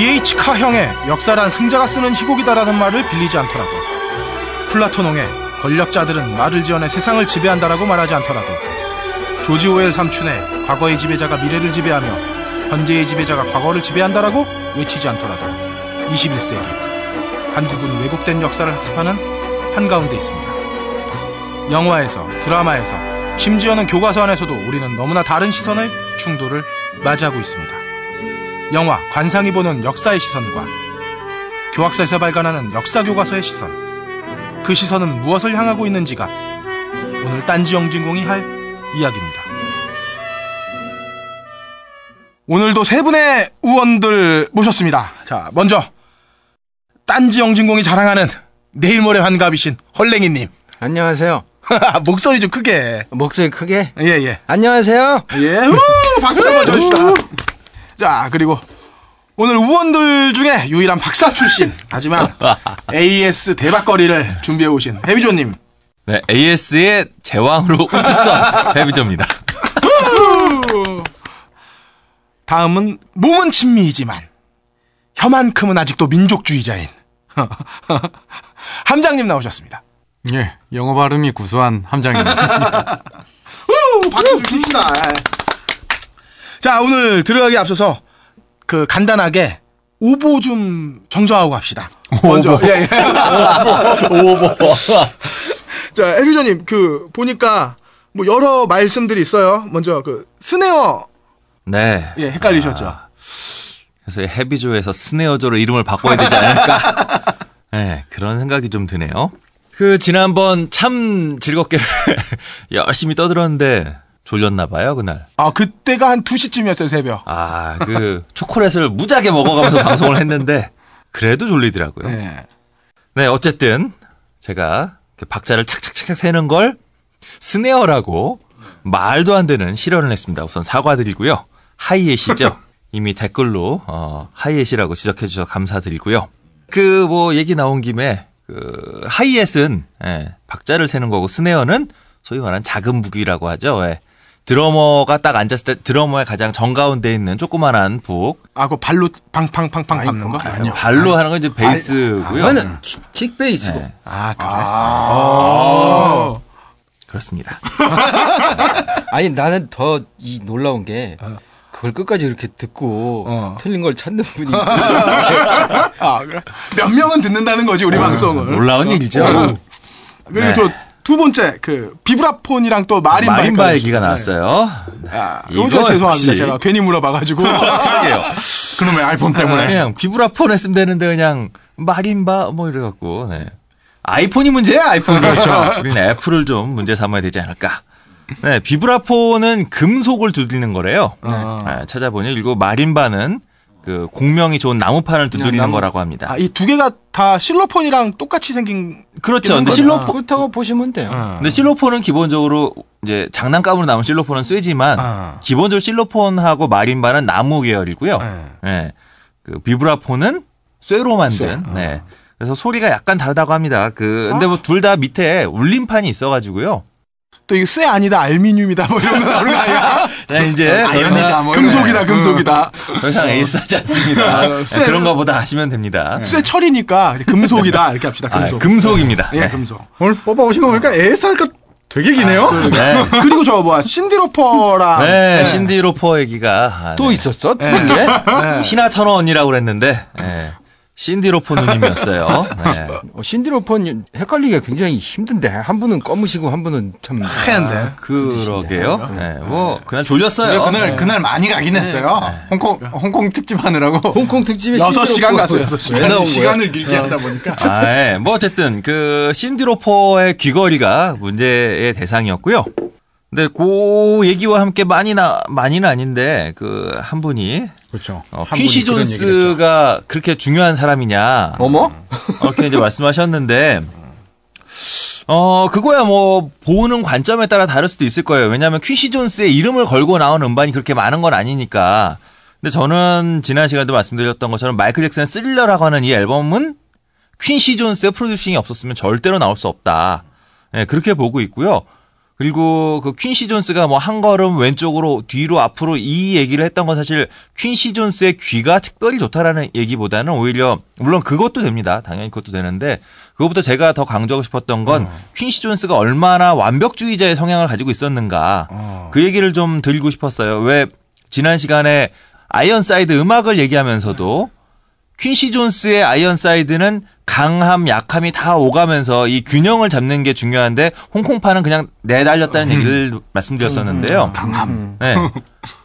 E.H. 카형의 역사란 승자가 쓰는 희곡이다라는 말을 빌리지 않더라도 플라토농의 권력자들은 말을 지어내 세상을 지배한다라고 말하지 않더라도 조지 오웰 삼촌의 과거의 지배자가 미래를 지배하며 현재의 지배자가 과거를 지배한다라고 외치지 않더라도 21세기 한국은 왜곡된 역사를 학습하는 한가운데 있습니다. 영화에서 드라마에서 심지어는 교과서 안에서도 우리는 너무나 다른 시선의 충돌을 맞이하고 있습니다. 영화 관상이 보는 역사의 시선과 교학사에서 발간하는 역사 교과서의 시선 그 시선은 무엇을 향하고 있는지가 오늘 딴지 영진공이 할 이야기입니다. 오늘도 세 분의 우원들 모셨습니다. 자, 먼저 딴지 영진공이 자랑하는 내일 모레 환갑이신 헐랭이님 안녕하세요. 목소리 좀 크게 목소리 크게. 예 예. 안녕하세요. 예, 우! 박수 한번 쳐줍시다. 자, 그리고 오늘 우원들 중에 유일한 박사 출신, 하지만 AS 대박거리를 준비해 오신 해비조님. 네, AS의 제왕으로 우트선 해비조입니다. 다음은 몸은 친미이지만 혀만큼은 아직도 민족주의자인 함장님 나오셨습니다. 예, 영어 발음이 구수한 함장입니다. 우! 박수 주십시다. 자, 오늘 들어가기 앞서서 그 간단하게 오보 좀 정정하고 갑시다. 먼저 예, 예. 오보. 자, 해비조님 그 보니까 뭐 여러 말씀들이 있어요. 먼저 그 스네어 네. 예, 헷갈리셨죠. 그래서 해비조에서 스네어조로 이름을 바꿔야 되지 않을까? 네, 그런 생각이 좀 드네요. 그 지난번 참 즐겁게 열심히 떠들었는데 졸렸나 봐요, 그날. 아, 그때가 한 2시쯤이었어요, 새벽. 아, 그 초콜릿을 무지하게 먹어가면서 방송을 했는데 그래도 졸리더라고요. 예. 네, 어쨌든 제가 박자를 착착착착 세는 걸 스네어라고 말도 안 되는 실언을 했습니다. 우선 사과드리고요. 하이햇이죠. 이미 댓글로 어, 하이햇이라고 지적해 주셔서 감사드리고요. 그 뭐 얘기 나온 김에 그 하이햇은 예, 박자를 세는 거고 스네어는 소위 말하는 작은 무기라고 하죠. 예. 드러머가 딱 앉았을 때 드러머의 가장 정가운데 있는 조그만한 북 아, 그 발로 팡팡팡팡 밟는 거? 아니요. 발로 하는 건 이제 베이스고요. 그거는 킥- 킥베이스고. 네, 아, 그래? 아. 그렇습니다. 아니 나는 더 이 놀라운 게 그걸 끝까지 이렇게 듣고 어. 틀린 걸 찾는 분이 아, 그래? 몇 명은 듣는다는 거지, 우리 방송을. 놀라운 일이죠. 어. 그리고 네. 또 두 번째, 그, 비브라폰이랑 또. 마림바 헷갈리시죠? 얘기가 나왔어요. 네. 아, 이거 이거 죄송합니다. 역시. 제가 괜히 물어봐가지고. 그러게요. 그놈의 아이폰 때문에. 그냥 비브라폰 했으면 되는데 그냥 마림바 뭐 이래갖고 네. 아이폰이 문제야 아이폰이 그렇죠. 우리는 애플을 좀 문제 삼아야 되지 않을까. 네, 비브라폰은 금속을 두드리는 거래요. 아. 아, 찾아보니 그리고 마림바는 그 공명이 좋은 나무판을 두드리는 나무. 거라고 합니다. 아, 이 두 개가 다 실로폰이랑 똑같이 생긴. 그렇죠. 근데. 실로폰 그렇다고 보시면 돼요. 어. 근데 실로폰은 기본적으로 이제 장난감으로 나온 실로폰은 쇠지만 아. 기본적으로 실로폰하고 마림바는 나무 계열이고요. 네. 네. 그 비브라폰은 쇠로 만든. 네. 그래서 소리가 약간 다르다고 합니다. 그 근데 뭐 둘 다 밑에 울림판이 있어가지고요. 또 이게 쇠 아니다, 알미늄이다, 뭐 이런 거 나오는 거 아니야? 네, 이제 더 아이언이다, 이상, 뭐 금속이다, 금속이다. 더 이상 에이스하지 않습니다. 아, 네, 쇠- 그런가 보다 하시면 됩니다. 쇠 철이니까 금속이다, 이렇게 합시다, 아, 금속. 금속입니다. 예, 네. 금속. 오늘 뽑아 오신 거 보니까 AS 할거 되게 기네요. 네. 그리고 저 뭐야, 신디로퍼랑. 네, 신디 로퍼 얘기가 아, 또 네. 있었어? 게? 네. 티나 터너 언니라고 그랬는데 네. 신디 로퍼 누님이었어요. 네. 어, 신디로폰 헷갈리기가 굉장히 힘든데 한 분은 검으시고 한 분은 참 하얀데. 그러게요. 네, 뭐 그냥 졸렸어요. 그날 그날 많이 가긴 했어요. 홍콩 홍콩 특집 하느라고. 홍콩 특집에 여섯 시간 신디로폰 갔어요, 여섯 시간. 왜 나온 거야? 시간을 길게 하다 보니까. 아, 예. 뭐 어쨌든 그 신디로퍼의 귀걸이가 문제의 대상이었고요. 근데 그 얘기와 함께 많이 나 많이는 아닌데 그 한 분이 그렇죠. 어, 한 퀸시. 존스가 그렇게 중요한 사람이냐 어머? 이렇게 이제 말씀하셨는데 어 그거야 뭐 보는 관점에 따라 다를 수도 있을 거예요. 왜냐하면 퀸시 존스의 이름을 걸고 나온 음반이 그렇게 많은 건 아니니까. 근데 저는 지난 시간에도 말씀드렸던 것처럼 마이클 잭슨의 스릴러라고 하는 이 앨범은 퀸시 존스의 프로듀싱이 없었으면 절대로 나올 수 없다. 네, 그렇게 보고 있고요. 그리고 그 퀸시 존스가 뭐 한 걸음 왼쪽으로 뒤로 앞으로 이 얘기를 했던 건 사실 퀸시 존스의 귀가 특별히 좋다라는 얘기보다는 오히려 물론 그것도 됩니다. 당연히 그것도 되는데 그것보다 제가 더 강조하고 싶었던 건 퀸시 존스가 얼마나 완벽주의자의 성향을 가지고 있었는가 어. 그 얘기를 좀 드리고 싶었어요. 왜 지난 시간에 아이언사이드 음악을 얘기하면서도 퀸시 존스의 아이언사이드는 강함, 약함이 다 오가면서 이 균형을 잡는 게 중요한데 홍콩파는 그냥 내달렸다는 얘기를 말씀드렸었는데요. 강함. 네.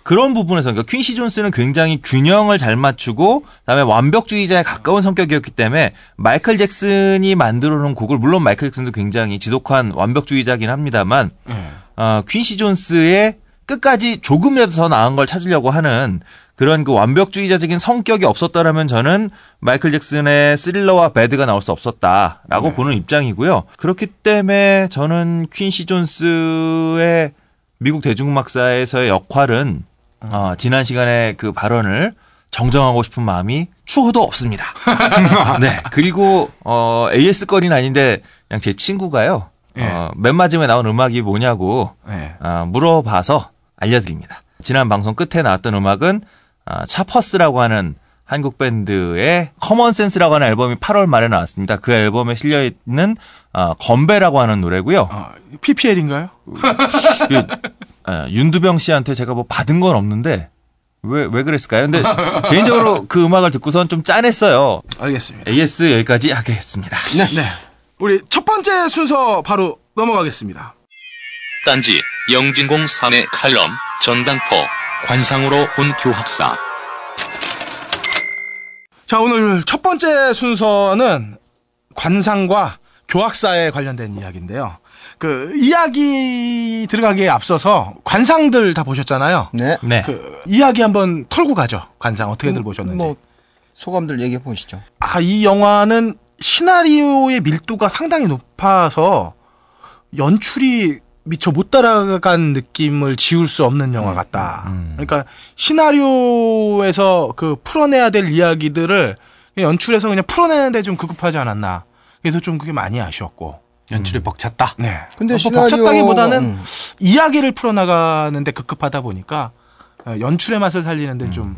그런 부분에서 그러니까 퀸시 존스는 굉장히 균형을 잘 맞추고 그다음에 완벽주의자에 가까운 성격이었기 때문에 마이클 잭슨이 만들어 놓은 곡을 물론 마이클 잭슨도 굉장히 지독한 완벽주의자긴 합니다만 네. 어, 퀸시 존스의 끝까지 조금이라도 더 나은 걸 찾으려고 하는 그런 그 완벽주의자적인 성격이 없었더라면 저는 마이클 잭슨의 스릴러와 배드가 나올 수 없었다라고 보는 입장이고요. 그렇기 때문에 저는 퀸시 존스의 미국 대중음악사에서의 역할은 어, 지난 시간에 그 발언을 정정하고 싶은 마음이 추호도 없습니다. 네. 그리고 어 AS 거리는 아닌데 그냥 제 친구가요. 어, 맨 마지막에 나온 음악이 뭐냐고 네. 어, 물어봐서 알려드립니다. 지난 방송 끝에 나왔던 음악은 어, 차퍼스라고 하는 한국 밴드의 커먼센스라고 하는 앨범이 8월 말에 나왔습니다. 그 앨범에 실려 있는 어, 건배라고 하는 노래고요. 어, PPL인가요? 그, 어, 윤두병 씨한테 제가 뭐 받은 건 없는데 왜 왜 그랬을까요? 근데 개인적으로 그 음악을 듣고선 좀 짠했어요. 알겠습니다. AS 여기까지 하겠습니다. 네. 우리 첫 번째 순서 바로 넘어가겠습니다. 딴지 영진공 3의 칼럼 전당포 관상으로 온 교학사 자, 오늘 첫 번째 순서는 관상과 교학사에 관련된 이야기인데요. 그 이야기 들어가기에 앞서서 관상들 다 보셨잖아요. 네. 네. 그 이야기 한번 털고 가죠. 관상 어떻게들 보셨는지. 뭐 소감들 얘기해 보시죠. 아, 이 영화는 시나리오의 밀도가 상당히 높아서 연출이 미처 못 따라간 느낌을 지울 수 없는 영화 같다. 음. 그러니까 시나리오에서 그 풀어내야 될 이야기들을 그냥 연출에서 그냥 풀어내는데 좀 급급하지 않았나. 그래서 좀 그게 많이 아쉬웠고. 연출이 벅찼다. 네. 근데 뭐 시나리오 벅찼다기보다는 음. 이야기를 풀어나가는데 급급하다 보니까 어, 연출의 맛을 살리는데 좀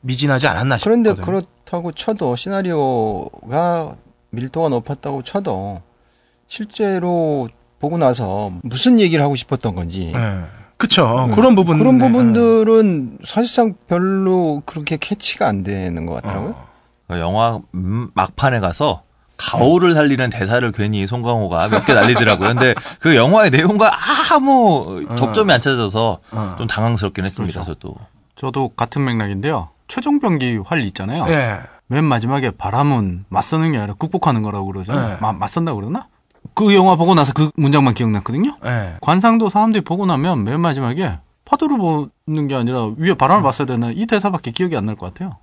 미진하지 않았나 싶거든요. 그런데 그렇다고 쳐도 시나리오가 밀도가 높았다고 쳐도 실제로 보고 나서 무슨 얘기를 하고 싶었던 건지 네. 그쵸. 음. 그런 부분. 그런 부분들은 사실상 별로 그렇게 캐치가 안 되는 것 같더라고요. 그 영화 음, 막판에 가서 가오를 살리는 대사를 괜히 송강호가 몇 개 날리더라고요. 근데 그 영화의 내용과 아무 접점이 안 찾아져서 어. 좀 당황스럽긴 했습니다. 그렇죠. 저도. 저도 같은 맥락인데요. 최종병기 활 있잖아요. 예. 맨 마지막에 바람은 맞서는 게 아니라 극복하는 거라고 그러잖아요. 네. 마- 맞선다고 그러나? 그 영화 보고 나서 그 문장만 기억났거든요. 예. 관상도 사람들이 보고 나면 맨 마지막에 파도를 보는 게 아니라 위에 바람을 봤어야 되나 이 대사밖에 기억이 안 날 것 같아요.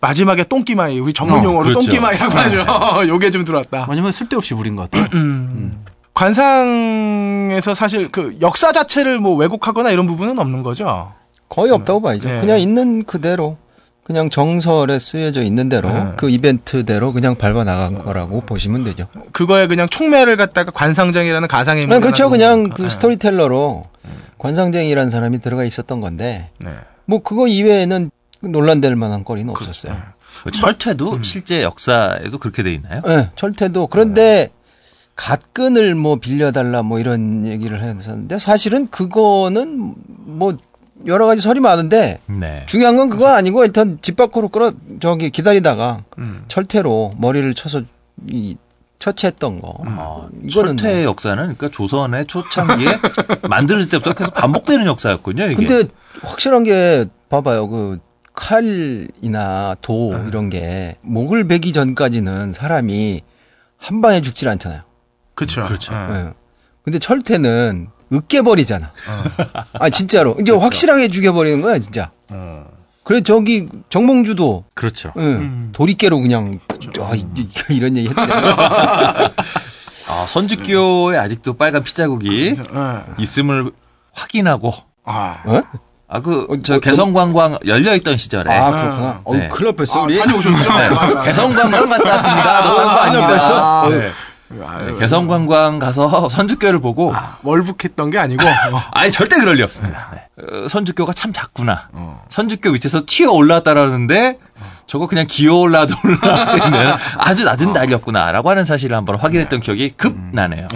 마지막에 똥기마이 우리 전문 어, 용어로 그렇죠. 똥기마이라고 하죠. 요게 좀 들어왔다. 마지막에 쓸데없이 부린 것 같아요. 음. 관상에서 사실 그 역사 자체를 뭐 왜곡하거나 이런 부분은 없는 거죠. 거의 없다고 봐야죠. 네. 그냥 있는 그대로 그냥 정설에 쓰여져 있는 대로 네. 그 이벤트대로 그냥 밟아 나간 거라고 보시면 되죠. 그거에 그냥 총매를 갖다가 관상정이라는 가상의 네, 그렇죠. 인물이라는 그냥 거니까. 그 예. 스토리텔러로 관상쟁이라는 사람이 들어가 있었던 건데 네. 뭐 그거 이외에는 논란될 만한 거리는 없었어요. 그 철퇴도 실제 역사에도 그렇게 돼 있나요? 네, 철퇴도 그런데 갓근을 뭐 빌려달라 뭐 이런 얘기를 했었는데 사실은 그거는 뭐 여러 가지 설이 많은데 네. 중요한 건 그거 아니고 일단 집 밖으로 끌어 저기 기다리다가 음. 철퇴로 머리를 쳐서 이 처치했던 거. 아, 이거는 철퇴의 역사는 그러니까 조선의 초창기에 만들어질 때부터 계속 반복되는 역사였군요. 이게. 근데 확실한 게 봐봐요. 그 칼이나 도 네. 이런 게 목을 베기 전까지는 사람이 한 방에 죽질 않잖아요. 그렇죠. 그렇죠. 예. 예. 근데 철퇴는 으깨버리잖아. 어. 아 진짜로. 이제 확실하게 죽여버리는 거야 진짜. 어. 그래 저기 정몽주도 그렇죠. 예, 음. 도리깨로 그냥 아, 이- 이- 이런 얘기 했대. 아, 선주교에 아직도 빨간 피자국이 예. 있음을 확인하고 아. 어? 아 그 어, 저 어, 개성관광 열려 있던 시절에 아 그렇구나. 어 네. 큰일 날 뻔했어 아, 우리. 다녀오셨죠? 네. 개성관광 갔다 왔습니다. 뭐 아, 많이 아니요, 올렸어. 아, 네. 아유, 개성 관광 가서 선주교를 보고 아, 월북했던 게 아니고. 어. 아니 절대 그럴 리 없습니다. 네. 어, 선주교가 참 작구나. 어. 선주교 밑에서 튀어 올라왔다라는데 저거 그냥 기어 올라도 수 있는 아주 낮은 날이었구나라고 하는 사실을 한번 확인했던 기억이 급 나네요.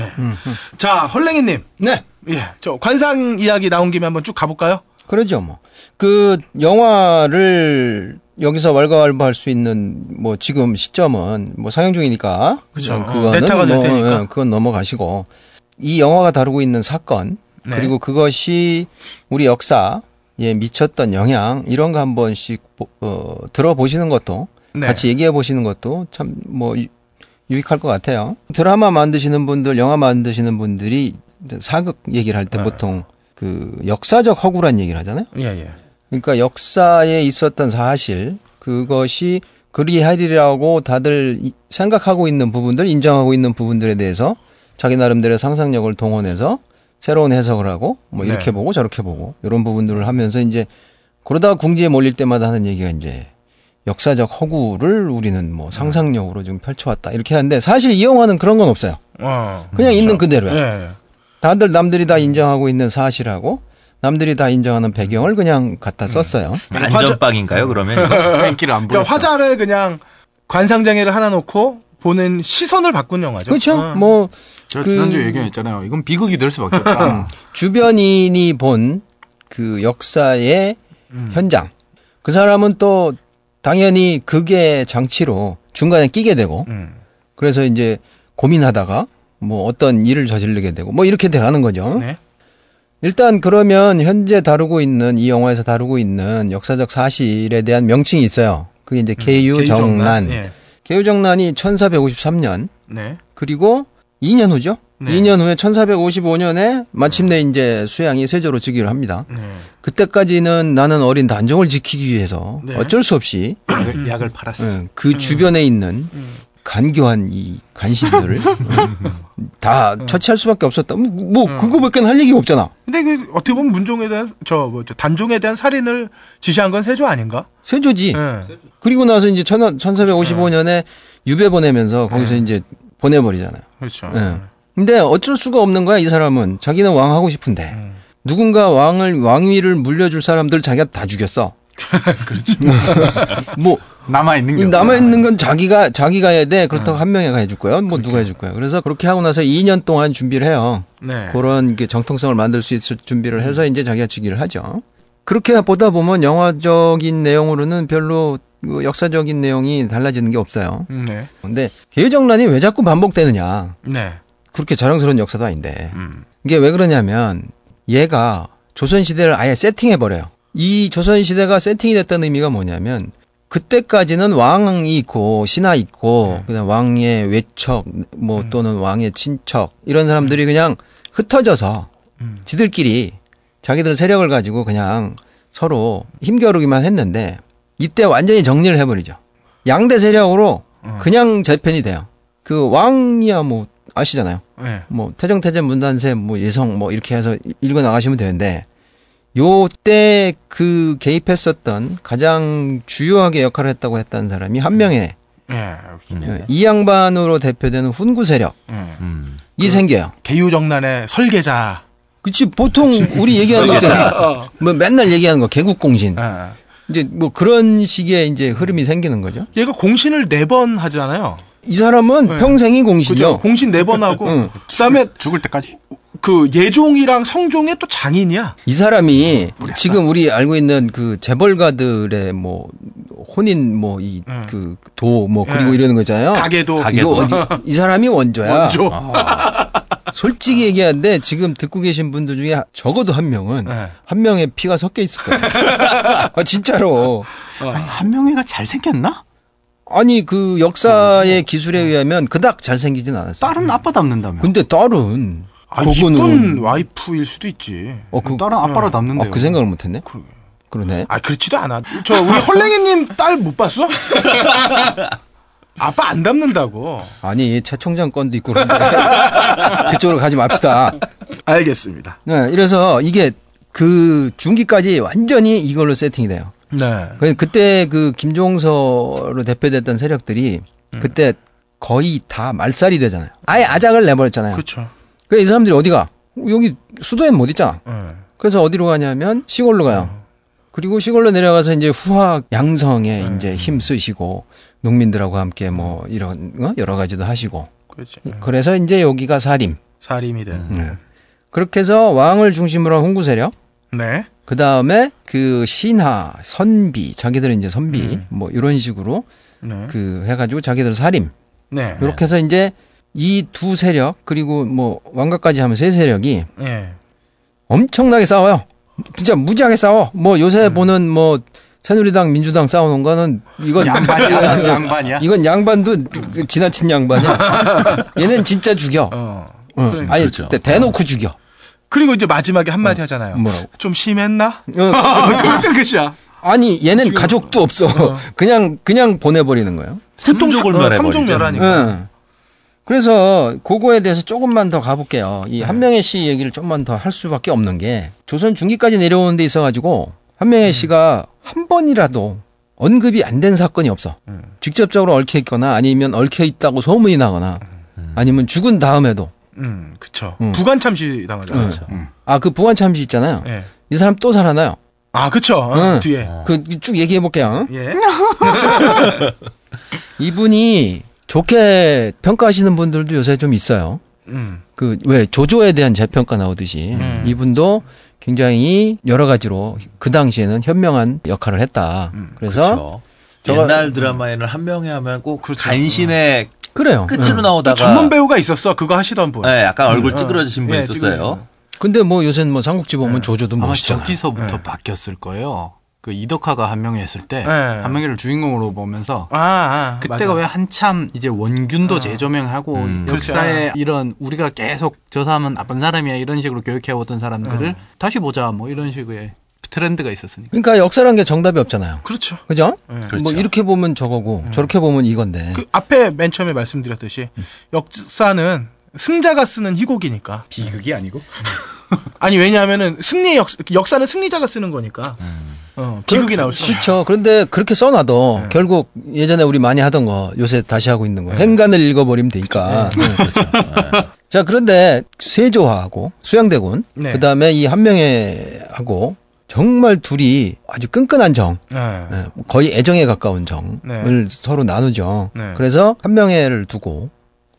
자, 헐랭이님. 네. 예, 저 관상 이야기 나온 김에 한번 쭉 가볼까요? 그러죠, 뭐. 그 영화를 여기서 왈가왈부할 수 있는 뭐 지금 시점은 뭐 상영 중이니까 그죠. 어, 그거는 될 뭐. 예, 그건 넘어가시고 이 영화가 다루고 있는 사건 네. 그리고 그것이 우리 역사에 미쳤던 영향 이런 거 한 번씩 보- 어, 들어보시는 것도 네. 같이 얘기해 보시는 것도 참 뭐 유익할 것 같아요. 드라마 만드시는 분들, 영화 만드시는 분들이 사극 얘기를 할때 네. 보통 그 역사적 허구란 얘기를 하잖아요. 예, 예. 그러니까 역사에 있었던 사실 그것이 그리하리라고 다들 이- 생각하고 있는 부분들, 인정하고 있는 부분들에 대해서 자기 나름대로의 상상력을 동원해서 새로운 해석을 하고 뭐 이렇게 네. 보고 저렇게 보고 이런 부분들을 하면서 이제 그러다가 궁지에 몰릴 때마다 하는 얘기가 이제 역사적 허구를 우리는 뭐 상상력으로 좀 펼쳐왔다 이렇게 하는데 사실 이 영화는 그런 건 없어요. 어. 그냥 있는 그대로야. 예. 다들 남들이 다 인정하고 있는 사실하고 남들이 다 인정하는 배경을 그냥 갖다 썼어요. 안전빵인가요 그러면? 뺑기를 안 그러니까. 화자를 그냥 관상 장애를 하나 놓고 보는 시선을 바꾼 영화죠. 그렇죠. 어. 뭐 제가 그- 지난주에 얘기했잖아요. 이건 비극이 될 수밖에 없다. 주변인이 본 그 역사의 음. 현장. 그 사람은 또 당연히 그게 장치로 중간에 끼게 되고 음. 그래서 이제 고민하다가 뭐 어떤 일을 저지르게 되고 뭐 이렇게 돼가는 거죠. 네. 일단 그러면 현재 다루고 있는 이 영화에서 다루고 있는 역사적 사실에 대한 명칭이 있어요. 그게 이제 개유정난. 예. 개유정난 이 1453년 네. 그리고 2년 후죠. 네. 2년 후에 1455년에 마침내 이제 수양이 세조로 즉위를 합니다. 네. 그때까지는 나는 어린 단종을 지키기 위해서 네. 어쩔 수 없이 약을, 약을 팔았어. 응, 그 주변에 있는 간교한 이 간신들을 응, 다 처치할 수밖에 없었다. 뭐, 뭐 그거밖에 할 얘기가 없잖아. 근데 그 어떻게 보면 문종에 대한 저 뭐죠 단종에 대한 살인을 지시한 건 세조 아닌가? 세조지. 예. 그리고 나서 이제 1455년에 유배 보내면서 거기서 이제 보내버리잖아요. 그렇죠. 예. 근데 어쩔 수가 없는 거야, 이 사람은. 자기는 왕 하고 싶은데. 음. 누군가 왕을, 왕위를 물려줄 사람들 자기가 다 죽였어. 그렇지. 뭐, 남아 있는 게 남아 있는 건 자기가, 자기가 해야 돼. 그렇다고 네. 한 명이가 해줄 거야. 뭐 누가 해줄 거야. 그래서 그렇게 하고 나서 2년 동안 준비를 해요. 네. 그런 게 정통성을 만들 수 있을 준비를 해서 이제 자기가 즉위를 하죠. 그렇게 보다 보면 영화적인 내용으로는 별로 그 역사적인 내용이 달라지는 게 없어요. 음, 네. 근데 개정난이 왜 자꾸 반복되느냐. 네. 그렇게 자랑스러운 역사도 아닌데. 음. 이게 왜 그러냐면 얘가 조선시대를 아예 세팅해버려요. 이 조선시대가 세팅이 됐다는 의미가 뭐냐면 그때까지는 왕이 있고 신하 있고 그다음 왕의 외척 뭐 또는 왕의 친척 이런 사람들이 그냥 흩어져서 음. 지들끼리 자기들 세력을 가지고 그냥 서로 힘겨루기만 했는데 이때 완전히 정리를 해버리죠. 양대 세력으로 그냥 재편이 돼요. 그 왕이야 뭐 아시잖아요. 네. 뭐 태정태제 문단세 뭐 예성 뭐 이렇게 해서 읽어 나가시면 되는데 요때 그 개입했었던 가장 주요하게 역할을 했다고 했다는 사람이 한 명의 예. 그렇습니다. 이 양반으로 대표되는 훈구 세력이 예. 음. 생겨요. 개유정난의 설계자. 그치 보통 우리 얘기하는 거 있잖아. 뭐 맨날 얘기하는 거 개국공신. 예. 이제 뭐 그런 식의 이제 흐름이 생기는 거죠. 얘가 공신을 네 번 하잖아요. 이 사람은 네. 평생이? 공신이요. 공신 네 번 하고 응. 그다음에 죽을 때까지. 그 예종이랑 성종의 또 장인이야. 이 사람이 지금 우리 알고 있는 그 재벌가들의 뭐 혼인 뭐이 음. 그도뭐 그리고 음. 이러는 거 있잖아요. 가게도 가게. 이거 어디 이 사람이 원조야. 원조. 솔직히 얘기하는데 지금 듣고 계신 분들 중에 적어도 한 명은 네. 한 명의 피가 섞여 있을 거예요. 아, 진짜로. 아니, 한 명이가 잘생겼나? 아니 그 역사의 기술에 의하면 그닥 잘생기진 않았어요. 딸은 아빠 닮는다며. 근데 딸은 아, 이쁜 와이프일 수도 있지. 어, 그, 딸은 아빠로 닮는데요. 어, 그 생각을 못했네. 그러게. 그러네. 아, 그렇지도 않아. 저 우리 헐랭이님 딸 못 봤어? 아빠 안 닮는다고. 아니 최 총장 건도 있고 그런데 그쪽으로 가지 맙시다. 알겠습니다. 네, 이래서 이게 그 중기까지 완전히 이걸로 세팅이 돼요. 네. 그- 그때 그 김종서로 대표됐던 세력들이 그때 거의 다 말살이 되잖아요. 아예 아작을 내버렸잖아요. 그렇죠. 그래서 이 사람들이 어디가? 여기 수도엔 못 있잖아. 예. 그래서 어디로 가냐면 시골로 가요. 그리고 시골로 내려가서 이제 후학 양성에 이제 힘 쓰시고 농민들하고 함께 뭐 이런 어? 여러 가지도 하시고 그렇지. 그래서 이제 여기가 사림. 살림이 된. 네. 그렇게 해서 왕을 중심으로 한 홍구 세력. 네. 그 다음에 그 신하, 선비, 자기들은 이제 선비, 음. 뭐 이런 식으로 네. 그 해가지고 자기들 살림. 네. 이렇게 해서 이제 이 두 세력 그리고 뭐 왕가까지 하면 세 세력이 예. 엄청나게 싸워요. 진짜 무지하게 싸워. 뭐 요새 보는 뭐 새누리당, 민주당 싸우는 거는 이건 양반이야, 양반이야. 이건 양반도 그 지나친 양반이야. 얘는 진짜 죽여. 어. 어. 그러니까. 아니 그렇죠. 대놓고 죽여. 그리고 이제 마지막에 한마디 하잖아요. 뭐라고? 좀 심했나? 어, 그때 끝이야. 아니 얘는 가족도 없어. 그냥 그냥 보내버리는 거예요. 삼족을 멸해버리죠. 삼종멸하니까. 응. 그래서 그거에 대해서 조금만 더 가볼게요. 이 한명혜 씨 얘기를 좀만 더 할 수밖에 없는 게 조선 중기까지 내려오는 데 있어가지고 한명혜 씨가 한 번이라도 언급이 안 된 사건이 없어. 음. 직접적으로 얽혀 있거나 아니면 얽혀 있다고 소문이 나거나 아니면 죽은 다음에도 음, 그쵸. 응. 부관 참시 당하잖아요. 응. 아그 부관 참시 있잖아요. 예. 이 사람 또 살아나요. 아, 그쵸. 어, 응. 뒤에. 그 쭉 얘기해 볼게요. 예. 이분이 좋게 평가하시는 분들도 요새 좀 있어요. 음. 그왜 조조에 대한 재평가 나오듯이 음. 이분도 굉장히 여러 가지로 그 당시에는 현명한 역할을 했다. 음, 그래서 그렇죠. 옛날 드라마에는 한 명이 하면 꼭 그렇죠. 간신의 그래요. 끝으로 응. 나오다가 전문 배우가 있었어. 그거 하시던 분. 네, 약간 얼굴 음, 찌그러지신 분 예, 있었어요. 찌그러지는 근데 뭐 요새는 뭐 삼국지 보면 조조도 아마 멋있잖아. 저기서부터 네. 바뀌었을 거예요. 그 이덕화가 한명회 했을 때 네. 한명회를 주인공으로 보면서 아, 아. 그때가 맞아. 왜 한참 이제 원균도 어. 재조명하고 음. 역사에 이런 우리가 계속 저 사람은 나쁜 사람이야 이런 식으로 교육해오던 사람들을 음. 다시 보자 뭐 이런 식의 트렌드가 있었으니까. 그러니까 역사란 게 정답이 없잖아요. 그렇죠. 그죠? 예. 그렇죠. 뭐 이렇게 보면 저거고 저렇게 보면 이건데. 그 앞에 맨 처음에 말씀드렸듯이 역사는 승자가 쓰는 희곡이니까. 비극이 아니고 아니 왜냐하면은 승리 역 역사는 승리자가 쓰는 거니까. 어, 비극이 나올 수. 그렇죠. 그런데 그렇게 써놔도 결국 예전에 우리 많이 하던 거 요새 다시 하고 있는 거 행간을 읽어버리면 되니까. 네. 자 그런데 세조하고 수양대군 네. 그다음에 이 한명회하고 정말 둘이 아주 끈끈한 정, 네. 네, 거의 애정에 가까운 정을 네. 서로 나누죠. 네. 그래서 한명회를 두고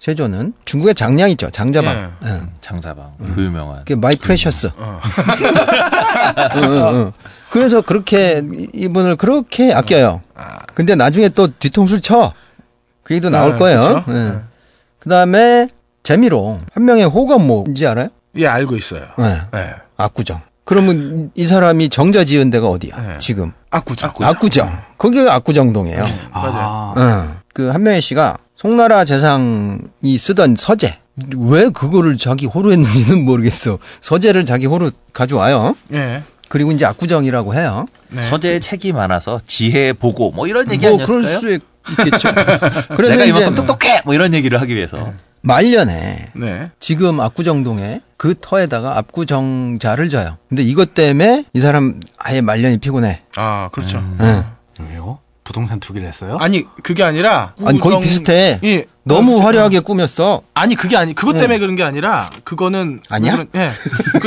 세조는 중국의 장량 있죠, 장자방. 예. 네. 장자방 그 유명한 그게 my precious. 어. 응, 응, 응. 그래서 그렇게 이- 이분을 그렇게 아껴요. 근데 나중에 또 뒤통수를 쳐. 그 얘기도 나올 네, 거예요. 그쵸? 네. 네. 그다음에 재미로 한명회 호가 뭔지 알아요? 예, 알고 있어요. 네. 네. 압구정. 그러면 이 사람이 정자 지은 데가 어디야? 네. 지금 압구정. 압구정. 거기가 압구정동이에요. 맞아요. 응. 그 한명혜 씨가 송나라 재상이 쓰던 서재. 왜 그거를 자기 호로 했는지는 모르겠어. 서재를 자기 호로 가져와요. 예. 그리고 이제 압구정이라고 해요. 네. 서재에 책이 많아서 지혜 보고 뭐 이런 얘기 뭐 아니었을까요? 그럴 수 있겠죠. 그래서 내가 이제 이만큼 똑똑해 뭐 이런 얘기를 하기 위해서 말년에 네. 지금 압구정동에 그 터에다가 압구정자를 져요. 근데 이것 때문에 이 사람 아예 말년이 피곤해. 아, 그렇죠. 응. 왜요? 부동산 투기를 했어요? 아니, 그게 아니라 아니 거의 비슷해. 예. 너무 어, 화려하게 꾸몄어. 아니 그게 아니 그것 때문에 그런 게 아니라 그거는 아니야? 왜 그런- 예.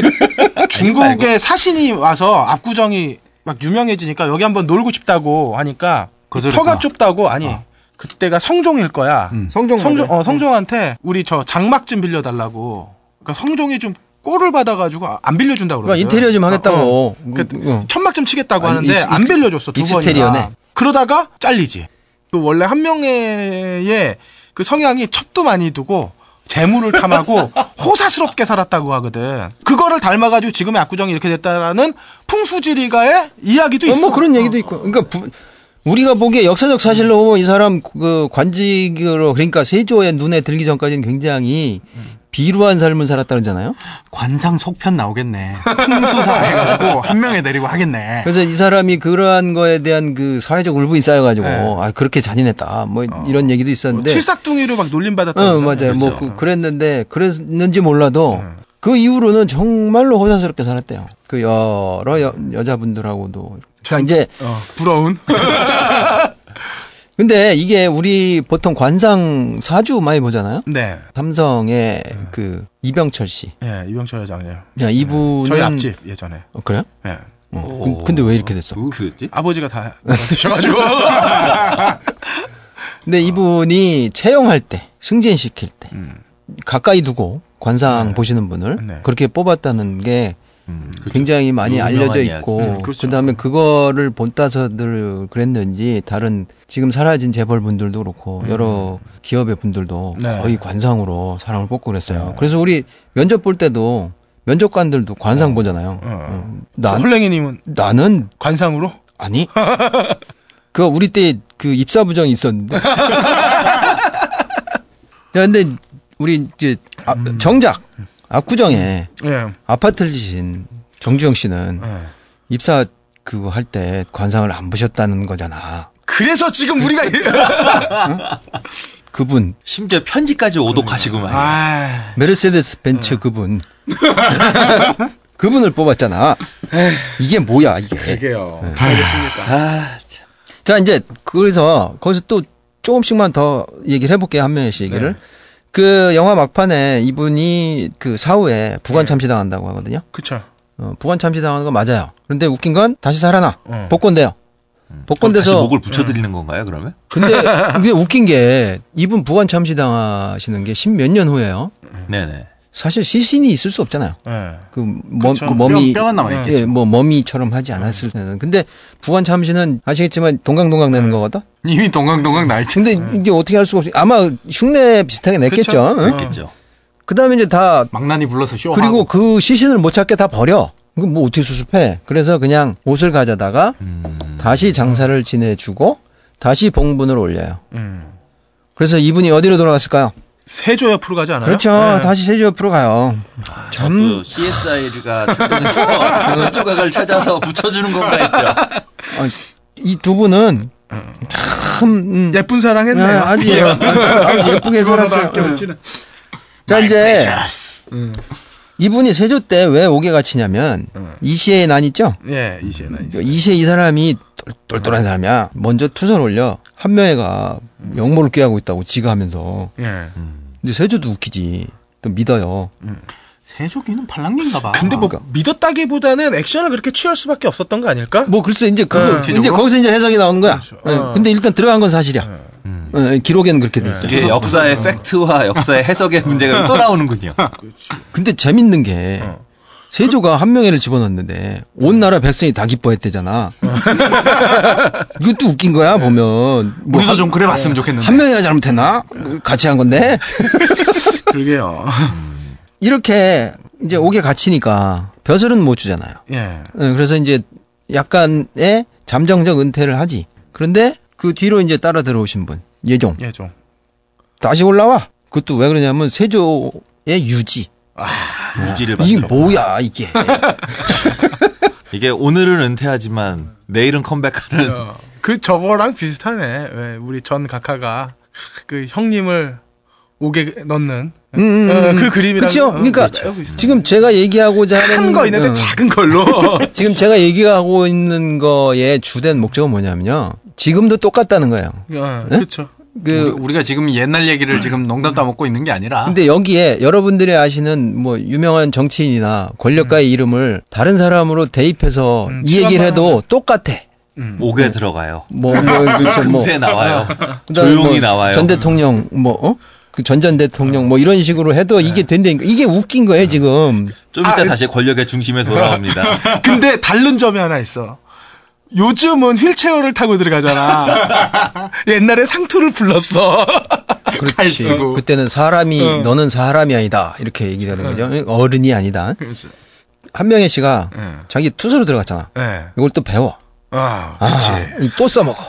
그 중국의 사신이 와서 압구정이 막 유명해지니까 여기 한번 놀고 싶다고 하니까 거절했구나. 터가 좁다고 아니 그때가 성종일 거야. 음. 성종 성종. 어 성종한테 우리 저 장막 좀 빌려달라고. 그러니까 성종이 좀 꼴을 받아가지고 안 빌려준다고 그러니까 그러거든. 인테리어 좀 하겠다고. 어, 어. 그 어. 천막 좀 치겠다고 아니, 하는데 ex- 안 빌려줬어 두 exterior네. 번이나. 그러다가 잘리지. 그 원래 한명회 그 성향이 첩도 많이 두고 재물을 탐하고 호사스럽게 살았다고 하거든. 그거를 닮아가지고 지금의 압구정이 이렇게 됐다라는 풍수지리가의 이야기도 어, 있어. 뭐 그런 얘기도 있고. 그러니까 부- 우리가 보기에 역사적 사실로 이 사람 그 관직으로 그러니까 세조의 눈에 들기 전까지는 굉장히 비루한 삶을 살았다 그러잖아요. 관상 속편 나오겠네. 풍수사 해가지고 한 명에 데리고 하겠네. 그래서 이 사람이 그러한 거에 대한 그 사회적 울분이 쌓여가지고 네. 아 그렇게 잔인했다 뭐 이런 얘기도 뭐 있었는데 칠삭둥이로 막 놀림 받았다. 어 맞아요 뭐 그, 그랬는데 그랬는지 몰라도 그 이후로는 정말로 호사스럽게 살았대요 그 여러 여, 여자분들하고도 자 이제 어, 부러운. 근데 이게 우리 보통 관상 사주 많이 보잖아요. 네. 삼성의 그 이병철 씨. 예, 이병철 회장이에요. 야, 이분은 저희 앞집 예전에. 어, 그래요? 예. 어. 오. 근데 왜 이렇게 됐어? 그랬지? 아버지가 다 드셔가지고. 근데 이분이 채용할 때, 승진시킬 때 음. 가까이 두고 관상 네. 보시는 분을 네. 그렇게 뽑았다는 게 음, 그렇죠. 굉장히 많이 알려져. 있고 음, 그렇죠. 그다음에 그거를 본따서들 그랬는지 다른 지금 사라진 재벌 분들도 그렇고 여러 기업의 분들도 음. 네. 거의 관상으로 사람을 뽑고 그랬어요. 그래서 우리 면접 볼 때도 면접관들도 관상 보잖아요. 어. 어. 난, 헐랭이님은 나는 관상으로? 아니 그 우리 때 그 입사 부정이 있었는데. 야, 근데 우리 이제 아, 정작 압구정에 예. 아파트를 지신 정주영 씨는 예. 입사 그거 할 때 관상을 안 보셨다는 거잖아. 그래서 지금 우리가 그분 심지어 편지까지 오독하시고만. 아, 메르세데스 벤츠 그분 그분을 뽑았잖아. 이게 뭐야 이게? 그게요. 알겠습니까? 아, 참. 자 이제 그래서 거기서 또 조금씩만 더 얘기를 해볼게요 한 명씩 얘기를. 그 영화 막판에 이분이 그 사후에 부관 참시당한다고 하거든요. 그쵸. 어, 부관 참시당하는 건 맞아요. 그런데 웃긴 건 다시 살아나 어. 복권돼요. 다시 복권돼서 목을 붙여드리는 건가요, 그러면? 근데 이게 웃긴 게 이분 부관 참시당하시는 게 십 몇 년 후예요. 네네. 사실 시신이 있을 수 없잖아요. 예. 그, 머, 그쵸. 그 머미 뼈, 뼈만 남아 있겠죠. 예, 뭐 머미처럼 하지 않았을 때는. 근데 부관 참시는 아시겠지만 동강동강 내는 거거든. 이미 동강동강 날치. 근데 이게 어떻게 할 수가 없이 아마 흉내 비슷하게 냈겠죠. 그쵸. 응? 어. 있겠죠. 그다음에 이제 다 망나니 불러서 쇼하고. 그리고 그 시신을 못 찾게 다 버려. 그럼 뭐 어떻게 수습해? 그래서 그냥 옷을 가져다가 음. 다시 장사를 지내주고 다시 봉분을 올려요. 음. 그래서 이분이 어디로 돌아갔을까요? 세조 옆으로 가지 않아요? 그렇죠. 네. 다시 세조 옆으로 가요. 참또 CSI가 출동해서 그 조각을 찾아서 붙여주는 건가 했죠. 이 두 분은 참 음, 예쁜 사랑했네요. 아, 아주, 예, 아주 예쁘게 살았어요. 자 이제 음. 이분이 세조 때 왜 옥에 갇히냐면 음. 이시의 난 있죠? 예, 이제는 이제. 이시에 이 사람이 똘- 똘똘한 사람이야. 먼저 투서를 올려 한 명애가 역모를 꾀하고 있다고 지가 하면서 예. 근데 세조도 웃기지. 또 믿어요. 세조기는 팔랑귀인가 봐. 근데 뭐 그러니까. 믿었다기보다는 액션을 그렇게 취할 수밖에 없었던 거 아닐까? 뭐 글쎄 이제 그거 네. 이제? 거기서 이제 해석이 나오는 거야. 그렇죠. 예, 어. 근데 일단 들어간 건 사실이야. 음. 예, 기록에는 그렇게 돼 있어요. 이게 역사의 팩트와 역사의 해석의 문제가 또 나오는군요. 근데 재밌는 게 어. 세조가 한 명애를 집어넣었는데 온 나라 백성이 다 기뻐했대잖아. 이것도 웃긴 거야 보면. 뭐 우리도 한, 좀 그래 봤으면 좋겠는데. 한 명이가 잘못했나? 같이 한 건데 그러게요. 이렇게 이제 옥에 갇히니까 벼슬은 못 주잖아요. 예. 예, 그래서 이제 약간의 잠정적 은퇴를 하지. 그런데 그 뒤로 이제 따라 들어오신 분 예종 예, 좀. 다시 올라와. 그것도 왜 그러냐면 세조의 유지. 유지를 이게 만들어. 뭐야 이게. 이게 오늘은 은퇴하지만 내일은 컴백하는 어, 그 저거랑 비슷하네. 왜 우리 전 각하가 그 형님을 옥에 넣는 음, 음, 어, 음. 그 그림이랑 그렇죠. 어, 그러니까 그렇죠. 비슷해. 지금 제가 얘기하고자 하는 큰 거 있는데 어, 작은 걸로. 지금 제가 얘기하고 있는 거의 주된 목적은 뭐냐면요. 지금도 똑같다는 거예요. 어, 네? 그렇죠. 그 우리, 가 지금 옛날 얘기를 지금 농담 따먹고 있는 게 아니라. 근데 여기에 여러분들이 아시는 뭐 유명한 정치인이나 권력가의 이름을 다른 사람으로 대입해서 음, 이 얘기를 해도 똑같아. 음. 옥에 들어가요. 뭐, 뭐, 그렇죠. 뭐. 금세 나와요. 그다음에 조용히 뭐 나와요. 전 대통령, 뭐, 어? 그전전 대통령, 뭐 이런 식으로 해도 이게 된다니까. 이게 웃긴 거예요, 지금. 좀 이따 아, 다시 권력의 중심에 돌아옵니다. 근데 다른 점이 하나 있어. 요즘은 휠체어를 타고 들어가잖아. 옛날에 상투를 불렀어. 그렇지. 그때는 사람이, 어. 너는 사람이 아니다. 이렇게 얘기되는 거죠. 어른이 아니다. 그렇죠. 한명혜 씨가 예. 자기 투서로 들어갔잖아. 예. 이걸 또 배워. 아, 아, 그렇지. 또 써먹어.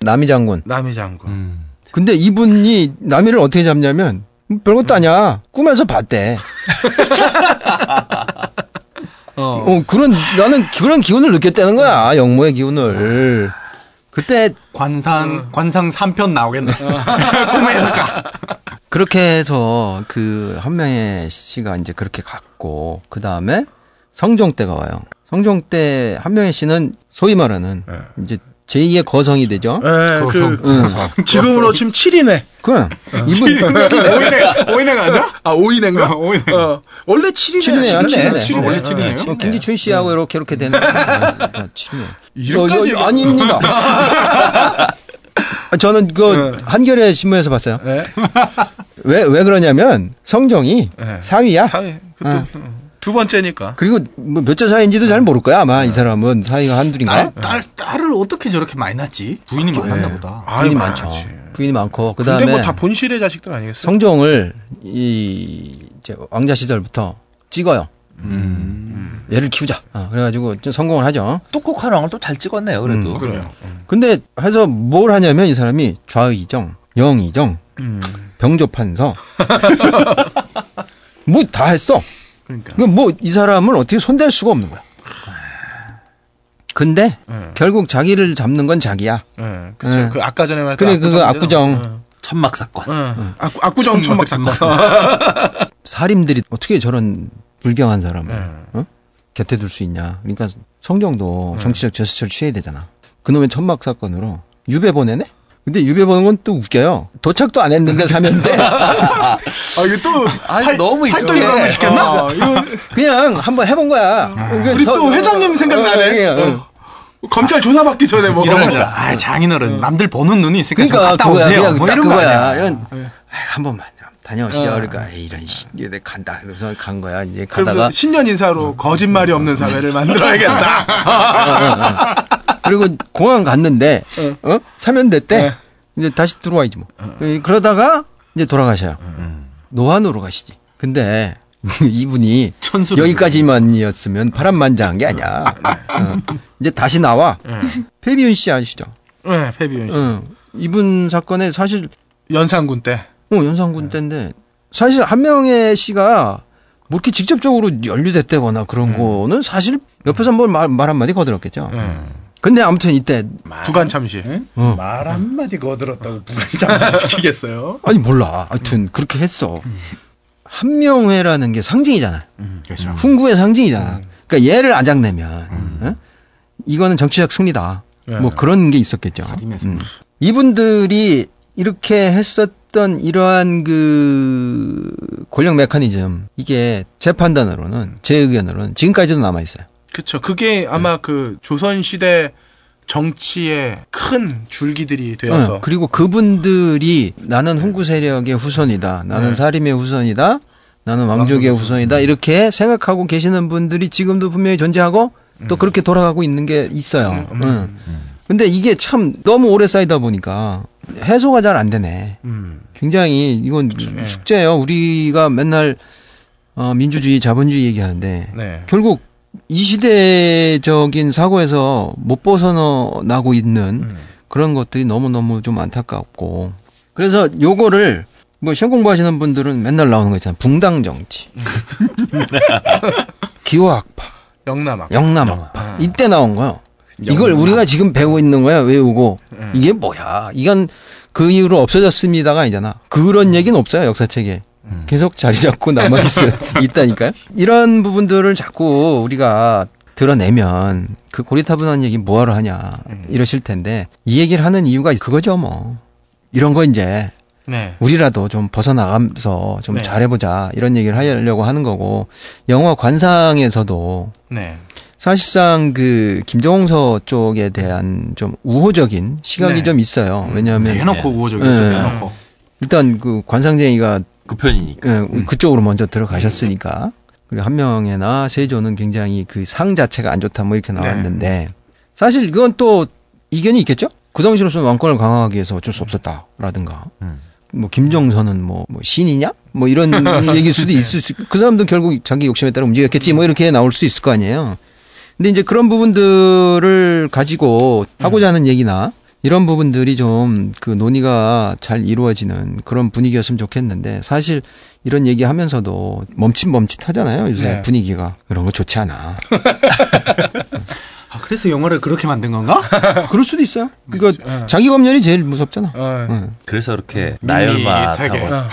남이 장군. 남이 장군. 음. 근데 이분이 남이를 어떻게 잡냐면 별것도 아니야. 꿈에서 봤대. 어. 어, 그런 나는 그런 기운을 느꼈다는 거야. 영모의 기운을. 그때 관상, 관상 3편 나오겠네. 꿈에서 가. 그렇게 해서 그 한명의 씨가 이제 그렇게 갔고 그 다음에 성종 때가 와요. 성종 때 한명의 씨는 소위 말하는 네. 이제 제2의 거성이 되죠. 예, 거성. 그, 지금으로 지금 7이네. 그 이분 오이네, 오이네가 아니야? 아, 5인인가? 어, 오이네. 어, 원래 7이네. 7이네, 아, 7이네. 칠이네. 원래 7이네요. 어, 김기춘 씨하고 이렇게 이렇게 되는 아, 치네. 이렇게까지 어, 어, 아닙니다. 아, 저는 그 한겨레 신문에서 봤어요. 네. 왜왜 그러냐면 성종이 네. 사위야. 사회. 두 번째니까. 그리고 뭐 몇째 사위인지도 잘 모를 거야 아마 이 사람은 사위가 한둘인가. 딸, 딸, 딸 을 어떻게 저렇게 많이 낳지? 부인이 많았나 보다. 부인이 많죠. 부인이 많고 그 근데 다음에 뭐다 본실의 자식들 아니겠어? 성종을 이 이제 왕자 시절부터 찍어요. 음. 얘를 키우자. 어, 그래가지고 좀 성공을 하죠. 똑똑한 왕을 또 잘 찍었네요. 그래도. 음, 그래요. 근데 해서 뭘 하냐면 이 사람이 좌의정, 영의정, 음. 병조판서 뭐 다 했어. 그러니까. 그 뭐 이 사람을 어떻게 손댈 수가 없는 거야. 근데 예. 결국 자기를 잡는 건 자기야. 예. 그쵸. 예. 그 아까 전에 말했던 그래, 그거 압구정이잖아. 압구정. 천막 사건. 어. 어. 압- 압구정 천막 사건. 살인들이 어떻게 저런 불경한 사람을 예. 어? 곁에 둘 수 있냐. 그러니까 성경도 네. 정치적 제스처를 취해야 되잖아. 그놈의 천막 사건으로 유배 보내네? 근데 유배 보는 건 또 웃겨요. 도착도 안 했는데 사면대. 아, 이거 또 아, 너무 활동 익숙해. 일환을 시켰나? 어, 이거 그냥 한번 해본 거야. 그러니까 우리 서- 또 회장님 생각나네. 어, 어, 어. 어. 검찰 조사받기 전에 뭐 이런 거잖아. 아, 장인어른. 남들 보는 눈이 있으니까 좀 그러니까 갔다 그거야. 오세요. 그냥 뭐딱 이런 거 그거야. 아니야. 이건 아이, 한 번만 좀 다녀오시죠. 어. 그러니까 에이, 이런 씨, 이제 간다. 그래서 간 거야. 이제 그래서 가다가 신년 인사로 거짓말이 없는 사회를 만들어야겠다. 그리고 공항 갔는데 어? 사면대 때 네. 이제 다시 들어와야지 뭐. 그러다가 이제 돌아가셔요. 노안으로 가시지. 근데 이분이 여기까지만이었으면 파란만장한 게 아니야. 어. 이제 다시 나와. 패비윤 씨 아시죠? 네, 패비윤 씨. 어. 이분 사건에 사실 연산군 때. 어, 연산군 때인데 사실 한명의 씨가 뭐 이렇게 직접적으로 연루됐다거나 그런 거는 사실 옆에서 한번 말, 말 한마디 거들었겠죠. 네. 근데 아무튼 이때 부관 참시. 어. 말 한마디 거들었다고 부관장실 시키겠어요? 아니 몰라. 하여튼 그렇게 했어. 한명회라는 게 상징이잖아. 그렇죠. 훈구의 상징이잖아. 그러니까 얘를 아작내면 어? 이거는 정치적 승리다. 네. 뭐 그런 게 있었겠죠. 음. 이분들이 이렇게 했었던 이러한 그 권력 메커니즘 이게 제 판단으로는 제 의견으로는 지금까지도 남아 있어요. 그쵸. 그게 아마 그 조선 시대 정치의 큰 줄기들이 되어서. 응, 그리고 그분들이 나는 훈구 세력의 후손이다. 나는 네. 사림의 후손이다. 나는 왕족의 후손이다. 이렇게 생각하고 계시는 분들이 지금도 분명히 존재하고 또 그렇게 돌아가고 있는 게 있어요. 음, 응. 근데 이게 참 너무 오래 쌓이다 보니까 해소가 잘 안 되네. 음. 굉장히 이건 네. 숙제예요. 우리가 맨날 어, 민주주의, 자본주의 얘기하는데 네. 결국 이 시대적인 사고에서 못 벗어나고 있는 음. 그런 것들이 너무너무 좀 안타깝고. 그래서 요거를 뭐 시험 공부하시는 분들은 맨날 나오는 거 있잖아요. 붕당 정치. 기호학파, 영남학. 영남학파. 이때 나온 거요. 이걸 우리가 지금 배우고 있는 거야. 외우고. 음. 이게 뭐야. 이건 그 이후로 없어졌습니다가 아니잖아. 그런 얘기는 없어요. 역사책에. 계속 자리 잡고 남아 있어요. 있다니까요. 이런 부분들을 자꾸 우리가 드러내면 그 고리타분한 얘기 뭐하러 하냐. 이러실 텐데 이 얘기를 하는 이유가 그거죠 뭐. 이런 거 이제 네. 우리라도 좀 벗어나가면서 좀 네. 잘해보자. 이런 얘기를 하려고 하는 거고 영화 관상에서도 네. 사실상 그 김정홍서 쪽에 대한 좀 우호적인 시각이 네. 좀 있어요. 왜냐하면 대놓고 우호적이죠. 네. 대놓고. 일단 그 관상쟁이가 그 편이니까. 그 그쪽으로 먼저 들어가셨으니까 그리고 한명회나 세조는 굉장히 그 상 자체가 안 좋다 뭐 이렇게 나왔는데 사실 이건 또 이견이 있겠죠. 그 당시로서는 왕권을 강화하기 위해서 어쩔 수 없었다라든가 음. 뭐 김정선은 뭐, 뭐 신이냐 뭐 이런 얘기일 수도 있을 수, 그 사람도 결국 자기 욕심에 따라 움직였겠지 뭐 이렇게 나올 수 있을 거 아니에요. 근데 이제 그런 부분들을 가지고 하고자 하는 얘기나 이런 부분들이 좀 그 논의가 잘 이루어지는 그런 분위기였으면 좋겠는데 사실 이런 얘기 하면서도 멈칫멈칫 하잖아요. 요새 네. 분위기가. 그런 거 좋지 않아. 아, 그래서 영화를 그렇게 만든 건가? 그럴 수도 있어요. 그러니까 네. 자기 검열이 제일 무섭잖아. 어. 응. 그래서 음. 이렇게 나열마 밋밋하게. 타고 어.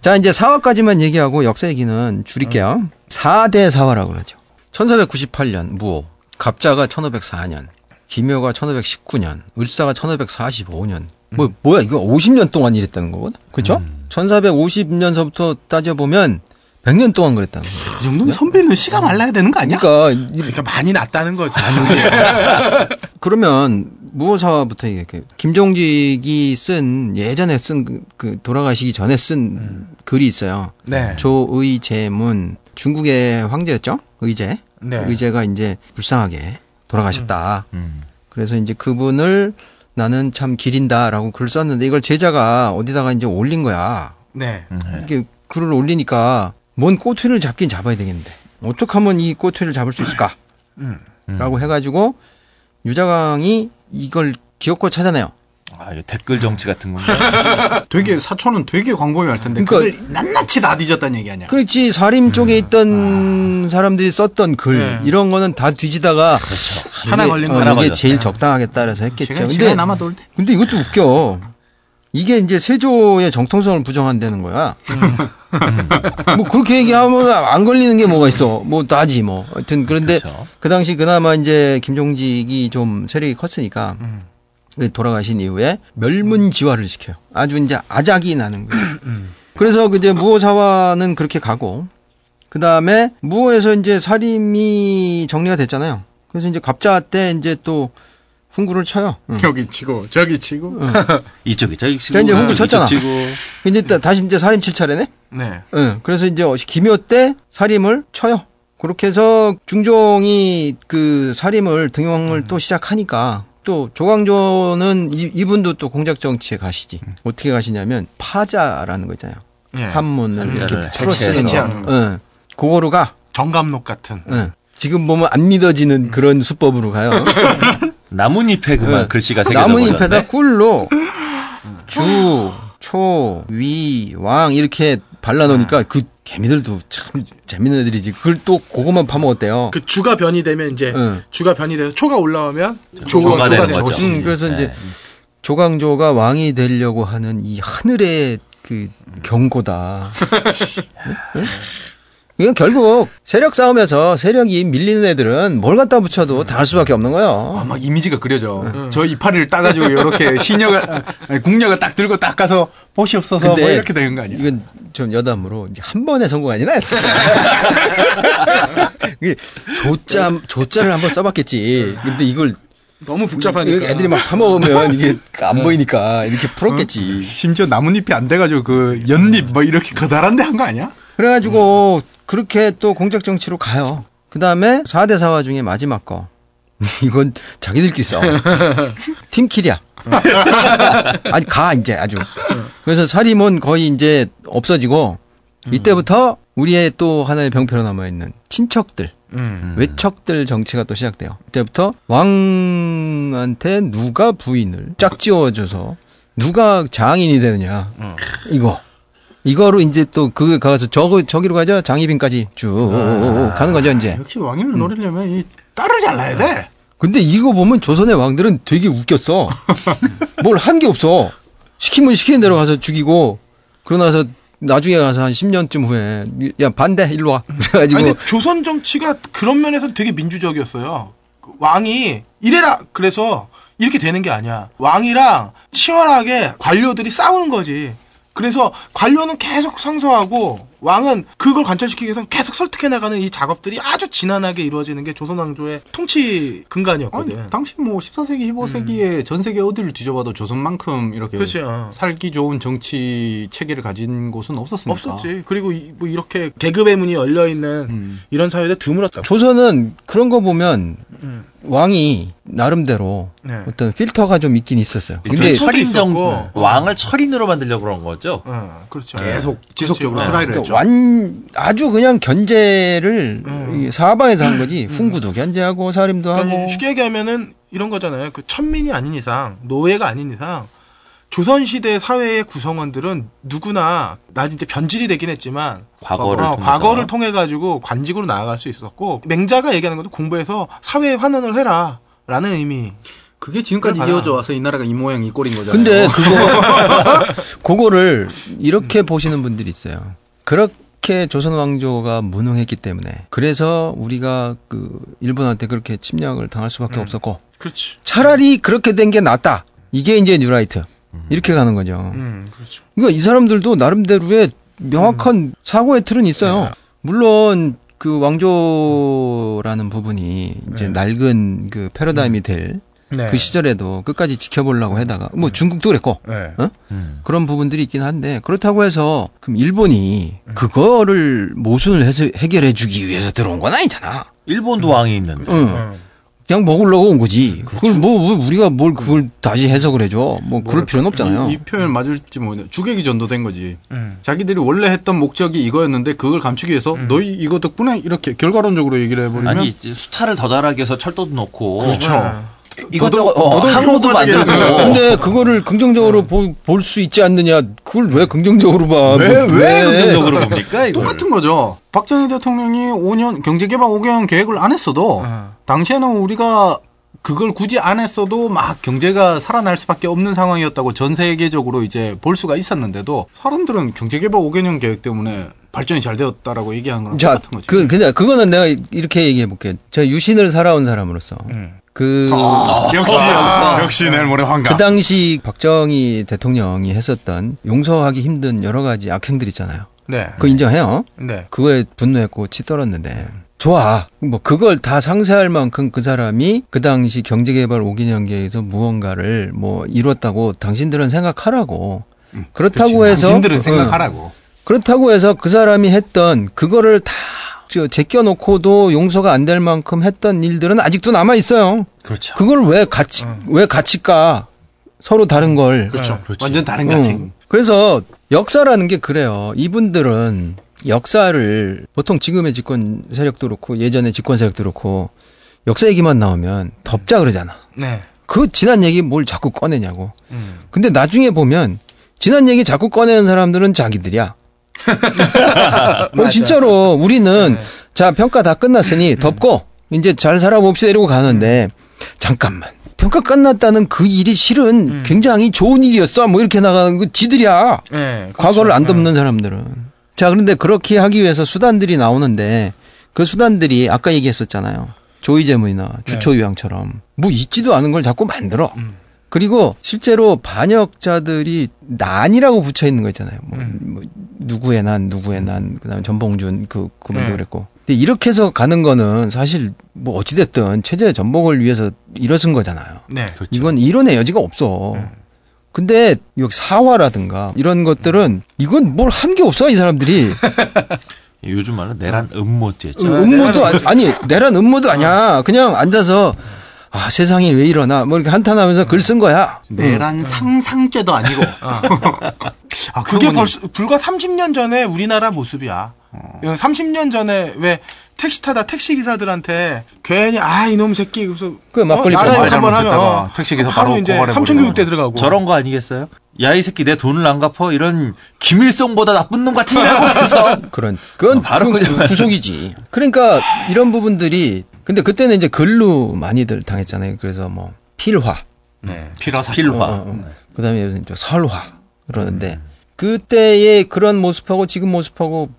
자, 이제 사화까지만 얘기하고 역사 얘기는 줄일게요. 사 4대 사화라고 그러죠. 1498년 무호, 갑자가 1504년. 김효가 1519년, 을사가 1545년. 뭐 뭐야 이거 50년 동안 일했다는 거거든. 그렇죠? 1450년서부터 따져 보면 100년 동안 그랬다는 거예요. 이 정도면 선배는 시간 알라야 되는 거 아니야? 그러니까 이- 그러니까 많이 낫다는 거지. 그러면 무호사부터 얘기할게요. 김종직이 쓴 예전에 쓴 그 돌아가시기 전에 쓴 글이 있어요. 네. 조의제문 중국의 황제였죠? 의제. 네. 의제가 이제 불쌍하게 돌아가셨다. 음. 그래서 이제 그분을 나는 참 기린다라고 글 썼는데 이걸 제자가 어디다가 이제 올린 거야. 네. 음. 이렇게 글을 올리니까 뭔 꼬투리를 잡긴 잡아야 되겠는데 어떻게 하면 이 꼬투리를 잡을 수 있을까? 음. 라고 해가지고 유자강이 이걸 기어코 찾아내요. 아, 이거 댓글 정치 같은 건가? 되게 사촌은 되게 광범위할 텐데 그러니까- 그걸 낱낱이 다 뒤졌다는 얘기 아니야? 그렇지 사림 쪽에 있던 사람들이 썼던 글 네. 이런 거는 다 뒤지다가 하나 이게, 걸린 어, 거 하나 이게 걸렸다. 제일 적당하겠다 그래서 했겠죠. 시간, 근데 시간 남아 돌 때. 근데 이것도 웃겨. 이게 이제 세조의 정통성을 부정한다는 거야. 뭐 그렇게 얘기하면 안 걸리는 게 뭐가 있어. 뭐 나지 뭐. 하여튼 그런데 그렇죠. 그 당시 그나마 이제 김종직이 좀 세력이 컸으니까 음. 그 돌아가신 이후에 멸문지화를 시켜요. 아주 이제 아작이 나는 거예요. 그래서 그 이제 무호사화는 그렇게 가고 그 다음에 무호에서 이제 사림이 정리가 됐잖아요. 그래서 이제 갑자 때 이제 또 훈구를 쳐요. 응. 여기 치고 저기 치고 이쪽이 저기 치고 자, 이제 이쪽 쳤잖아. 치고 이제 다- 다시 이제 살인 칠 차례네. 네. 응. 그래서 이제 김효 때 살임을 쳐요. 그렇게 해서 중종이 그 살임을 등용을 또 시작하니까 또 조광조는 이, 이분도 또 공작 정치에 가시지. 어떻게 가시냐면 파자라는 거 있잖아요. 예. 한문을 이렇게 풀어 쓰는 거. 응. 그거로 가. 정감록 같은. 응. 지금 보면 안 믿어지는 그런 수법으로 가요. 나뭇잎에 그만 네. 글씨가 새겨져 나뭇잎에다. 꿀로 주, 초, 위, 왕 이렇게 발라놓으니까 그 개미들도 참 재밌는 애들이지. 그걸 또 그것만 파먹었대요. 그 주가 변이 되면 이제 응. 주가 변이 돼서 초가 올라오면 조가 조가 되는 되는 거죠. 거지. 음, 그래서 이제 네. 조광조가 왕이 되려고 하는 이 하늘의 그 경고다. 응? 이건 결국 세력 싸움에서 세력이 밀리는 애들은 뭘 갖다 붙여도 다할 수밖에 없는 거예요. 아, 막 이미지가 그려져. 저 이파리를 따가지고 이렇게 시녀가 아니, 궁녀가 딱 들고 딱 가서 보시 없어서 뭐 이렇게 되는 거 아니야? 이건 좀 여담으로 한 번에 성공 아니나 했어. 이게 조자 조자를 한번 써봤겠지. 근데 이걸 너무 복잡하니까. 애들이 막 파먹으면 이게 안 보이니까 이렇게 풀었겠지. 심지어 나뭇잎이 안 돼가지고 그 연잎 뭐 이렇게 거다란데 한 거 아니야? 그래가지고 그렇게 또 공작 정치로 가요. 그 다음에 4대 사화 중에 마지막 거. 이건 자기들끼리 싸워. 팀킬이야. 아니, 가, 이제 아주. 그래서 살림은 거의 이제 없어지고, 이때부터 우리의 또 하나의 병폐로 남아있는 친척들, 음. 외척들 정치가 또 시작돼요. 이때부터 왕한테 누가 부인을 짝지어줘서 누가 장인이 되느냐. 어. 이거. 이거로 이제 또 그 가서 저거 저기로 가죠. 장희빈까지 쭉 가는 거죠, 이제. 역시 왕위를 노리려면 이 딸을 잘라야 돼. 근데 이거 보면 조선의 왕들은 되게 웃겼어. 뭘 한 게 없어. 시키면 시키는 대로 가서 죽이고 그러고 나서 나중에 가서 한 10년쯤 후에 야 반대 일로 와. 그래가지고 아니, 조선 정치가 그런 면에서 되게 민주적이었어요. 그 왕이 이래라 그래서 이렇게 되는 게 아니야. 왕이랑 치열하게 관료들이 싸우는 거지. 그래서 관료는 계속 상소하고 왕은 그걸 관철시키기 위해서 계속 설득해 나가는 이 작업들이 아주 진한하게 이루어지는 게 조선 왕조의 통치 근간이었거든. 아니, 당시 뭐 14세기, 15세기에 전 세계 어디를 뒤져봐도 조선만큼 이렇게 그렇죠. 살기 좋은 정치 체계를 가진 곳은 없었으니까. 없었지. 그리고 이- 뭐 이렇게 계급의 문이 열려 있는 음. 이런 사회가 드물었다. 조선은 그런 거 보면 음. 왕이 나름대로 네. 어떤 필터가 좀 있긴 있었어요. 근데 철인 정 있었고. 왕을 철인으로 만들려고 그런 거죠. 어, 그렇죠. 계속 지속적으로 그렇지. try를 그러니까 했죠. 완 아주 그냥 견제를 음. 이 사방에서 한 거지. 훈구도 견제하고 사림도 그러니까 하고. 쉽게 얘기하면은 이런 거잖아요. 그 천민이 아닌 이상, 노예가 아닌 이상, 조선시대 사회의 구성원들은 누구나, 나 이제 변질이 되긴 했지만, 과거를 어, 통해서. 과거를 통해 가지고 관직으로 나아갈 수 있었고, 맹자가 얘기하는 것도 공부해서 사회에 환원을 해라. 라는 의미. 그게 지금까지. 이어져 와서 이 나라가 이 모양 이 꼴인 거잖아요. 근데 그거 그거를 이렇게 보시는 분들이 있어요. 그렇게 조선 왕조가 무능했기 때문에 그래서 우리가 그 일본한테 그렇게 침략을 당할 수밖에 음. 없었고 그렇지. 차라리 그렇게 된 게 낫다. 이게 이제 뉴라이트. 이렇게 가는 거죠. 음, 그렇죠. 그러니까 이 사람들도 나름대로의 명확한 사고의 틀은 있어요. 네. 물론 그 왕조라는 부분이 이제 네. 낡은 그 패러다임이 될그 네. 시절에도 끝까지 지켜보려고 하다가 뭐 중국도 그랬고 네. 어? 음. 그런 부분들이 있긴 한데 그렇다고 해서 그럼 일본이 그거를 모순을 해서 해결해 주기 위해서 들어온 건 아니잖아. 일본도 왕이 있는데. 응. 음. 그냥 먹으려고 온 거지. 그걸 뭐, 뭐 우리가 뭘 그걸 다시 해석을 해줘. 뭐 그럴 필요는 없잖아요. 이, 이 표현 맞을지 모르겠는데 주객이 전도된 거지. 음. 자기들이 원래 했던 목적이 이거였는데 그걸 감추기 위해서 너희 이거 덕분에 이렇게 결과론적으로 얘기를 해버리면 아니 수타를 더 달하게 해서 철도도 넣고 그렇죠. 이것저것 어, 항로도 만들고 근데 그거를 긍정적으로 볼수 있지 않느냐? 그걸 왜 긍정적으로 봐? 왜 뭐, 왜 긍정적으로 봅니까 이걸? 똑같은 거죠. 박정희 대통령이 5년 경제개발 5개년 계획을 안 했어도 어. 당시에는 우리가 그걸 굳이 안 했어도 막 경제가 살아날 수밖에 없는 상황이었다고 전 세계적으로 이제 볼 수가 있었는데도 사람들은 경제개발 5개년 계획 때문에 발전이 잘 되었다라고 얘기하는 거랑 자, 똑같은 거지. 그 근데 그거는 내가 이렇게 얘기해 볼게. 제가 유신을 살아온 사람으로서 음. 그 역시 역시 내일 모레 환갑. 그 당시 박정희 대통령이 했었던 용서하기 힘든 여러 가지 악행들 있잖아요. 네. 그거 인정해요. 네. 그거에 분노했고 치 떨었는데 좋아. 뭐 그걸 다 상쇄할 만큼 그 사람이 그 당시 경제개발 5기년 계획에서 무언가를 뭐 이뤘다고 당신들은 생각하라고. 그렇다고 해서 당신들은 응. 생각하라고. 그렇다고 해서 그 사람이 했던 그거를 다 저, 제껴놓고도 용서가 안 될 만큼 했던 일들은 아직도 남아 있어요. 그렇죠. 그걸 왜 같이 왜 같이 까 서로 다른 걸. 그렇죠. 그렇지. 완전 다른 가치. 응. 그래서 역사라는 게 그래요. 이분들은 역사를 보통 지금의 집권 세력도 그렇고 예전의 집권 세력도 그렇고 역사 얘기만 나오면 덮자 그러잖아. 네. 그 지난 얘기 뭘 자꾸 꺼내냐고. 음. 근데 나중에 보면 지난 얘기 자꾸 꺼내는 사람들은 자기들이야. 어, 진짜로 우리는 네. 자 평가 다 끝났으니 덮고 이제 잘 살아봅시다 이러고 가는데 잠깐만. 평가 끝났다는 그 일이 실은 굉장히 좋은 일이었어. 뭐 이렇게 나가는 거 지들이야. 네. 과거를 안 그렇죠. 덮는 사람들은. 자 그런데 그렇게 하기 위해서 수단들이 나오는데 그 수단들이 아까 얘기했었잖아요. 조이제문이나 주초유양처럼 뭐 있지도 않은 걸 자꾸 만들어. 음. 그리고 실제로 반역자들이 난이라고 붙여 있는 거 있잖아요. 뭐, 음. 뭐 누구의 난, 누구의 난, 그다음에 전봉준 그 그분도 네. 그랬고. 근데 이렇게 해서 가는 거는 사실 뭐 어찌 됐든 체제 전복을 위해서 일어선 거잖아요. 네. 그렇죠. 이건 이론의 여지가 없어. 음. 근데 여기 사화라든가 이런 것들은 이건 뭘 한 게 없어 이 사람들이 요즘 말로 내란 음모죄 있죠. 음모도 아니, 아니 내란 음모도 아니야 그냥 앉아서 아 세상이 왜 이러나 뭐 이렇게 한탄하면서 글 쓴 거야 내란 상상죄도 아니고. 아, 그게 그러고 보니- 벌써 불과 30년 전에 우리나라 모습이야. 어. 30년 전에 왜 택시 타다 택시 기사들한테 괜히 아 이놈 새끼 그래서 그 막걸리 나라 말욕 한번 하면 잘못했다가 택시 기사 바로 바로 이제 고발해버리고. 삼천 교육대 들어가고 저런 거 아니겠어요? 야 이 새끼 내 돈을 안 갚어 이런 김일성보다 나쁜 놈 같으냐고 해서 그런 그건 바로 그, 구속이지. 그러니까 이런 부분들이 근데 그때는 이제 글로 많이들 당했잖아요. 그래서 뭐 필화, 네. 필화 필화. 어, 어. 그다음에 요새 이제 설화 그러는데 그때의 그런 모습하고 지금 모습하고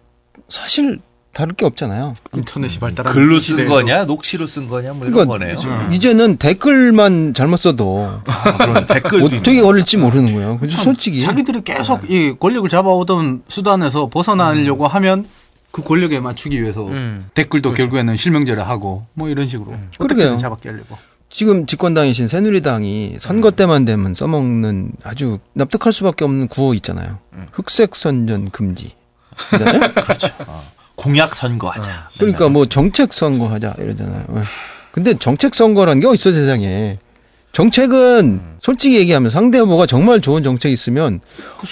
사실 다를 게 없잖아요. 인터넷이 발달한 글로 이쓴 시대에서 거냐, 녹취로 쓴 거냐, 뭐 이런 그러니까 거네요. 이제는 댓글만 잘못 써도 그런 댓글도 어떻게 걸릴지 모르는 거예요. 솔직히 자기들이 계속 이 권력을 잡아오던 수단에서 벗어나려고 하면 그 권력에 맞추기 위해서 음. 댓글도 결국에는 실명제를 하고 뭐 이런 식으로 그러게요. 어떻게든 잡아 깨려고. 지금 집권당이신 새누리당이 선거 때만 되면 써먹는 아주 납득할 수밖에 없는 구호 있잖아요. 흑색 선전 금지. 그다음에 공약 선거하자. 그러니까 뭐 정책 선거하자 이러잖아요. 어. 근데 정책 선거라는 게 어딨어 세상에. 정책은 솔직히 얘기하면 상대 후보가 정말 좋은 정책 있으면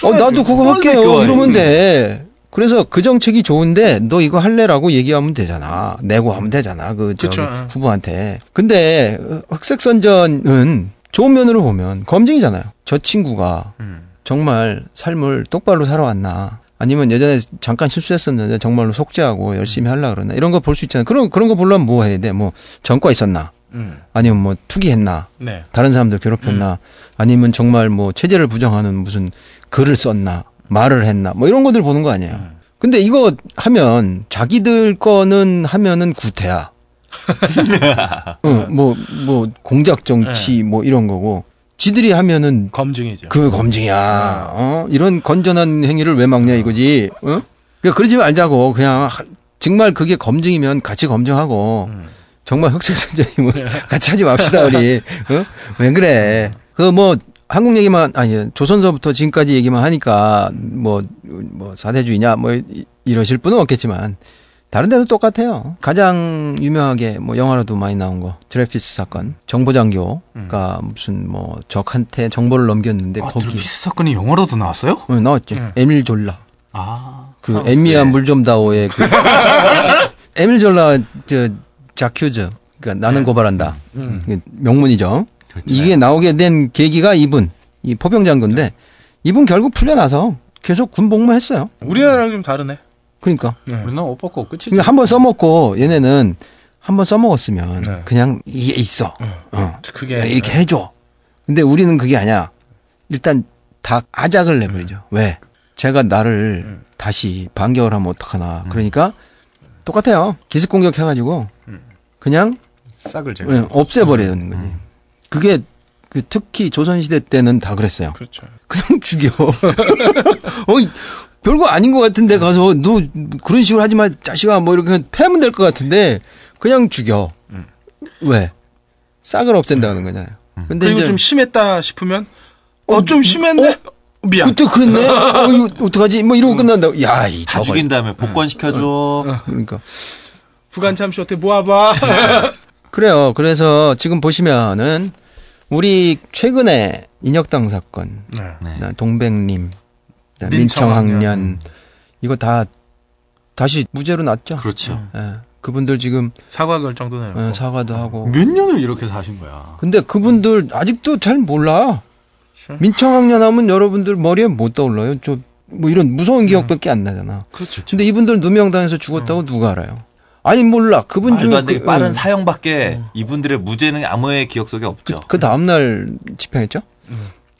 어 나도 그거 할게요 이러면 돼. 그래서 그 정책이 좋은데 너 이거 할래라고 얘기하면 되잖아. 내고 하면 되잖아. 그 저기 그쵸. 후보한테. 근데 흑색 선전은 좋은 면으로 보면 검증이잖아요. 저 친구가 음. 정말 삶을 똑바로 살아왔나. 아니면 예전에 잠깐 실수했었는데 정말로 속죄하고 열심히 하려 그러나 이런 거 볼 수 있잖아요. 그런 그런 거 보려면 뭐 해야 돼? 뭐 전과 있었나? 음. 아니면 뭐 투기했나? 네. 다른 사람들 괴롭혔나? 아니면 정말 뭐 체제를 부정하는 무슨 글을 썼나? 말을 했나? 뭐 이런 것들 보는 거 아니에요. 근데 이거 하면 자기들 거는 하면은 구태야. 어, 뭐, 뭐, 공작 정치, 뭐, 이런 거고. 지들이 하면은 검증이죠. 그 검증이야. 어? 이런 건전한 행위를 왜 막냐 이거지. 어? 그러니까 그러지 말자고 그냥 하- 정말 그게 검증이면 같이 검증하고 정말 흑색선전임을 같이 하지 맙시다 우리. 어? 왜 그래? 그 뭐 한국 얘기만 아니 조선서부터 지금까지 얘기만 하니까 뭐뭐 사대주의냐 뭐 이- 이러실 분은 없겠지만 다른 데도 똑같아요. 가장 유명하게 뭐 영화로도 많이 나온 거 드레피스 사건 정보장교가 무슨 뭐 적한테 정보를 넘겼는데 아, 거기 드루피스 사건이 영화로도 나왔어요? 어, 나왔죠. 에밀 졸라. 아. 그 프랑스의- 에미야 물좀다오의 그 에밀 졸라 저 자큐즈. 그러니까 나는 고발한다. 그 명문이죠. 이게 나오게 된 계기가 이분 이 포병 장군데 이분 결국 풀려나서 계속 군 복무 했어요. 우리나라랑 좀 다르네. 그러니까 우리는 옷 벗고 끝이지. 그러니까 한번 써먹고 얘네는 한번 써먹었으면 네. 그냥 이게 있어. 어. 그게 이렇게 해줘. 근데 우리는 그게 아니야. 일단 다 아작을 내버리죠. 왜? 제가 나를 다시 반격을 하면 어떡하나. 그러니까 똑같아요. 기습 공격해가지고 그냥 싹을 제거. 예, 없애버리는 거지. 그게 그 특히 조선시대 때는 다 그랬어요. 그렇죠. 그냥 죽여. 어이, 별거 아닌 것 같은데 가서 너 그런 식으로 하지 마 자식아 뭐 이렇게 패면 될 것 같은데 그냥 죽여. 왜? 싹을 없앤다는 거잖아요. 근데 그리고 이제 좀 심했다 싶으면 어좀 심했네. 미안. 그때 그랬네. 어, 이거 어떡하지? 뭐 이러고 끝난다고. 야, 이다 저거. 죽인 다음에 복권 시켜줘. 그러니까 부관참 쇼트 모아봐. 그래요. 그래서 지금 보시면은 우리 최근에 인혁당 사건, 네. 네. 동백님, 민청학년. 민청학년 이거 다 다시 무죄로 났죠. 그렇죠. 예. 그분들 지금 사과 결정도 내고. 어, 사과도 하고. 몇 년을 이렇게 사신 거야? 근데 그분들 아직도 잘 몰라. 그렇죠. 민청학년 하면 여러분들 머리에 못 떠올라요. 저 뭐 이런 무서운 기억밖에 안 나잖아. 그렇죠. 근데 이분들 누명당해서 죽었다고 누가 알아요? 아니 몰라. 그분 중에 그, 빠른 어, 사형밖에 이분들의 무죄는 아무의 기억 속에 없죠. 그 다음 날 집행했죠?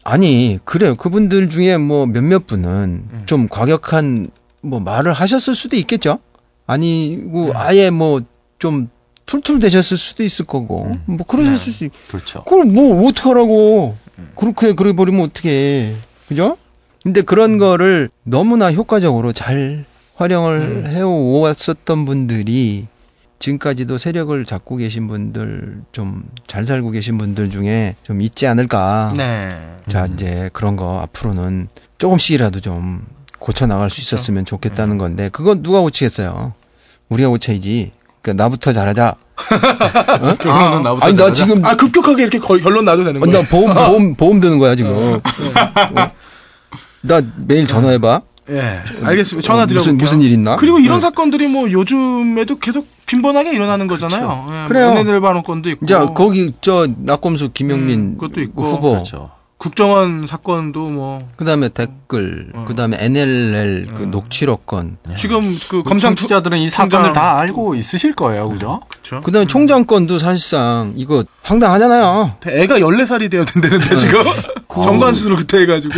아니 그래요. 그분들 중에 뭐 몇몇 분은 좀 과격한 뭐 말을 하셨을 수도 있겠죠. 아니고 아예 뭐 좀 툴툴 되셨을 수도 있을 거고 뭐 그러셨을 수 있. 그렇죠. 그걸 뭐 어떡하라고 그렇게 그래 버리면 어떡해 그죠? 근데 그런 거를 너무나 효과적으로 잘 활용을 해왔었던 분들이 지금까지도 세력을 잡고 계신 분들 좀 잘 살고 계신 분들 중에 좀 있지 않을까. 네. 자 이제 그런 거 앞으로는 조금씩이라도 좀 고쳐 나갈 수 있었으면 좋겠다는 건데 그건 누가 고치겠어요? 우리가 고쳐야지. 그러니까 나부터 잘하자. 결혼은 나부터 아니 나 잘하자? 지금 아 급격하게 이렇게 거- 결론 나도 되는 어, 거야. 나 보험 보험 보험 드는 거야 지금. 어. 나 매일 전화해봐. 예. 알겠습니다. 전화 어, 드려 무슨 무슨 일 있나? 그리고 이런 어. 사건들이 뭐 요즘에도 계속 빈번하게 일어나는 거잖아요. 예, 그래요. 뭐 은혜들 반원 건도 있고. 자 거기 저 낙검수 김영민 음, 그것도 있고. 후보. 그렇죠. 국정원 사건도 뭐 그다음에 댓글, 어. 그다음에 NLL 그 녹취록 건, 지금 그 검상 검상 투 투자들은 이 사건을 다 알고 있으실 거예요, 그죠? 그렇죠. 그다음에 총장 건도 사실상 이거 황당하잖아요. 애가 14살이 되어야 된다는데 지금 정관 수술을 그때 해가지고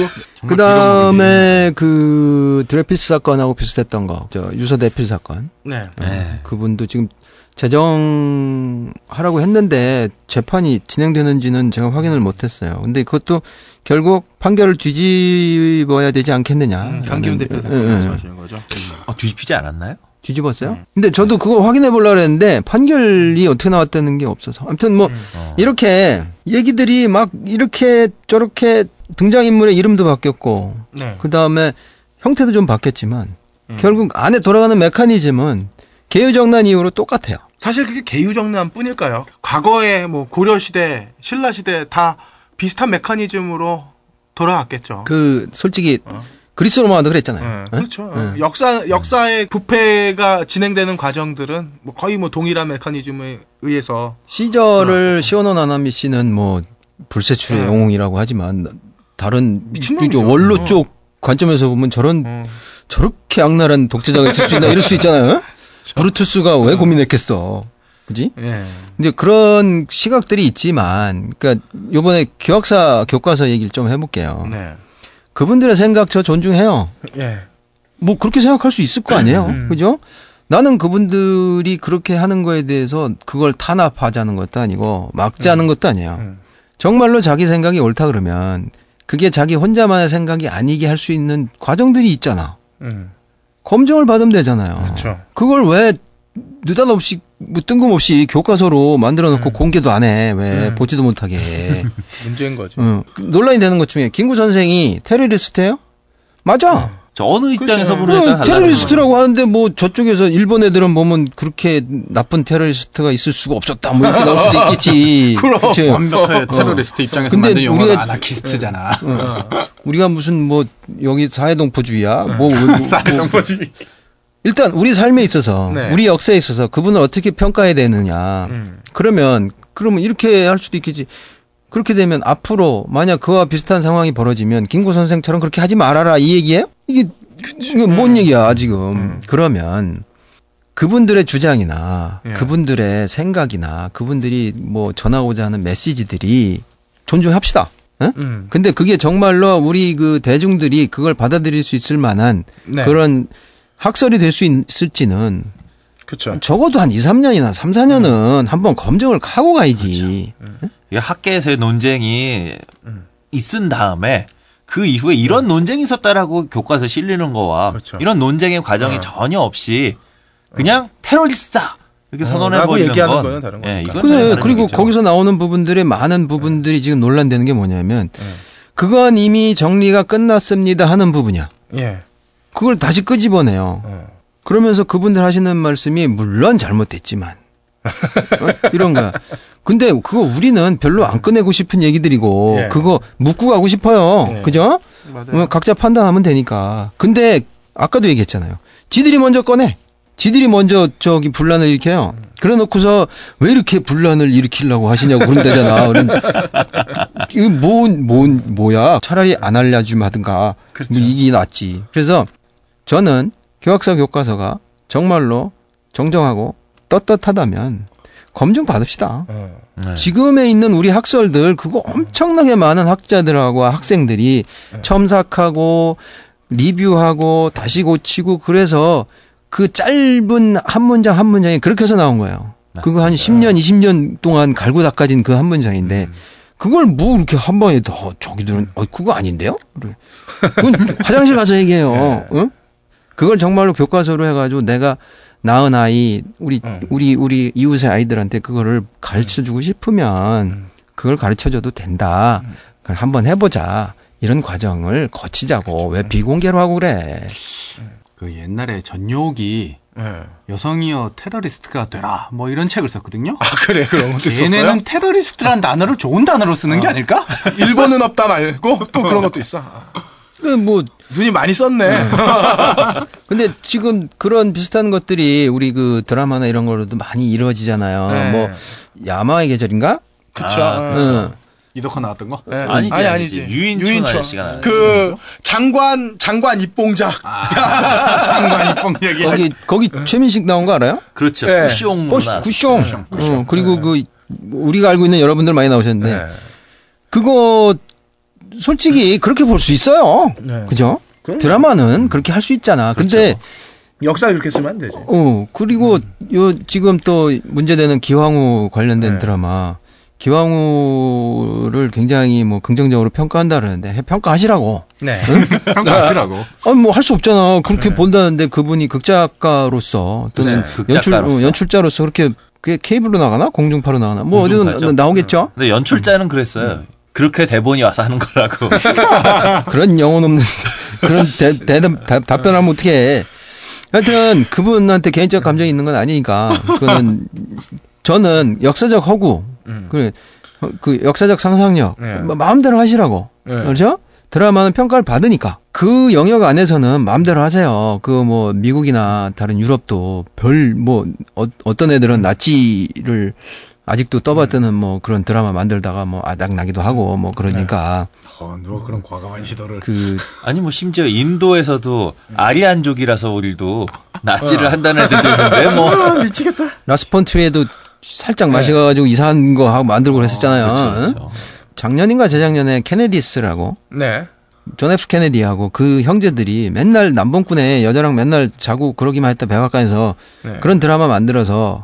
그다음에 그 드레피스 사건하고 비슷했던 거, 저 유서 대필 사건. 네. 네. 그분도 지금 재정하라고 했는데 재판이 진행되는지는 제가 확인을 못했어요. 근데 그것도 결국 판결을 뒤집어야 되지 않겠느냐. 음, 강기훈 대표 예, 예. 말씀하시는 거죠. 어, 뒤집히지 않았나요? 뒤집었어요? 근데 저도 그거 확인해 보려고 했는데 판결이 어떻게 나왔다는 게 없어서. 아무튼 뭐 어. 이렇게 얘기들이 막 이렇게 저렇게 등장인물의 이름도 바뀌었고 네. 그다음에 형태도 좀 바뀌었지만 결국 안에 돌아가는 메커니즘은 개유정난 이후로 똑같아요. 사실 그게 개유정난 뿐일까요? 과거에 뭐 고려 시대, 신라 시대 다 비슷한 메커니즘으로 돌아왔겠죠. 그 솔직히 그리스 로마도 그랬잖아요. 네, 예? 그렇죠. 예. 역사 역사의 부패가 진행되는 과정들은 뭐 거의 뭐 동일한 메커니즘에 의해서 시절을 시원원 아나미 씨는 뭐 불세출의 네. 영웅이라고 하지만 다른 원로 어. 쪽 관점에서 보면 저런 어, 저렇게 악랄한 독재자가 있을 수 있나 이럴 수 있잖아요. 브루투스가 왜 고민했겠어. 그지? 예. 이제 그런 시각들이 있지만, 그러니까 요번에 교학사 교과서 얘기를 좀 해볼게요. 네. 그분들의 생각 저 존중해요. 예. 뭐 그렇게 생각할 수 있을 거 아니에요. 음. 그죠? 나는 그분들이 그렇게 하는 거에 대해서 그걸 탄압하자는 것도 아니고 막자는 것도 아니에요. 음. 정말로 자기 생각이 옳다 그러면 그게 자기 혼자만의 생각이 아니게 할 수 있는 과정들이 있잖아. 음. 검증을 받으면 되잖아요. 그쵸. 그걸 왜 느닷없이 뭐 뜬금없이 교과서로 만들어 놓고 공개도 안 해. 왜 음. 보지도 못하게 해. 문제인 거지. 어, 논란이 되는 것 중에 김구 선생이 테러리스트예요? 맞아. 저 어느 입장에서 어, 달라요. 테러리스트라고 하는데 뭐 저쪽에서 일본 애들은 보면 그렇게 나쁜 테러리스트가 있을 수가 없었다. 뭐 이렇게 나올 수도 있겠지. 그치? 완벽하게 테러리스트 입장에서 근데 만든 영화가 우리가- 아나키스트잖아. 우리가 무슨 뭐 여기 사회동포주의야? 뭐, 뭐, 뭐, 뭐. 사회동포주의. 일단 우리 삶에 있어서 네. 우리 역사에 있어서 그분을 어떻게 평가해야 되느냐. 음. 그러면 그러면 이렇게 할 수도 있겠지. 그렇게 되면 앞으로 만약 그와 비슷한 상황이 벌어지면 김구 선생처럼 그렇게 하지 말아라 이 얘기예요? 이게 이게 음. 뭔 얘기야 지금? 그러면 그분들의 주장이나 예. 그분들의 생각이나 그분들이 뭐 전하고자 하는 메시지들이 존중합시다. 응? 음. 근데 그게 정말로 우리 그 대중들이 그걸 받아들일 수 있을 만한 네. 그런 학설이 될 수 있을지는 그쵸. 적어도 한 2, 3년이나 3, 4년은 한번 검증을 하고 가야지. 이게 학계에서의 논쟁이 음. 있은 다음에 그 이후에 이런 논쟁이 있었다라고 교과서에 실리는 거와 그렇죠. 이런 논쟁의 과정이 어. 전혀 없이 그냥 테러리스트다 이렇게 어, 선언해 버리는 얘기하는 건 거는 다른 예, 거니까. 이건 그래, 다른 그리고 얘기죠. 거기서 나오는 부분들의 많은 부분들이 지금 논란되는 게 뭐냐면 음. 그건 이미 정리가 끝났습니다 하는 부분이야. 예. 그걸 다시 끄집어내요. 어. 그러면서 그분들 하시는 말씀이 물론 잘못됐지만 어? 이런 거야. 근데 그거 우리는 별로 안 꺼내고 싶은 얘기들이고 예. 그거 묻고 가고 싶어요. 예. 그죠? 맞아요. 어, 각자 판단하면 되니까. 근데 아까도 얘기했잖아요. 지들이 먼저 꺼내. 지들이 먼저 저기 분란을 일으켜요. 그래 놓고서 왜 이렇게 분란을 일으키려고 하시냐고 그런다잖아. 그럼 이거 뭐, 뭐, 뭐야. 차라리 안 알려주면 하든가. 그렇죠. 뭐 이게 낫지. 그래서 저는 교학사 교과서가 정말로 정정하고 떳떳하다면 검증 받읍시다. 어. 네. 지금에 있는 우리 학설들 그거 엄청나게 많은 학자들하고 학생들이 첨삭하고 리뷰하고 다시 고치고 그래서 그 짧은 한 문장 한 문장이 그렇게 해서 나온 거예요. 그거 한 10년 20년 동안 갈고 닦아진 그 한 문장인데 그걸 뭐 이렇게 한 번에 더 저기들은 어 그거 아닌데요? 그래. 그건 화장실 가서 얘기해요. 응? 그걸 정말로 교과서로 해가지고 내가 낳은 아이 우리 음. 우리 우리 이웃의 아이들한테 그거를 가르쳐 주고 싶으면 그걸 가르쳐 줘도 된다. 그걸 한번 해 보자. 이런 과정을 거치자고 왜 비공개로 하고 그래? 그 옛날에 전욕이 예. 여성이여 테러리스트가 되라 뭐 이런 책을 썼거든요. 아 그래 그런 것도 있었어요. 얘네는 테러리스트란 단어를 좋은 단어로 쓰는 게 아닐까? 일본은 없다 말고 또 그런 것도 있어. 그뭐 눈이 많이 썼네. 근데 지금 그런 비슷한 것들이 우리 그 드라마나 이런 거로도 많이 이루어지잖아요. 네. 뭐 야마의 계절인가? 그쵸. 아, 어. 응. 이덕화 나왔던 거? 네. 아니지, 아니, 아니지. 유인촌 아저씨가. 그 장관 장관 입봉작. 장관 입봉 얘기. 거기 거기 최민식 나온 거 알아요? 그렇죠. 네. 쿠숑 뽀 문화. 구숑. 어, 그리고 그 우리가 알고 있는 여러분들 많이 나오셨는데 네. 그거 솔직히 그렇게 볼 수 있어요. 네. 그죠? 그럼요. 드라마는 그렇게 할 수 있잖아. 근데 역사 그렇게 쓰면 안 되지. 어 그리고 요 지금 또 문제되는 기왕후 관련된 네. 드라마 기왕후를 굉장히 뭐 긍정적으로 평가한다 그러는데 해- 평가하시라고. 네. 평가하시라고. 아니 뭐 할 수 없잖아. 그렇게 본다는데 그분이 극작가로서 또는 네, 연출 극작가로서. 어, 연출자로서 그렇게 그게 케이블로 나가나 공중파로 나가나 뭐 어디든. 나오겠죠. 근데 연출자는 그랬어요. 그렇게 대본이 와서 하는 거라고. 그런 영혼 없는 그런 대, 대답 답- 답변하면 어떻게 해. 하여튼 그분한테 개인적 감정이 있는 건 아니니까 그거는 저는 역사적 허구 음. 그, 역사적 상상력 네. 뭐 마음대로 하시라고 네. 그렇죠? 드라마는 평가를 받으니까 그 영역 안에서는 마음대로 하세요. 그 뭐 미국이나 다른 유럽도 별 뭐 어, 떤 애들은 나치를 아직도 떠받드는 뭐 그런 드라마 만들다가 뭐 아닥나기도 하고 뭐 그러니까 어, 누가 그런 과감한 시도를. 그 아니 뭐 심지어 인도에서도 아리안족이라서 우리도 납치를 한다는 애들도 있는데 뭐 아, 미치겠다. 라스 폰 트리에도 살짝 맛이 가가지고 이상한 거 하고 만들고 그랬었잖아요. 그렇죠, 응? 그렇죠. 작년인가 재작년에 Kennedys라고 네. 존 F 케네디하고 그 형제들이 맨날 난봉꾼에 여자랑 맨날 자고 그러기만 했다 백악관에서 네. 그런 드라마 만들어서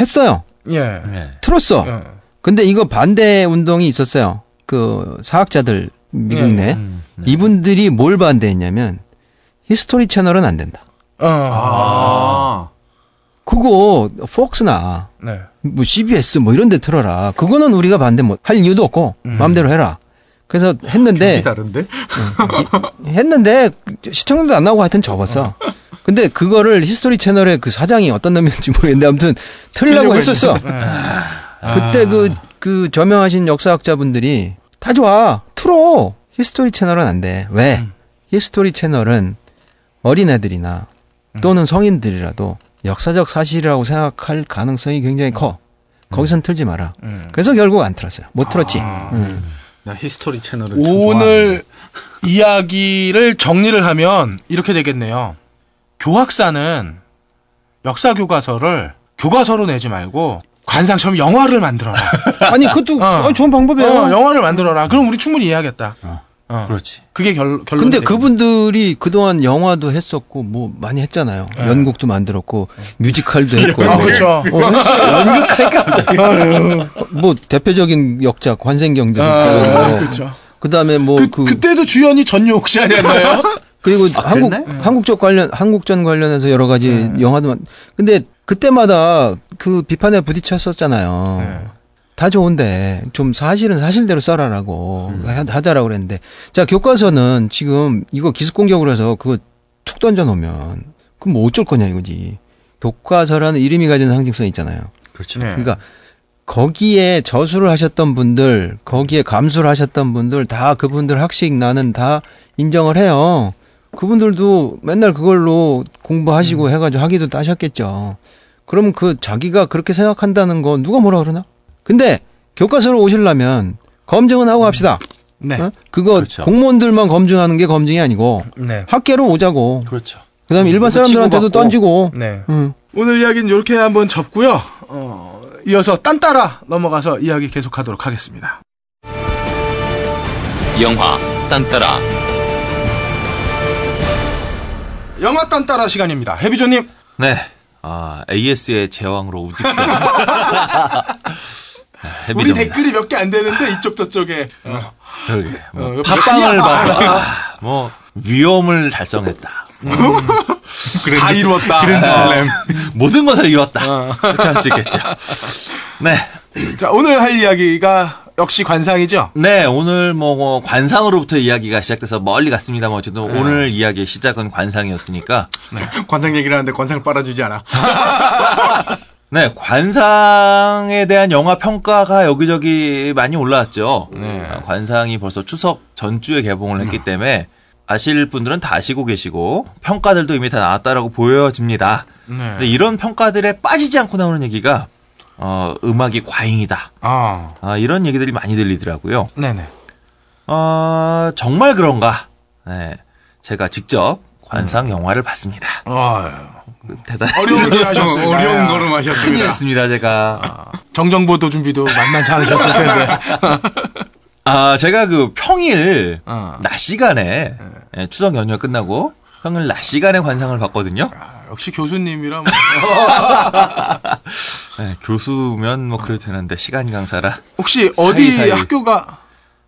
했어요. 예. 네. 틀었어. 어. 근데 이거 반대 운동이 있었어요. 그 사학자들 미국 네. 내 음, 네. 이분들이 뭘 반대했냐면 History Channel은 안 된다. 어. 아. 그거 Fox나 네. 뭐 CBS 뭐 이런 데 틀어라. 그거는 우리가 반대 못할 이유도 없고 음. 마음대로 해라. 그래서 했는데 이 다른데? 했는데 시청률도 안 나오고 하여튼 접었어. 근데 그거를 History Channel의 그 사장이 어떤 놈이었는지 모르겠는데 아무튼 틀려고 했었어. 그때 그, 그 저명하신 역사학자분들이 다 좋아. 틀어. History Channel은 안 돼. 왜? History Channel은 어린애들이나 또는 성인들이라도 역사적 사실이라고 생각할 가능성이 굉장히 커. 거기선 틀지 마라. 음. 그래서 결국 안 틀었어요. 못 틀었지. 음. 나 History Channel을 참 오늘 이야기를 정리를 하면 이렇게 되겠네요. 교학사는 역사 교과서를 교과서로 내지 말고 관상처럼 영화를 만들어라. 아니, 그것도 어. 어, 좋은 방법이에요. 어, 영화를 만들어라. 그럼 우리 충분히 이해하겠다. 어. 그렇지. 그게 결, 결론. 근데 그분들이 그동안 영화도 했었고 뭐 많이 했잖아요. 연극도 만들었고 뮤지컬도 했고. 아, 그렇죠. 어, 연극할까? 뭐 대표적인 역자 관생경도 아, 뭐. 그렇죠. 그다음에 뭐 그, 그, 그때도 주연이 전용욱 씨 아니었나요? 그리고 한국 그랬네? 한국적 관련 한국전 관련해서 여러 가지 영화도 만 근데 그때마다 그 비판에 부딪혔었잖아요. 네. 다 좋은데 좀 사실은 사실대로 써라라고 하- 하자라고 그랬는데 자 교과서는 지금 이거 기습 공격을 해서 그거 툭 던져 놓으면 그럼 뭐 어쩔 거냐 이거지. 교과서라는 이름이 가진 상징성이 있잖아요. 그렇죠. 네. 그러니까 거기에 저수를 하셨던 분들, 거기에 감수를 하셨던 분들 다 그분들 학식 나는 다 인정을 해요. 그분들도 맨날 그걸로 공부하시고 해가지고 학위도 따셨겠죠. 그럼 그 자기가 그렇게 생각한다는 거 누가 뭐라 그러나? 근데 교과서를 오시려면 검증은 하고 합시다. 네. 어? 그거 그렇죠. 공무원들만 검증하는 게 검증이 아니고 네. 학계로 오자고. 그렇죠. 그다음에 일반 사람들한테도. 던지고. 네. 응. 오늘 이야기는 이렇게 한번 접고요. 어, 이어서 딴따라 넘어가서 이야기 계속하도록 하겠습니다. 영화 딴따라 영화 딴따라 시간입니다. 해비조님. 네. 아, AS의 제왕으로 우직세. 우리 댓글이 몇 개 안 되는데 이쪽 저쪽에 어, 그러게. 뭐 어, 옆에 팟빵을 많이 봐라. 뭐 위험을 달성했다. 다 이루었다. 모든 것을 이뤘다. 이렇게 할 수 있겠죠. 네. 자 오늘 할 이야기가 역시 관상이죠. 네, 오늘 뭐, 뭐 관상으로부터 이야기가 시작돼서 멀리 갔습니다만 어쨌든 오늘 이야기의 시작은 관상이었으니까 관상 얘기를 하는데 관상을 빨아주지 않아. 네, 관상에 대한 영화 평가가 여기저기 많이 올라왔죠. 아, 관상이 벌써 추석 전주에 개봉을 했기 때문에 아실 분들은 다 아시고 계시고 평가들도 이미 다 나왔다라고 보여집니다. 네. 근데 이런 평가들에 빠지지 않고 나오는 얘기가 어, 음악이 과잉이다. 아, 아, 이런 얘기들이 많이 들리더라고요. 네네. 어, 정말 그런가? 네, 제가 직접 관상 영화를 봤습니다. 아유, 대단 어려운 일 하셨어요. 어려운 걸음 하셨습니다. 큰일 했습니다, 제가. 정정보도 준비도 만만치 않으셨을 텐데. 아, 제가 그 평일 어. 낮 시간에 예, 추석 연휴가 끝나고 평일 낮 시간에 관상을 봤거든요. 아, 역시 교수님이라 뭐. 예, 교수면 뭐 그래도 되는데 시간 강사라. 혹시 어디 사이사이. 학교가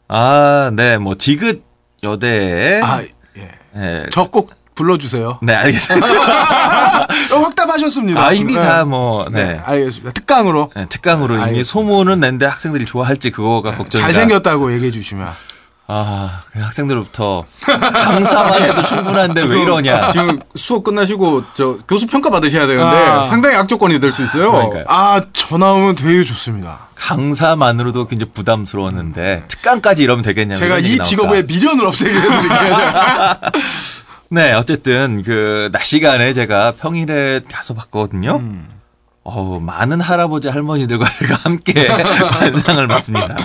아, 네, 뭐 디귿 여대에 아 예. 예, 저꼭 불러주세요. 네, 알겠습니다. 어, 확답하셨습니다. 아, 이미 네. 다 뭐, 네. 네. 알겠습니다. 특강으로 네, 특강으로 이미 알겠습니다. 소문은 낸데 학생들이 좋아할지 그거가 걱정이다. 잘생겼다고 얘기해 주시면. 아, 그 학생들부터 강사만 해도 충분한데 왜 이러냐. 지금 수업 끝나시고 저 교수 평가 받으셔야 되는데 아. 상당히 악조건이 될 수 있어요. 그러니까요. 아, 저 나오면 되게 좋습니다. 강사만으로도 굉장히 부담스러웠는데 특강까지 이러면 되겠냐면 제가 이 직업의. 미련을 없애게 해드릴게요. 네 어쨌든 그 낮 시간에 제가 평일에 가서 봤거든요. 음. 어우 많은 할아버지 할머니들과 제가 함께 관상을 봤습니다.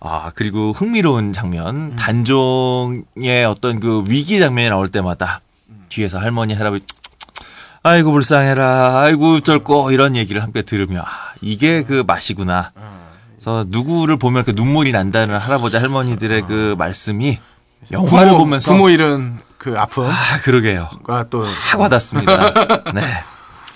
아 그리고 흥미로운 음. 장면 단종의 어떤 그 위기 장면이 나올 때마다 뒤에서 할머니 할아버지 아이고 불쌍해라 아이고 어쩔꼬 이런 얘기를 함께 들으며 아, 이게 그 맛이구나. 그래서 누구를 보면 이렇게 눈물이 난다는 할아버지 할머니들의 그 말씀이 영화를 부모, 보면서 부모 잃은 그 아픔과 아 그러게요. 또확 와닿습니다. 네.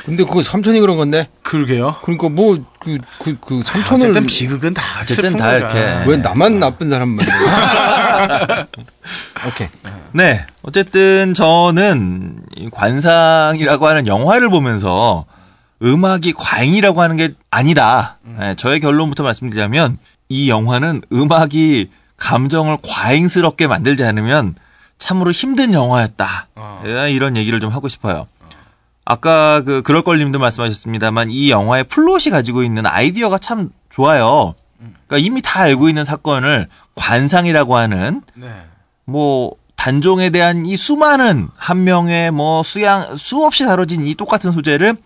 근데 그거 삼촌이 그런 건데. 그러게요. 그러니까 뭐그그 그 삼촌을 어쨌든 비극은 다 어쨌든 다. 이렇게. 왜 나만 나쁜 사람만. 오케이. 네. 어쨌든 저는 이 관상이라고 하는 영화를 보면서 음악이 과잉이라고 하는 게 아니다. 네, 저의 결론부터 말씀드리자면 이 영화는 음악이 감정을 과잉스럽게 만들지 않으면 참으로 힘든 영화였다. 어. 예, 이런 얘기를 좀 하고 싶어요. 아까 그 그럴 걸님도 말씀하셨습니다만 이 영화의 플롯이 가지고 있는 아이디어가 참 좋아요. 그러니까 이미 다 알고 있는 사건을 관상이라고 하는 네. 뭐 단종에 대한 이 수많은 한 명의 뭐 수양 수없이 다뤄진 이 똑같은 소재를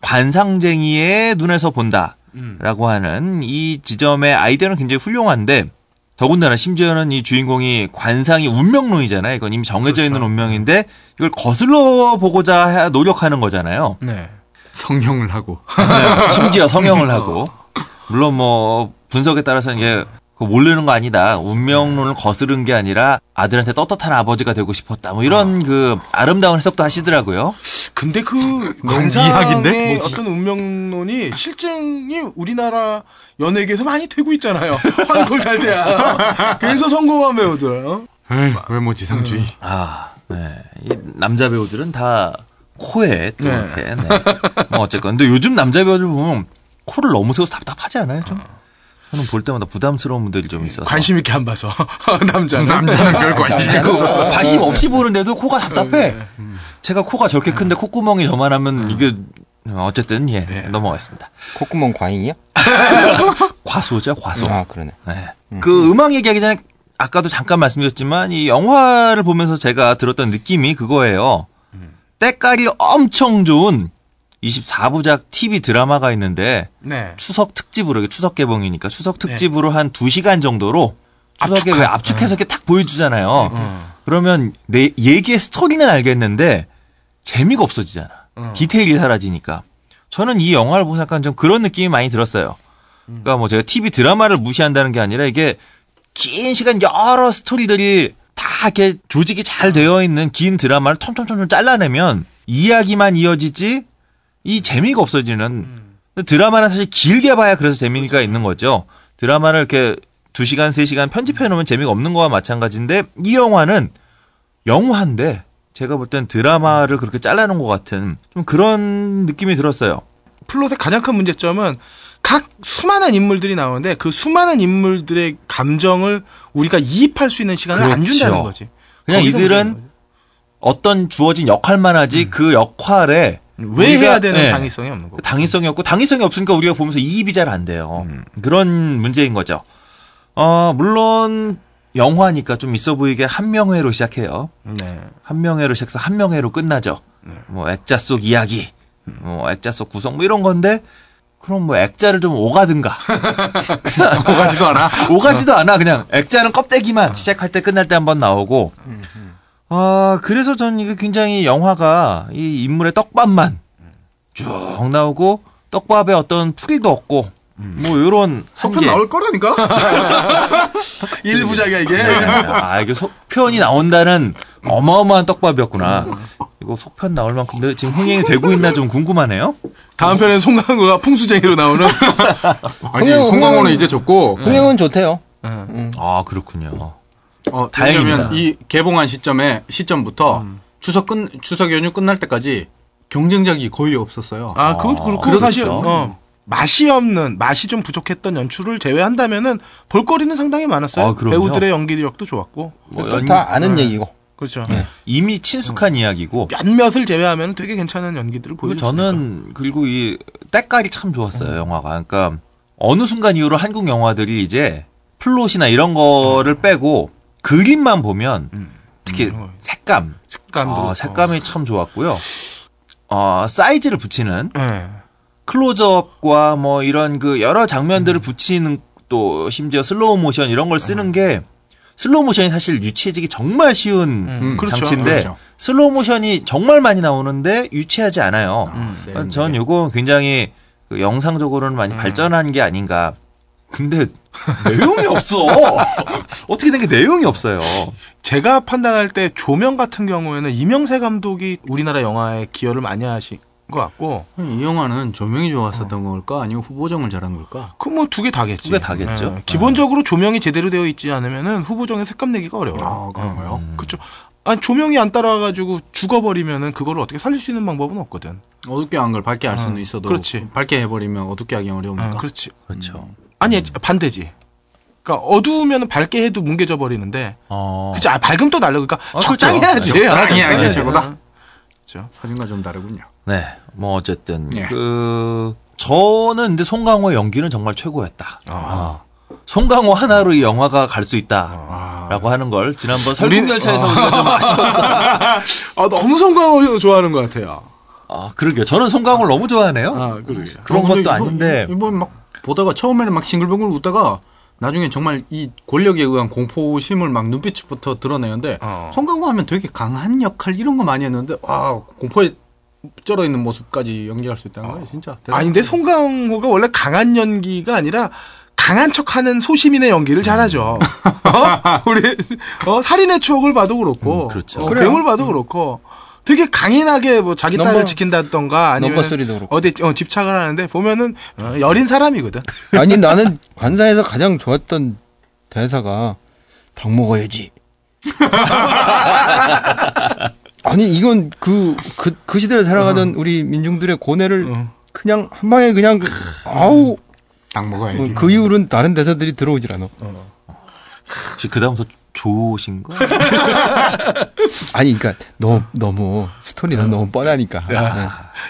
관상쟁이의 눈에서 본다라고 음. 하는 이 지점의 아이디어는 굉장히 훌륭한데 더군다나 심지어는 이 주인공이 관상이 운명론이잖아요. 이건 이미 정해져 있는 운명인데 이걸 거슬러 보고자 해- 노력하는 거잖아요. 네. 성형을 하고. 네, 심지어 성형을 하고 물론 뭐 분석에 따라서는 이게 그거 모르는 거 아니다. 운명론을 거스른 게 아니라 아들한테 떳떳한 아버지가 되고 싶었다. 뭐 이런 그 아름다운 해석도 하시더라고요. 근데 그 이학인데? 관상의 어떤 운명론이 실증이 우리나라 연예계에서 많이 되고 있잖아요. 환골 달대야. 그래서 성공한 배우들. 어? 에이, 외모지상주의. 아, 네. 이 남자 배우들은 다 코에 또 네. 이렇게. 네. 뭐 어쨌건. 근데 요즘 남자 배우들 보면 코를 너무 세워서 답답하지 않아요? 좀? 저는 볼 때마다 부담스러운 분들이 좀 있어서. 관심 있게 안 봐서 남자는 남자는 별 관심 그 관심 없이 보는데도 코가 답답해. 제가 코가 저렇게 큰데 콧구멍이 저만하면 이게 어쨌든 예 넘어가겠습니다. 콧구멍 과잉이야? 과소죠 과소. 아 그러네. 네. 그 음악 얘기하기 전에 아까도 잠깐 말씀드렸지만 이 영화를 보면서 제가 들었던 느낌이 그거예요. 때깔이 엄청 좋은 24부작 TV 드라마가 있는데 네. 추석 특집으로 이게 추석 개봉이니까 추석 특집으로 한 2시간 정도로 추석에 왜 압축해서 이렇게 딱 보여주잖아요. 그러면 내 얘기의 스토리는 알겠는데 재미가 없어지잖아. 디테일이 사라지니까. 저는 이 영화를 보면서 약간 좀 그런 느낌이 많이 들었어요. 그러니까 뭐 제가 TV 드라마를 무시한다는 게 아니라 이게 긴 시간 여러 스토리들이 다 이렇게 조직이 잘 되어 있는 긴 드라마를 톰톰톰톰 잘라내면 이야기만 이어지지 이 재미가 없어지는 근데 드라마는 사실 길게 봐야 그래서 재미가 있는 거죠. 드라마를 이렇게 2시간, 3시간 편집해 놓으면 재미가 없는 거와 마찬가지인데 이 영화는 영화인데 제가 볼 땐 드라마를 그렇게 잘라놓은 것 같은 좀 그런 느낌이 들었어요. 플롯의 가장 큰 문제점은 각 수많은 인물들이 나오는데 그 수많은 인물들의 감정을 우리가 이입할 수 있는 시간을 안 그렇죠. 준다는 거지. 그냥 이들은 어떤 주어진 역할만 하지 그 역할에. 왜 우리가- 해야 되는 예. 당위성이 없는 거고. 당위성이 없고 당위성이 없으니까 우리가 보면서 이입이 잘 안 돼요. 그런 문제인 거죠. 어, 물론 영화니까 좀 있어 보이게 한 명회로 시작해요. 네. 한 명회로 시작해서 한 명회로 끝나죠. 뭐 액자 속 이야기, 뭐 액자 속 구성 뭐 이런 건데 그럼 뭐 액자를 좀 오가든가. 오가지도 않아. 오가지도 않아. 그냥 액자는 껍데기만 시작할 때 끝날 때 한 번 나오고. 아, 그래서 저는 이게 굉장히 영화가 이 인물의 떡밥만 쭉 나오고 떡밥에 어떤 풀이도 없고 뭐 요런 속편. 나올 거라니까? 일부작이야 이게. 아, 이게 속편이 나온다는 어마어마한 떡밥이었구나. 이거 속편 나올 만큼 근데 지금 흥행이 되고 있나 좀 궁금하네요. 다음 편엔 송강호가 풍수쟁이로 나오는. 아니, 송강호는 이제 줬고. 흥행은 좋대요. 아, 그렇군요. 어, 다행입니다. 왜냐면 이 개봉한 시점에 시점부터 추석 끝 추석 연휴 끝날 때까지 경쟁작이 거의 없었어요. 아, 그것 그렇고 그렇죠. 사실 어, 맛이 없는 맛이 좀 부족했던 연출을 제외한다면은 볼거리는 상당히 많았어요. 아. 배우들의 연기력도 좋았고. 뭐또 연- 다 아는 얘기고. 그렇죠. 이미 친숙한 이야기고 몇몇을 제외하면 되게 괜찮은 연기들을 보여줬어요. 저는 그리고 이 때깔이 참 좋았어요 영화가. 그러니까 어느 순간 이후로 한국 영화들이 이제 플롯이나 이런 거를 빼고 그림만 보면 특히 음. 색감, 색감도 아, 그렇고. 색감이 참 좋았고요. 어, 사이즈를 붙이는 예. 클로즈업과 뭐 이런 그 여러 장면들을 붙이는 또 심지어 슬로우 모션 이런 걸 쓰는 게 슬로우 모션이 사실 유치해지기 정말 쉬운 음, 그렇죠. 장치인데 그렇죠. 슬로우 모션이 정말 많이 나오는데 유치하지 않아요. 음. 전 이거 굉장히 그 영상적으로는 많이 발전한 게 아닌가. 근데 내용이 없어. 어떻게 된 게 내용이 없어요. 제가 판단할 때 조명 같은 경우에는 이명세 감독이 우리나라 영화에 기여를 많이 하신 것 같고 이 영화는 조명이 좋았었던 걸까 아니면 후보정을 잘한 걸까? 그 뭐 두 개 다겠지. 두 개 다겠죠. 예, 기본적으로 조명이 제대로 되어 있지 않으면은 후보정에 색감 내기가 어려워요. 아 그런가요? 그렇죠. 아니 조명이 안 따라와가지고 죽어버리면은 그거를 어떻게 살릴 수 있는 방법은 없거든. 어둡게 한 걸 밝게 할 수는 어, 있어도 그렇지. 밝게 해버리면 어둡게 하기 어려우니까. 아, 그렇지. 그렇죠. 아니 반대지. 그러니까 어두우면 밝게 해도 뭉개져 버리는데, 어. 그치? 아, 밝으면 또 날려. 그러니까 아, 적당히 그렇죠. 해야지. 적당히 아, 하는 게 최고다. 그렇죠. 사진과 좀 다르군요. 네. 뭐 어쨌든 예. 그 저는 근데 송강호의 연기는 정말 최고였다. 아. 송강호 하나로 이 영화가 갈 수 있다. 아. 라고 하는 걸 지난번 설국열차에서 우리가 좀 아쉬웠다. 아, 너무 송강호 좋아하는 것 같아요. 아, 그러게요. 저는 송강호를 너무 좋아하네요. 아, 그러게. 그런 어, 근데 것도 이번- 아닌데. 이번 막 보다가 처음에는 막 싱글벙글 웃다가 나중에 정말 이 권력에 의한 공포심을 막 눈빛부터 드러내는데 어. 송강호 하면 되게 강한 역할 이런 거 많이 했는데 와 공포에 쩔어 있는 모습까지 연기할 수 있다는 거 진짜 대단하다. 아닌데 송강호가 원래 강한 연기가 아니라 강한 척하는 소시민의 연기를 잘하죠. 어? 우리 어, 살인의 추억을 봐도 그렇고, 음, 그렇죠. 어. 괴물 봐도 그렇고, 되게 강인하게 뭐 자기 딸을 넘버- 지킨다던가 아니면. 어디 어, 집착을 하는데 보면은 어, 여린 사람이거든. 아니 나는 관사에서 가장 좋았던 대사가 닭 먹어야지. 아니 이건 그그그 시대를 살아가던 우리 민중들의 고뇌를 어. 그냥 한 방에 그냥 그- 아우 딱 먹어야지. 뭐그 이후로는 다른 대사들이 들어오질 않아. 혹시 그 다음부터 좋으신 거? 아니 그러니까 너무 너무 스토리는 너무 뻔하니까. 네.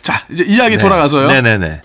자 이제 이야기 돌아가서요. 네네네.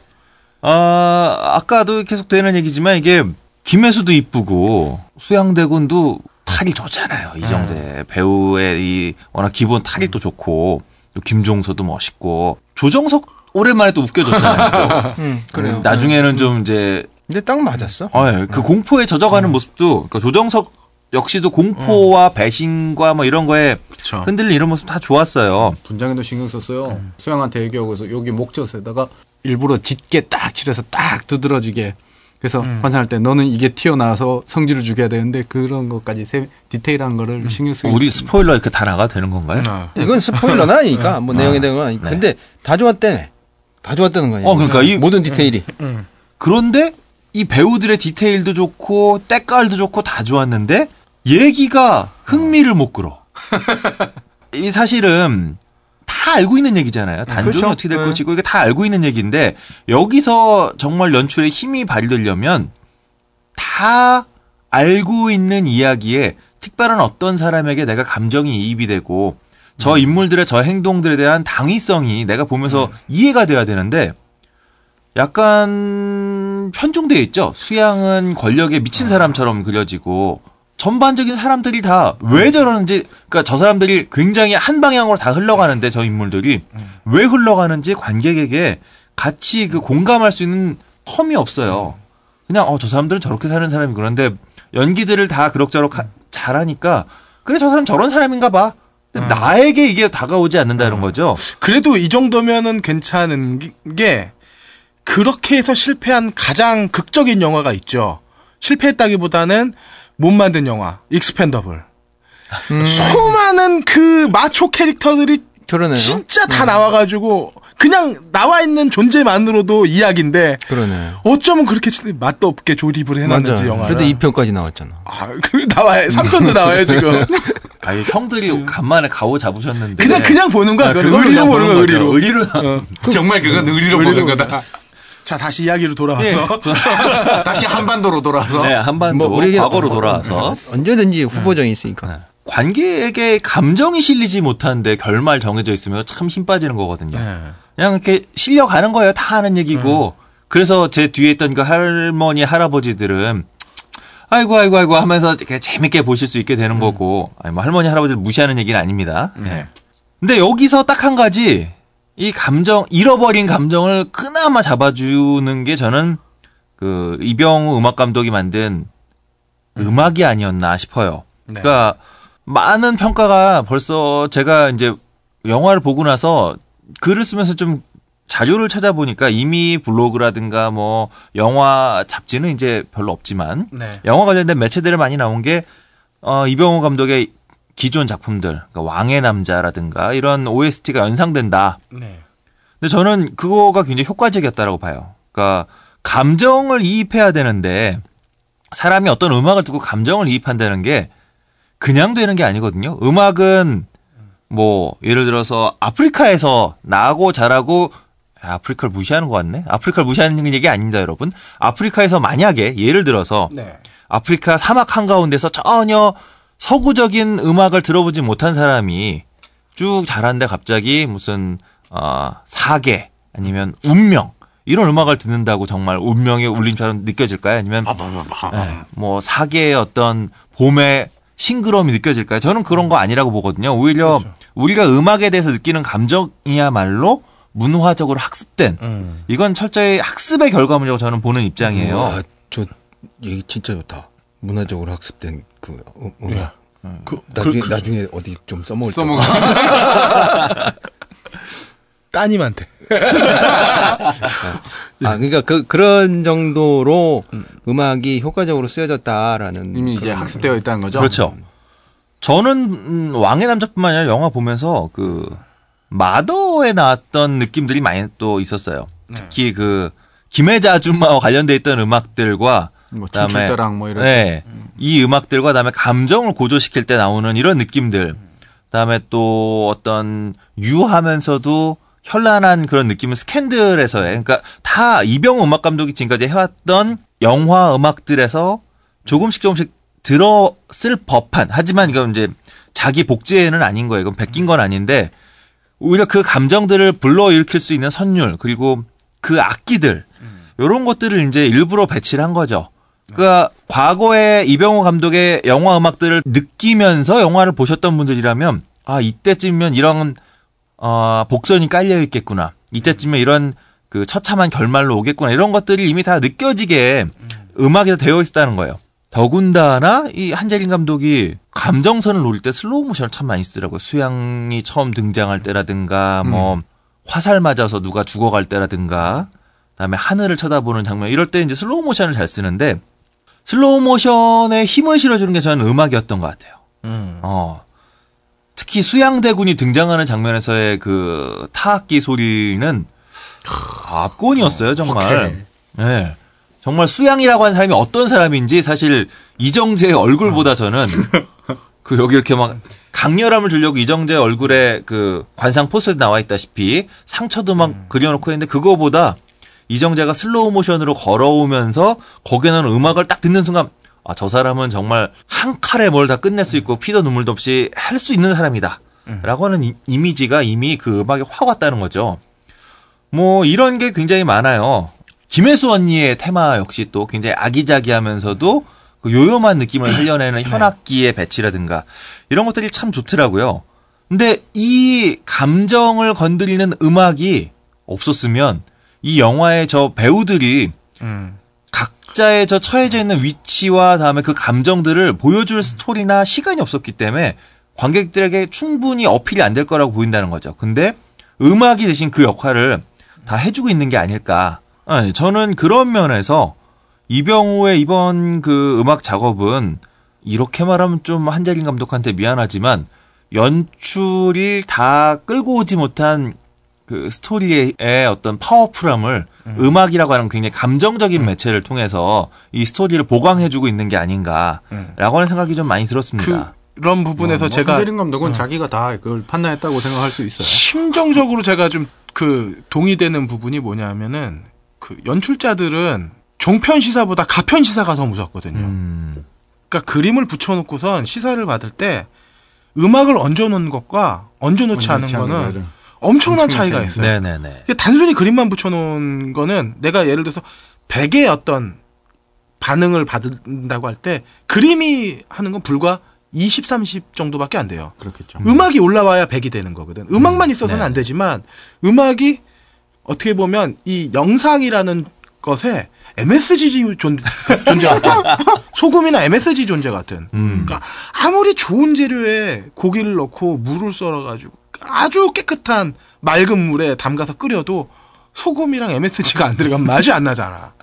어, 아까도 계속 되는 얘기지만 이게 김혜수도 이쁘고 수양대군도 탈이 좋잖아요. 이정대 배우의 이 워낙 기본 탈이 또 좋고 또 김종서도 멋있고 조정석 오랜만에 또 웃겨줬잖아요. 또. 음, 그래요. 나중에는 좀 이제 근데 딱 맞았어. 어, 예. 그 공포에 젖어가는 모습도 그러니까 조정석 역시도 공포와 배신과 뭐 이런 거에 그렇죠. 흔들리는 이런 모습 다 좋았어요. 분장에도 신경 썼어요. 수영한테 얘기하고서 여기 목젖에다가 일부러 짙게 딱 칠해서 딱 두드러지게. 그래서 관상할 때 너는 이게 튀어나와서 성질을 죽여야 되는데 그런 것까지 세, 디테일한 거를 신경 쓰고 우리 있습니다. 스포일러 이렇게 다 나가도 되는 건가요? 어. 이건 스포일러는 아니니까 뭐 내용이 되는 건 아니니까. 네. 근데 다 좋았대. 다 좋았다는 거예요. 어, 그러니까 이- 모든 디테일이. 그런데 이 배우들의 디테일도 좋고 때깔도 좋고 다 좋았는데 얘기가 흥미를 못 끌어. 이 사실은 다 알고 있는 얘기잖아요. 단종이 그렇죠. 어떻게 될 네. 것이고 이게 다 알고 있는 얘기인데 여기서 정말 연출에 힘이 발휘되려면 다 알고 있는 이야기에 특별한 어떤 사람에게 내가 감정이 이입이 되고 저 인물들의 저 행동들에 대한 당위성이 내가 보면서 이해가 돼야 되는데 약간 편중되어 있죠. 수양은 권력에 미친 사람처럼 그려지고 전반적인 사람들이 다 왜 저러는지 그러니까 저 사람들이 굉장히 한 방향으로 다 흘러가는데 저 인물들이 왜 흘러가는지 관객에게 같이 그 공감할 수 있는 텀이 없어요. 그냥 어 저 사람들은 저렇게 사는 사람이 그런데 연기들을 다 그럭저럭 하- 잘하니까 그래 저 사람 저런 사람인가 봐. 근데 나에게 이게 다가오지 않는다는 거죠. 그래도 이 정도면은 괜찮은 게- 게 그렇게 해서 실패한 가장 극적인 영화가 있죠. 실패했다기보다는 못 만든 영화 Expendable. 수많은 그 마초 캐릭터들이 그러네요. 진짜 다 나와가지고 그냥 나와 있는 존재만으로도 이야기인데 그러네. 어쩌면 그렇게 맛도 없게 조립을 해놨는지. 영화를. 그래도 2편까지 나왔잖아. 아, 그 나와요. 3편도 나와요 지금. 아니 형들이 간만에 가오 잡으셨는데 그냥 그냥 보는 거야. 아, 의리로 보는 거야. 의리로. 의리로 정말 그건 의리로 보는 거다. 자 다시 이야기로 돌아와서 다시 한반도로 돌아와서 네 한반도 뭐 우리 과거로 어, 돌아와서 언제든지 후보정이 있으니까. 네. 관객에게 감정이 실리지 못하는데 결말 정해져 있으면 참 힘 빠지는 거거든요. 네. 그냥 이렇게 실려가는 거예요. 다 하는 얘기고. 그래서 제 뒤에 있던 그 할머니 할아버지들은 아이고 아이고 아이고 하면서 이렇게 재밌게 보실 수 있게 되는 거고. 아니 뭐 할머니 할아버지를 무시하는 얘기는 아닙니다. 네. 근데 여기서 딱 한 가지 이 감정 잃어버린 감정을 그나마 잡아주는 게 저는 그 이병우 음악 감독이 만든 음 악이 아니었나 싶어요. 네. 그러니까 많은 평가가 벌써 제가 이제 영화를 보고 나서 글을 쓰면서 좀 자료를 찾아보니까 이미 블로그라든가 뭐 영화 잡지는 이제 별로 없지만 네. 영화 관련된 매체들에 많이 나온 게 어, 이병호 감독의 기존 작품들, 그러니까 왕의 남자라든가 이런 OST가 연상된다. 네. 근데 저는 그거가 굉장히 효과적이었다라고 봐요. 그러니까 감정을 이입해야 되는데 사람이 어떤 음악을 듣고 감정을 이입한다는 게 그냥 되는 게 아니거든요. 음악은 뭐 예를 들어서 아프리카에서 나고 자라고 아, 아프리카를 무시하는 것 같네. 아프리카를 무시하는 얘기 아닙니다, 여러분. 아프리카에서 만약에 예를 들어서 네. 아프리카 사막 한가운데서 전혀 서구적인 음악을 들어보지 못한 사람이 쭉 자란데 갑자기 무슨 어 사계 아니면 운명 이런 음악을 듣는다고 정말 운명의 울림처럼 느껴질까요? 아니면 네, 뭐 사계의 어떤 봄의 싱그러움이 느껴질까요? 저는 그런 거 아니라고 보거든요. 오히려 우리가 음악에 대해서 느끼는 감정이야말로 문화적으로 학습된 음. 이건 철저히 학습의 결과물이라고 저는 보는 입장이에요. 와, 저 얘기 진짜 좋다. 문화적으로 학습된 그 음- 음악. 그, 나중에 그, 그, 나중에 어디 좀 써먹을 때. 써먹어. 따님한테. 아, 그러니까 그 그런 정도로 음. 악이 효과적으로 쓰여졌다라는 이미 이제 학습되어 있다는 거죠. 그렇죠. 저는 음, 왕의 남자뿐만 아니라 영화 보면서 그 마더에 나왔던 느낌들이 많이 또 있었어요. 특히 그 김혜자 아줌마와 관련돼 있던 음악들과 뭐 그다음에 때랑 뭐 이런. 네, 이 음악들과 그다음에 감정을 고조시킬 때 나오는 이런 느낌들. 그다음에 또 어떤 유하면서도 현란한 그런 느낌은 스캔들에서의 그러니까 다 이병호 음악 감독이 지금까지 해왔던 영화 음악들에서 조금씩 조금씩 들었을 법한 하지만 이건 이제 자기 복제는 아닌 거예요. 이건 베낀 건 아닌데 오히려 그 감정들을 불러일으킬 수 있는 선율 그리고 그 악기들 이런 것들을 이제 일부러 배치를 한 거죠. 그러니까 과거에 이병호 감독의 영화 음악들을 느끼면서 영화를 보셨던 분들이라면 아 이때쯤이면 이런 어, 복선이 깔려 있겠구나. 이때쯤에 이런 그 처참한 결말로 오겠구나. 이런 것들이 이미 다 느껴지게 음악에 되어 있다는 거예요. 더군다나 이 한재림 감독이 감정선을 노릴 때 슬로우 모션을 참 많이 쓰더라고요. 수양이 처음 등장할 때라든가 뭐 화살 맞아서 누가 죽어갈 때라든가 그다음에 하늘을 쳐다보는 장면 이럴 때 이제 슬로우 모션을 잘 쓰는데 슬로우 모션에 힘을 실어주는 게 저는 음악이었던 것 같아요. 음. 어. 특히 수양대군이 등장하는 장면에서의 그 타악기 소리는 압권이었어요, 정말. 네. 정말 수양이라고 하는 사람이 어떤 사람인지 사실 이정재의 얼굴보다 저는 그 여기 이렇게 막 강렬함을 주려고 이정재 얼굴에 그 관상 포스에 나와 있다시피 상처도 막 그려놓고 있는데 그거보다 이정재가 슬로우 모션으로 걸어오면서 거기에 나오는 음악을 딱 듣는 순간 아, 저 사람은 정말 한 칼에 뭘 다 끝낼 수 있고 피도 눈물도 없이 할 수 있는 사람이다. 라고 하는 이- 이미지가 이미 그 음악에 확 왔다는 거죠. 뭐 이런 게 굉장히 많아요. 김혜수 언니의 테마 역시 또 굉장히 아기자기하면서도 그 요염한 느낌을 흘려내는 현악기의 배치라든가 이런 것들이 참 좋더라고요. 근데 이 감정을 건드리는 음악이 없었으면 이 영화의 저 배우들이 음. 각자의 저 처해져 있는 위치와 다음에 그 감정들을 보여줄 스토리나 시간이 없었기 때문에 관객들에게 충분히 어필이 안 될 거라고 보인다는 거죠. 근데 음악이 대신 그 역할을 다 해주고 있는 게 아닐까. 아니, 저는 그런 면에서 이병우의 이번 그 음악 작업은 이렇게 말하면 좀 한재린 감독한테 미안하지만 연출이 다 끌고 오지 못한 그 스토리의 어떤 파워풀함을 음. 악이라고 하는 굉장히 감정적인 매체를 통해서 이 스토리를 보강해주고 있는 게 아닌가라고 하는 생각이 좀 많이 들었습니다. 그 런 부분에서 뭐, 제가 한재린 감독은 자기가 다 그걸 판단했다고 생각할 수 있어요. 심정적으로 제가 좀 그 동의되는 부분이 뭐냐면은 그 연출자들은 종편 시사보다 가편 시사가 더 무섭거든요. 음, 그러니까 그림을 붙여놓고선 시사를 받을 때 음악을 얹어놓는 것과 얹어놓지 않은 거는 엄청난 엄청난 차이가 차이. 있어요. 네네네. 단순히 그림만 붙여놓은 거는 내가 예를 들어서 100의 어떤 반응을 받는다고 할 때 그림이 하는 건 불과 20, 30 정도밖에 안 돼요. 그렇겠죠. 음악이 올라와야 100이 되는 거거든. 음악만 있어서는 네. 안 되지만 음악이 어떻게 보면 이 영상이라는 것에 MSG 존재, 존재 같은 소금이나 MSG 존재 같은 음. 그러니까 아무리 좋은 재료에 고기를 넣고 물을 썰어가지고 아주 깨끗한 맑은 물에 담가서 끓여도 소금이랑 MSG가 안 들어가면 맛이 안 나잖아.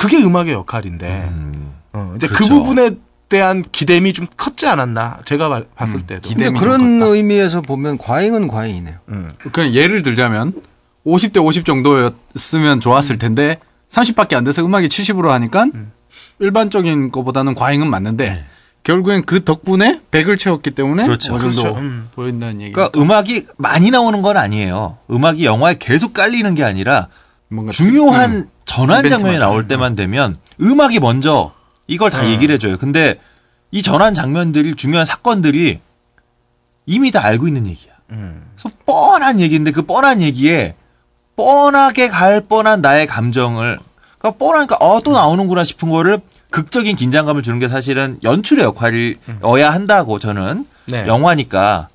그게 음악의 역할인데 음, 어, 이제 그 그렇죠. 부분에 대한 기대감이 좀 컸지 않았나 제가 발- 봤을 때도. 근데 그런. 의미에서 보면 과잉은 과잉이네요. 음. 그냥 예를 들자면 50대 50 정도였으면 좋았을 텐데 30밖에 안 돼서 음악이 70으로 하니까 일반적인 것보다는 과잉은 맞는데 결국엔 그 덕분에 100을 채웠기 때문에 그렇죠. 어느 정도 그렇죠. 음. 보인다는 얘기. 그러니까 음악이 많이 나오는 건 아니에요. 음악이 영화에 계속 깔리는 게 아니라 뭔가 중요한 음. 전환 장면이 나올 때만 되면 음악이 먼저 이걸 다 어. 얘기를 해줘요. 근데 이 전환 장면들이 중요한 사건들이 이미 다 알고 있는 얘기야. 음. 그래서 뻔한 얘기인데 그 뻔한 얘기에 뻔하게 갈 뻔한 나의 감정을 그러니까 뻔하니까 어또 나오는구나 싶은 거를 극적인 긴장감을 주는 게 사실은 연출의 역할이어야 한다고 저는 네. 영화니까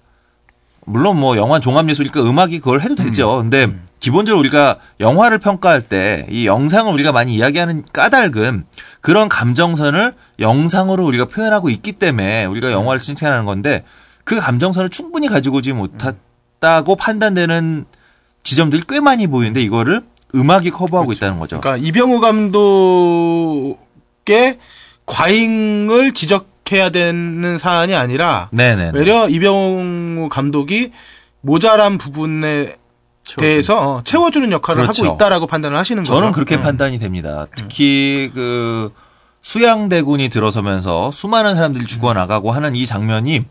물론 뭐 영화 종합예술이니까 음악이 그걸 해도 되죠. 근데 기본적으로 우리가 영화를 평가할 때 이 영상을 우리가 많이 이야기하는 까닭은 그런 감정선을 영상으로 우리가 표현하고 있기 때문에 우리가 영화를 칭찬하는 건데 그 감정선을 충분히 가지고 오지 못했다고 판단되는 지점들이 꽤 많이 보이는데 이거를 음악이 커버하고 있다는 거죠. 그러니까 이병우 감독 의 과잉을 지적해야 되는 사안이 아니라 네네. 외려 이병우 감독이 모자란 부분에 대해서 어, 채워주는 역할을 그렇죠. 하고 있다라고 판단을 하시는 거죠. 저는 그렇게 음. 판단이 됩니다. 특히 그 수양대군이 들어서면서 수많은 사람들이 죽어나가고 하는 이 장면이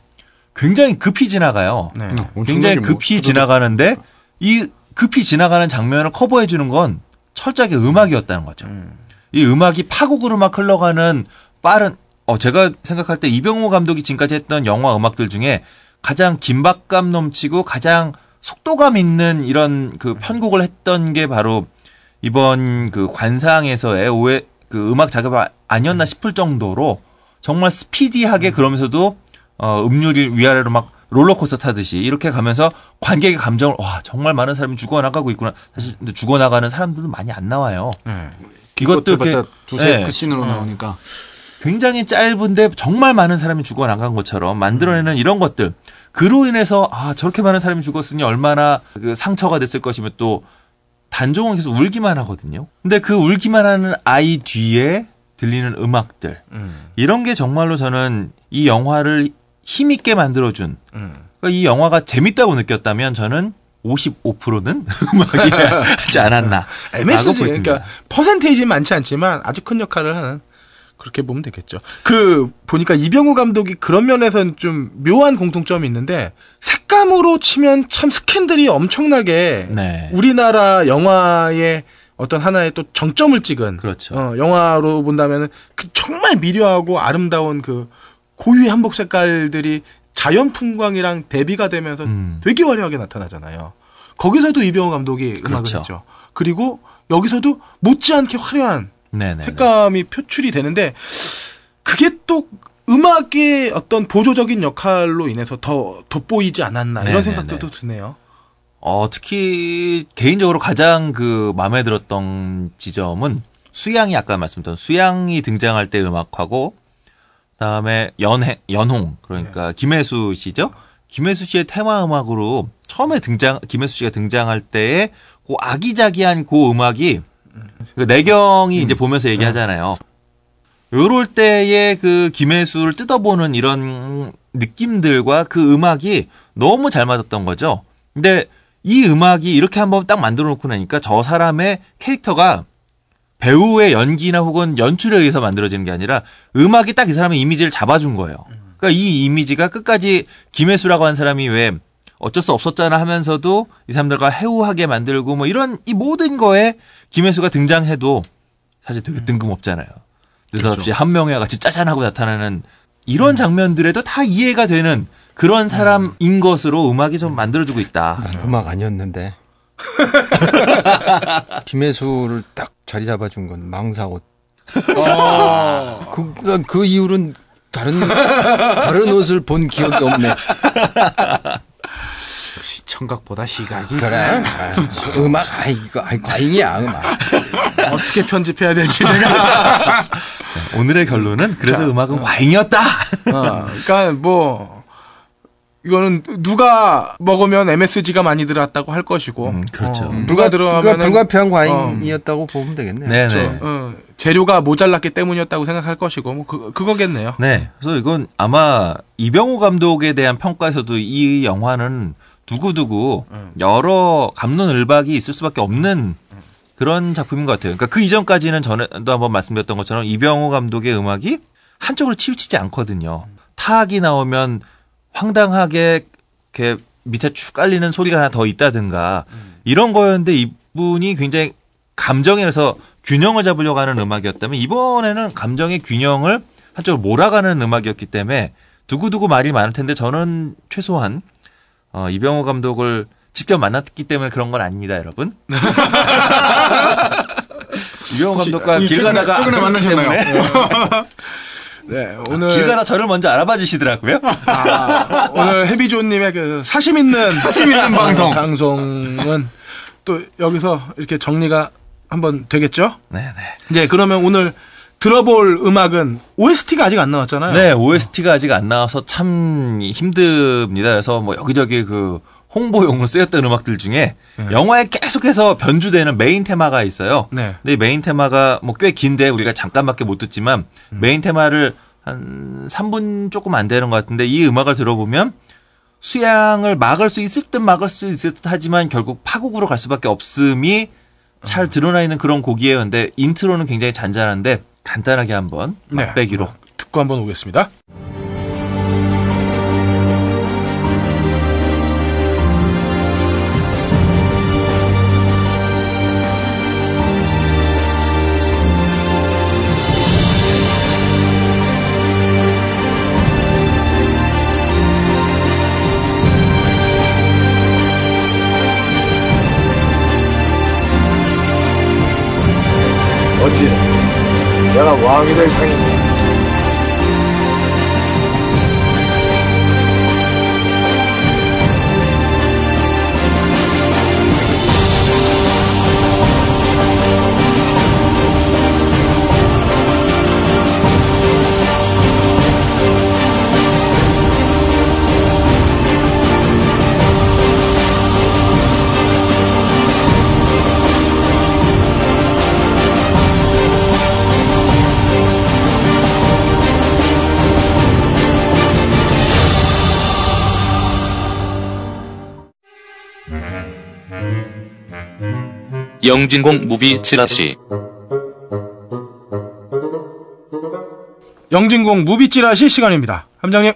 굉장히 급히 지나가요. 네. 굉장히 뭐 급히 지나가는데 이 급히 지나가는 장면을 커버해 주는 건 철저하게 음악이었다는 거죠. 음. 이 음악이 파국으로 막 흘러가는 빠른 어 제가 생각할 때 이병호 감독이 지금까지 했던 영화 음악들 중에 가장 긴박감 넘치고 가장 속도감 있는 이런 그 편곡을 했던 게 바로 이번 그 관상에서의 오해 그 음악 작업 아니었나 싶을 정도로 정말 스피디하게 그러면서도 어 음률이 위아래로 막 롤러코스터 타듯이 이렇게 가면서 관객의 감정을 와 정말 많은 사람이 죽어나가고 있구나 사실 죽어나가는 사람들도 많이 안 나와요. 네. 이것도 이렇게 두세 네. 그 씬으로 나오니까 굉장히 짧은데 정말 많은 사람이 죽어나간 것처럼 만들어내는 이런 것들. 그로 인해서 아 저렇게 많은 사람이 죽었으니 얼마나 그 상처가 됐을 것이며 또 단종은 계속 울기만 하거든요. 근데 그 울기만 하는 아이 뒤에 들리는 음악들 음. 이런 게 정말로 저는 이 영화를 힘 있게 만들어준 음. 그러니까 이 영화가 재밌다고 느꼈다면 저는 55%는 음악이 하지 않았나. MSG 그러니까 보입니다. 퍼센테이지 많지 않지만 아주 큰 역할을 하는 그렇게 보면 되겠죠. 그 보니까 이병우 감독이 그런 면에서는 좀 묘한 공통점이 있는데 색감으로 치면 참 스캔들이 엄청나게 네. 우리나라 영화의 어떤 하나의 또 정점을 찍은 그렇죠. 어, 영화로 본다면은 그 정말 미려하고 아름다운 그 고유의 한복 색깔들이 자연 풍광이랑 대비가 되면서 음. 되게 화려하게 나타나잖아요. 거기서도 이병호 감독이 음악을 그렇죠. 했죠. 그리고 여기서도 못지않게 화려한 네네. 색감이 표출이 되는데 그게 또 음악의 어떤 보조적인 역할로 인해서 더 돋보이지 않았나 이런 네네네. 생각도 또 드네요. 어, 특히 개인적으로 가장 그 마음에 들었던 지점은 수양이 아까 말씀드렸던 수양이 등장할 때 음악하고 그 다음에 연해 연홍 그러니까 김혜수 씨죠. 김혜수 씨의 테마 음악으로 처음에 등장 김혜수 씨가 등장할 때의 그 아기자기한 그 음악이 그 내경이 이제 보면서 얘기하잖아요. 요럴 때의 그 김혜수를 뜯어보는 이런 느낌들과 그 음악이 너무 잘 맞았던 거죠. 근데 이 음악이 이렇게 한번 딱 만들어 놓고 나니까 저 사람의 캐릭터가 배우의 연기나 혹은 연출에 의해서 만들어지는 게 아니라 음악이 딱 이 사람의 이미지를 잡아준 거예요. 그러니까 이 이미지가 끝까지 김혜수라고 한 사람이 왜 어쩔 수 없었잖아 하면서도 이 사람들과 해우하게 만들고 뭐 이런 이 모든 거에 김혜수가 등장해도 사실 되게 뜬금없잖아요. 느닷없이 한 명의 같이 짜잔하고 나타나는 이런 장면들에도 다 이해가 되는 그런 사람인 것으로 음악이 좀 만들어주고 있다. 난 음악 아니었는데. 김혜수를 딱 자리 잡아준 건 망사옷. 그, 난그 이후로는 다른, 다른 옷을 본 기억이 없네. 시청각보다 시각이 그래. 아, 음악, 아, 이거, 아, 과잉이야, 음악. 어떻게 편집해야 될지 제가 오늘의 결론은 그래서 음악은 과잉이었다. 어, 그러니까 뭐 이거는 누가 먹으면 MSG가 많이 들어갔다고 할 것이고 음, 그렇죠. 어, 누가 들어가면 그러니까 불가피한 과잉이었다고 보면 되겠네요. 네네. 어, 재료가 모자랐기 때문이었다고 생각할 것이고 뭐 그, 그거겠네요. 네. 그래서 이건 아마 이병호 감독에 대한 평가에서도 이 영화는 두고두고 여러 감론을박이 있을 수밖에 없는 그런 작품인 것 같아요. 그러니까 그 이전까지는 전에도 한번 말씀드렸던 것처럼 이병호 감독의 음악이 한쪽으로 치우치지 않거든요. 타악이 나오면 황당하게 이렇게 밑에 쭉 깔리는 소리가 하나 더 있다든가 이런 거였는데 이분이 굉장히 감정에서 균형을 잡으려고 하는 음악이었다면 이번에는 감정의 균형을 한쪽으로 몰아가는 음악이었기 때문에 두고두고 말이 많을 텐데 저는 최소한 어, 이병호 감독을 직접 만났기 때문에 그런 건 아닙니다, 여러분. 이병호 감독과 길 가다가 최근에 만나셨나요? 네, 오늘 길 가다 저를 먼저 알아봐 주시더라고요. 아, 오늘 해비조님의 그 사심 있는 사심 있는 방송. 방송은 또 여기서 이렇게 정리가 한번 되겠죠? 네, 네. 네, 그러면 오늘 들어볼 음악은 OST가 아직 안 나왔잖아요. 네, OST가 아직 안 나와서 참 힘듭니다. 그래서 뭐 여기저기 그 홍보용으로 쓰였던 음악들 중에 영화에 계속해서 변주되는 메인 테마가 있어요. 네. 근데 이 메인 테마가 뭐 꽤 긴데 우리가 잠깐밖에 못 듣지만 메인 테마를 한 3분 조금 안 되는 것 같은데 이 음악을 들어보면 수양을 막을 수 있을 듯 막을 수 있을 듯 하지만 결국 파국으로 갈 수밖에 없음이 잘 드러나 있는 그런 곡이에요. 근데 인트로는 굉장히 잔잔한데 간단하게 한번 네. 맛배기로 듣고 한번 오겠습니다. 내가 영진공 movie 찌라시 영진공 movie 찌라시 시간입니다. 함장님.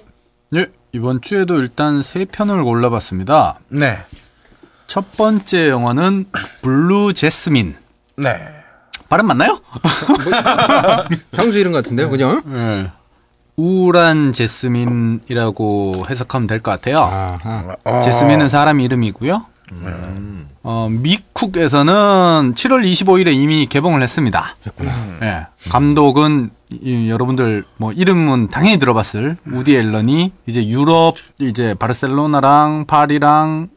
예, 이번 주에도 일단 세 편을 골라봤습니다. 네. 첫 번째 영화는 Blue Jasmine. 네. 발음 맞나요? 향수 이름 같은데요, 그죠? 예. 우울한 제스민이라고 해석하면 될 것 같아요. 아하. 제스민은 사람 이름이고요. 어, 미쿡에서는 7월 25일에 이미 개봉을 했습니다. 예. 감독은 이, 여러분들 뭐 이름은 당연히 들어봤을 우디 앨런이 이제 유럽 이제 바르셀로나랑 파리랑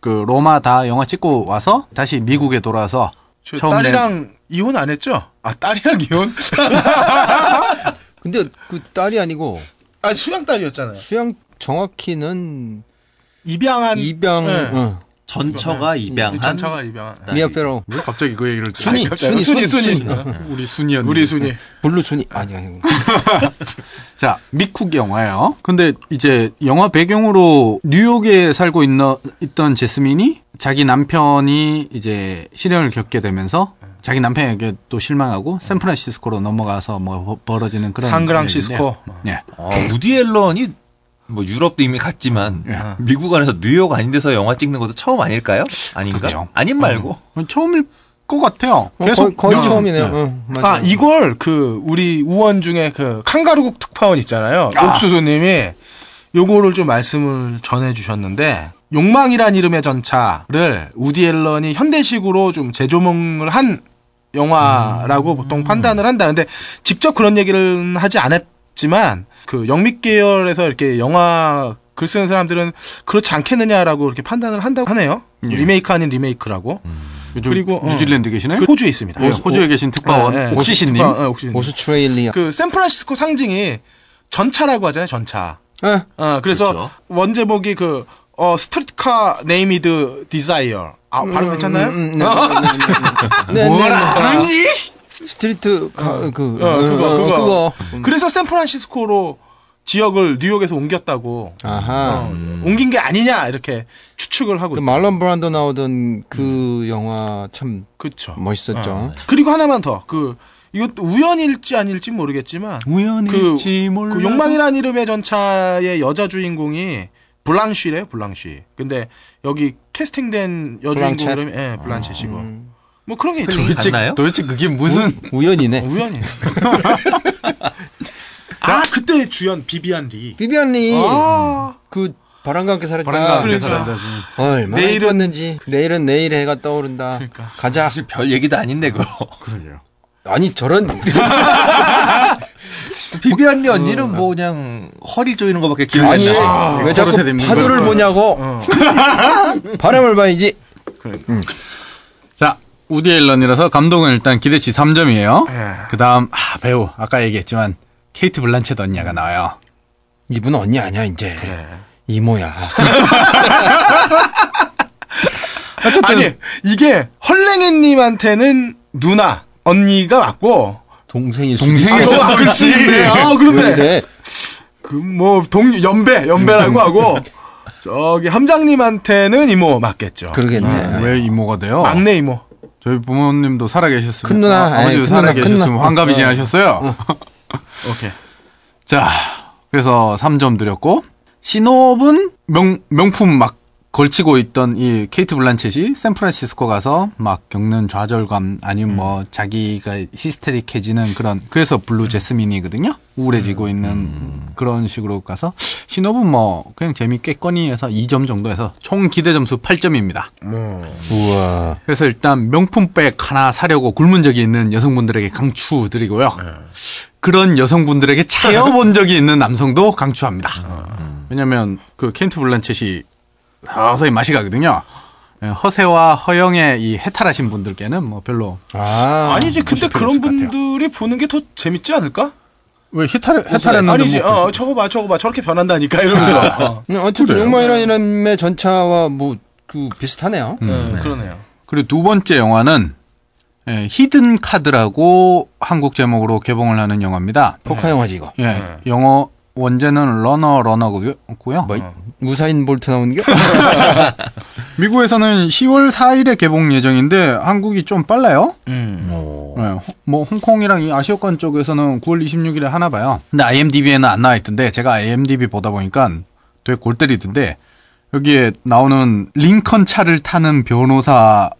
그 로마 다 영화 찍고 와서 다시 미국에 돌아와서 저 처음 낸- 딸이랑 이혼 안 했죠? 아, 딸이랑 이혼? 근데 그 딸이 아니고 아, 수양 딸이었잖아요. 수양 정확히는 입양한. 입양 네. 어, 전처가 입양한 전처가 입양한. 미아 페로 왜 갑자기 그 얘기를 순이 아, 순이 순이, 순이. 순이 우리 순이 언니 우리 순이. blue 순이 아니 아니 자, 미쿡 영화예요. 근데 이제 영화 배경으로 뉴욕에 살고 있는 있던 제스민이 자기 남편이 이제 시련을 겪게 되면서 자기 남편에게 또 실망하고 샌프란시스코로 넘어가서 뭐 버- 벌어지는 그런 샌프란시스코. 예. 어, 우디 앨런이 뭐 유럽도 이미 갔지만 예. 미국 안에서 뉴욕 아닌 데서 영화 찍는 것도 처음 아닐까요? 아닌가? 그러게요. 아닌 말고. 어, 처음일 것 같아요. 어, 거의, 거의 어, 처음이네요. 예. 어, 맞아요. 아, 이걸 그 우리 우원 중에 그 칸가루국 특파원 있잖아요. 옥수수님이 요거를 좀 말씀을 전해 주셨는데 욕망이란 이름의 전차를 우디 앨런이 현대식으로 좀 재조명을 한 영화라고 보통 판단을 한다. 근데 직접 그런 얘기를 하지 않았 지만 그 영미 계열에서 이렇게 영화 글 쓰는 사람들은 그렇지 않겠느냐라고 이렇게 판단을 한다고 하네요. 예. 리메이크 아닌 리메이크라고. 요즘 그리고, 어. 뉴질랜드 계시나요? 그 호주에 있습니다. 예, 호주에 계신 특파원 예, 예. 옥시신님. 특파- 예, 옥시신님. 오스트레일리아 그 샌프란시스코 상징이 전차라고 하잖아요, 전차. 예. 어, 그래서 그렇죠. 원제목이 그, 어, Streetcar Named Desire. 아, 발음 괜찮나요? 음. 뭘 아니? Streetcar, 그 어, 그거, 어, 그거. 그거. 그래서 샌프란시스코로 지역을 뉴욕에서 옮겼다고. 아하. 어, 옮긴 게 아니냐, 이렇게 추측을 하고. 그 있- 말론 브란도 나오던 그 영화 참 그쵸. 멋있었죠. 어. 그리고 하나만 더. 그, 이것도 우연일지 아닐지 모르겠지만. 우연일지 그, 몰라. 그 욕망이란 이름의 전차의 여자 주인공이 블랑쉬래요, 블랑쉬. 근데 여기 캐스팅된 여주인공? 이름이 예, 블란쳇이고. 음. 뭐 그런 게. 스펠링이 같나요? 도대체 그게 무슨 우 연이네. 우연히. 아, 그때 주연 비비안 리. 비비안 리. 아, 그 바람과 함께 살았다. 바람과 함께 그러니까. 살았다. 얼마나 내일은- 이뻤는지. 내일은 내일 해가 떠오른다. 그러니까. 가자. 사실 별 얘기도 아닌데 그거. 그러게요. 아니 저런 비비안 리 언니는 뭐 그냥 허리 조이는 거밖에 기억이 안 아니 나. 왜 자꾸 파도를 걸. 보냐고. 어. 바람을 봐야지. 자, 우디 앨런이라서 감독은 일단 기대치 3점이에요. 예. 그 다음, 아, 배우. 아까 얘기했지만, 케이트 블란쳇 언니가 나와요. 이분 언니 아니야 이제. 그래. 이모야. 아니, 이게 헐랭이님한테는 누나, 언니가 맞고, 동생일 수 동생일. 수도 아, 그렇지. 있지. 아, 왜 그런데. 그래? 그, 뭐, 동, 연배, 연배라고 하고, 저기, 함장님한테는 이모 맞겠죠. 그러겠네. 왜 이모가 돼요? 막내 이모. 저희 부모님도 살아계셨으면. 큰 누나, 아, 버지도 살아계셨으면. 환갑이 어. 지나셨어요. 오케이. 자, 그래서 3점 드렸고, 시놉은 명, 명품 막 걸치고 있던 이 케이트 블란쳇이 샌프란시스코 가서 막 겪는 좌절감 아니면 뭐 자기가 히스테릭해지는 그런 그래서 Blue Jasmine이거든요. 우울해지고 있는 그런 식으로 가서 신업은 뭐 그냥 재밌겠거니 해서 2점 정도 해서 총 기대 점수 8점입니다. 우와. 그래서 일단 명품백 하나 사려고 굶은 적이 있는 여성분들에게 강추드리고요. 그런 여성분들에게 차여본 적이 있는 남성도 강추합니다. 왜냐면 그 켄트 블란쳇이 서서히 맛이 가거든요. 예, 허세와 허영의 이 해탈하신 분들께는 뭐 별로 아. 아니지, 근데 그런. 분들이 보는 게 더 재밌지 않을까? 왜 해탈 해탈했는데 아니지, 뭐 어, 저거 봐, 저거 봐, 저렇게 변한다니까, 이러면서. 어. 네, 어쨌든 이름의 전차와 뭐 그 비슷하네요. 네, 그러네요. 그리고 두 번째 영화는 예, 히든 카드라고 한국 제목으로 개봉을 하는 영화입니다. 포카 영화지 이거. 예, 영어 원제는 Runner Runner고요. 뭐 우사인 볼트 나오는 게? 미국에서는 10월 4일에 개봉 예정인데 한국이 좀 빨라요. 음. 네, 홍- 뭐 홍콩이랑 이 아시아권 쪽에서는 9월 26일에 하나 봐요. 근데 IMDb에는 안 나와 있던데 제가 IMDb 보다 보니까 되게 골 때리던데 여기에 나오는 링컨 차를 타는 변호사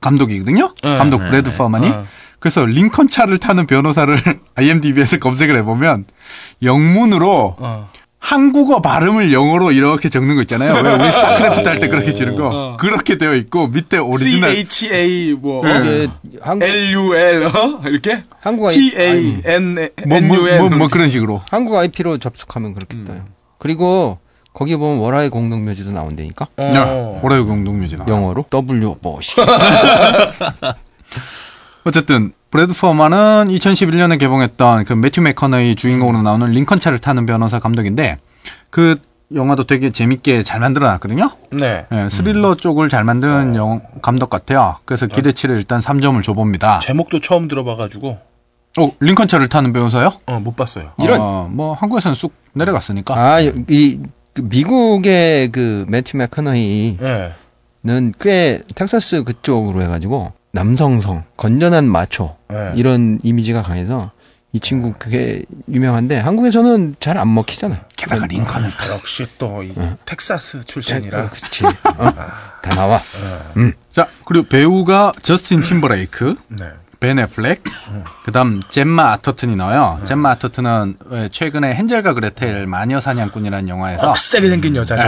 감독이거든요. 네, 감독 네, 브래드 퍼만이. 네. 그래서 링컨 차를 타는 변호사를 IMDb에서 검색을 해보면 영문으로 어. 한국어 발음을 영어로 이렇게 적는 거 있잖아요. 왜 우리 스타크래프트 할 때 그렇게 지는 거. 어. 그렇게 되어 있고 밑에 오리지널 CHA, 뭐, 네. 이게 한국 LUL, 어? 이렇게? 한국 아이 PAN, 뭐, 뭐, NUL. 뭐, 뭐 그런 식으로. 한국 IP로 접속하면 그렇겠다. 그리고 거기 보면 월화의 공동묘지도 나온다니까. 어. 네. 오라유 공동묘지 나. 영어로 W 뭐 씨. 어쨌든 브래드 퍼만은 2011년에 개봉했던 그 매튜 맥커너의 주인공으로 나오는 링컨 차를 타는 변호사 감독인데 그 영화도 되게 재밌게 잘 만들어놨거든요. 네. 예, 스릴러 쪽을 잘 만든 영, 감독 같아요. 그래서 기대치를 일단 3점을 줘봅니다. 제목도 처음 들어봐가지고, 어, 링컨 차를 타는 변호사요? 어, 못 봤어요. 이런. 어, 뭐 한국에서는 쑥 내려갔으니까. 아, 이그 미국의 그 매튜 맥커너이는 예. 꽤 텍사스 그쪽으로 해가지고 남성성, 건전한 마초 예. 이런 이미지가 강해서 이 친구 그게 유명한데 한국에서는 잘 안 먹히잖아. 게다가 링컨을 아, 역시 또, 이 텍사스 출신이라. 어, 그렇지. 어? 다 나와. 자, 그리고 배우가 저스틴 팀버레이크, 네. 벤 애플렉, 그다음 젬마 아터튼이 나와요. 젬마 아터튼은 왜 최근에 헨젤과 그레텔 마녀 사냥꾼이라는 영화에서 억세게 생긴 여자죠.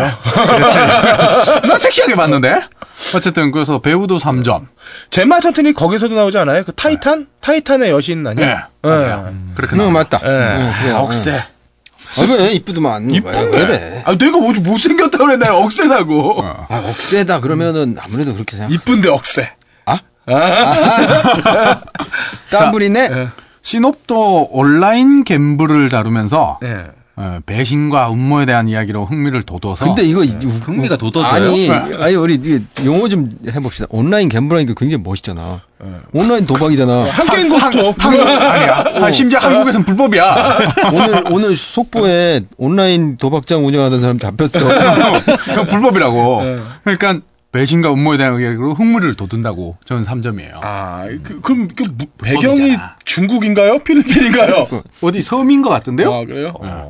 나 섹시하게 봤는데. 어쨌든 그래서 배우도 3점. 젬마 터튼이 거기서도 나오지 않아요? 그 타이탄? 타이탄의 여신 네, 아니야? 맞아요. 그렇게 응, 나와요. 맞다. 예. 응, 그래. 억세. 아, 왜 이쁘더만. 왜, 왜 그래? 아, 내가 뭐 못생겼다고 그래. 내가 억세다고. 어. 아, 억세다 그러면은 아무래도 그렇게 생각. 이쁜데 억세. 땀 부리네. 예. 신업도 온라인 갬블을 다루면서 예. 어, 배신과 음모에 대한 이야기로 흥미를 돋워서 근데 이거 이- 흥미가 돋아져요? 아니, 아니 우리 용어 좀 해봅시다. 온라인 갬블하니까 굉장히 멋있잖아. 온라인 도박이잖아. 한 게임 고스톱. 한국 아니야. 아, 심지어 한국에서는 불법이야. 오늘 오늘 속보에 온라인 도박장 운영하는 사람 잡혔어. 불법이라고. 그러니까 배신과 음모에 대한 이야기로 흥미를 돋운다고 저는 3점이에요. 아, 그, 그럼 그 무- 배경이 불법이잖아. 중국인가요? 필리핀인가요? 어디 섬인 것 같은데요? 아, 그래요? 아,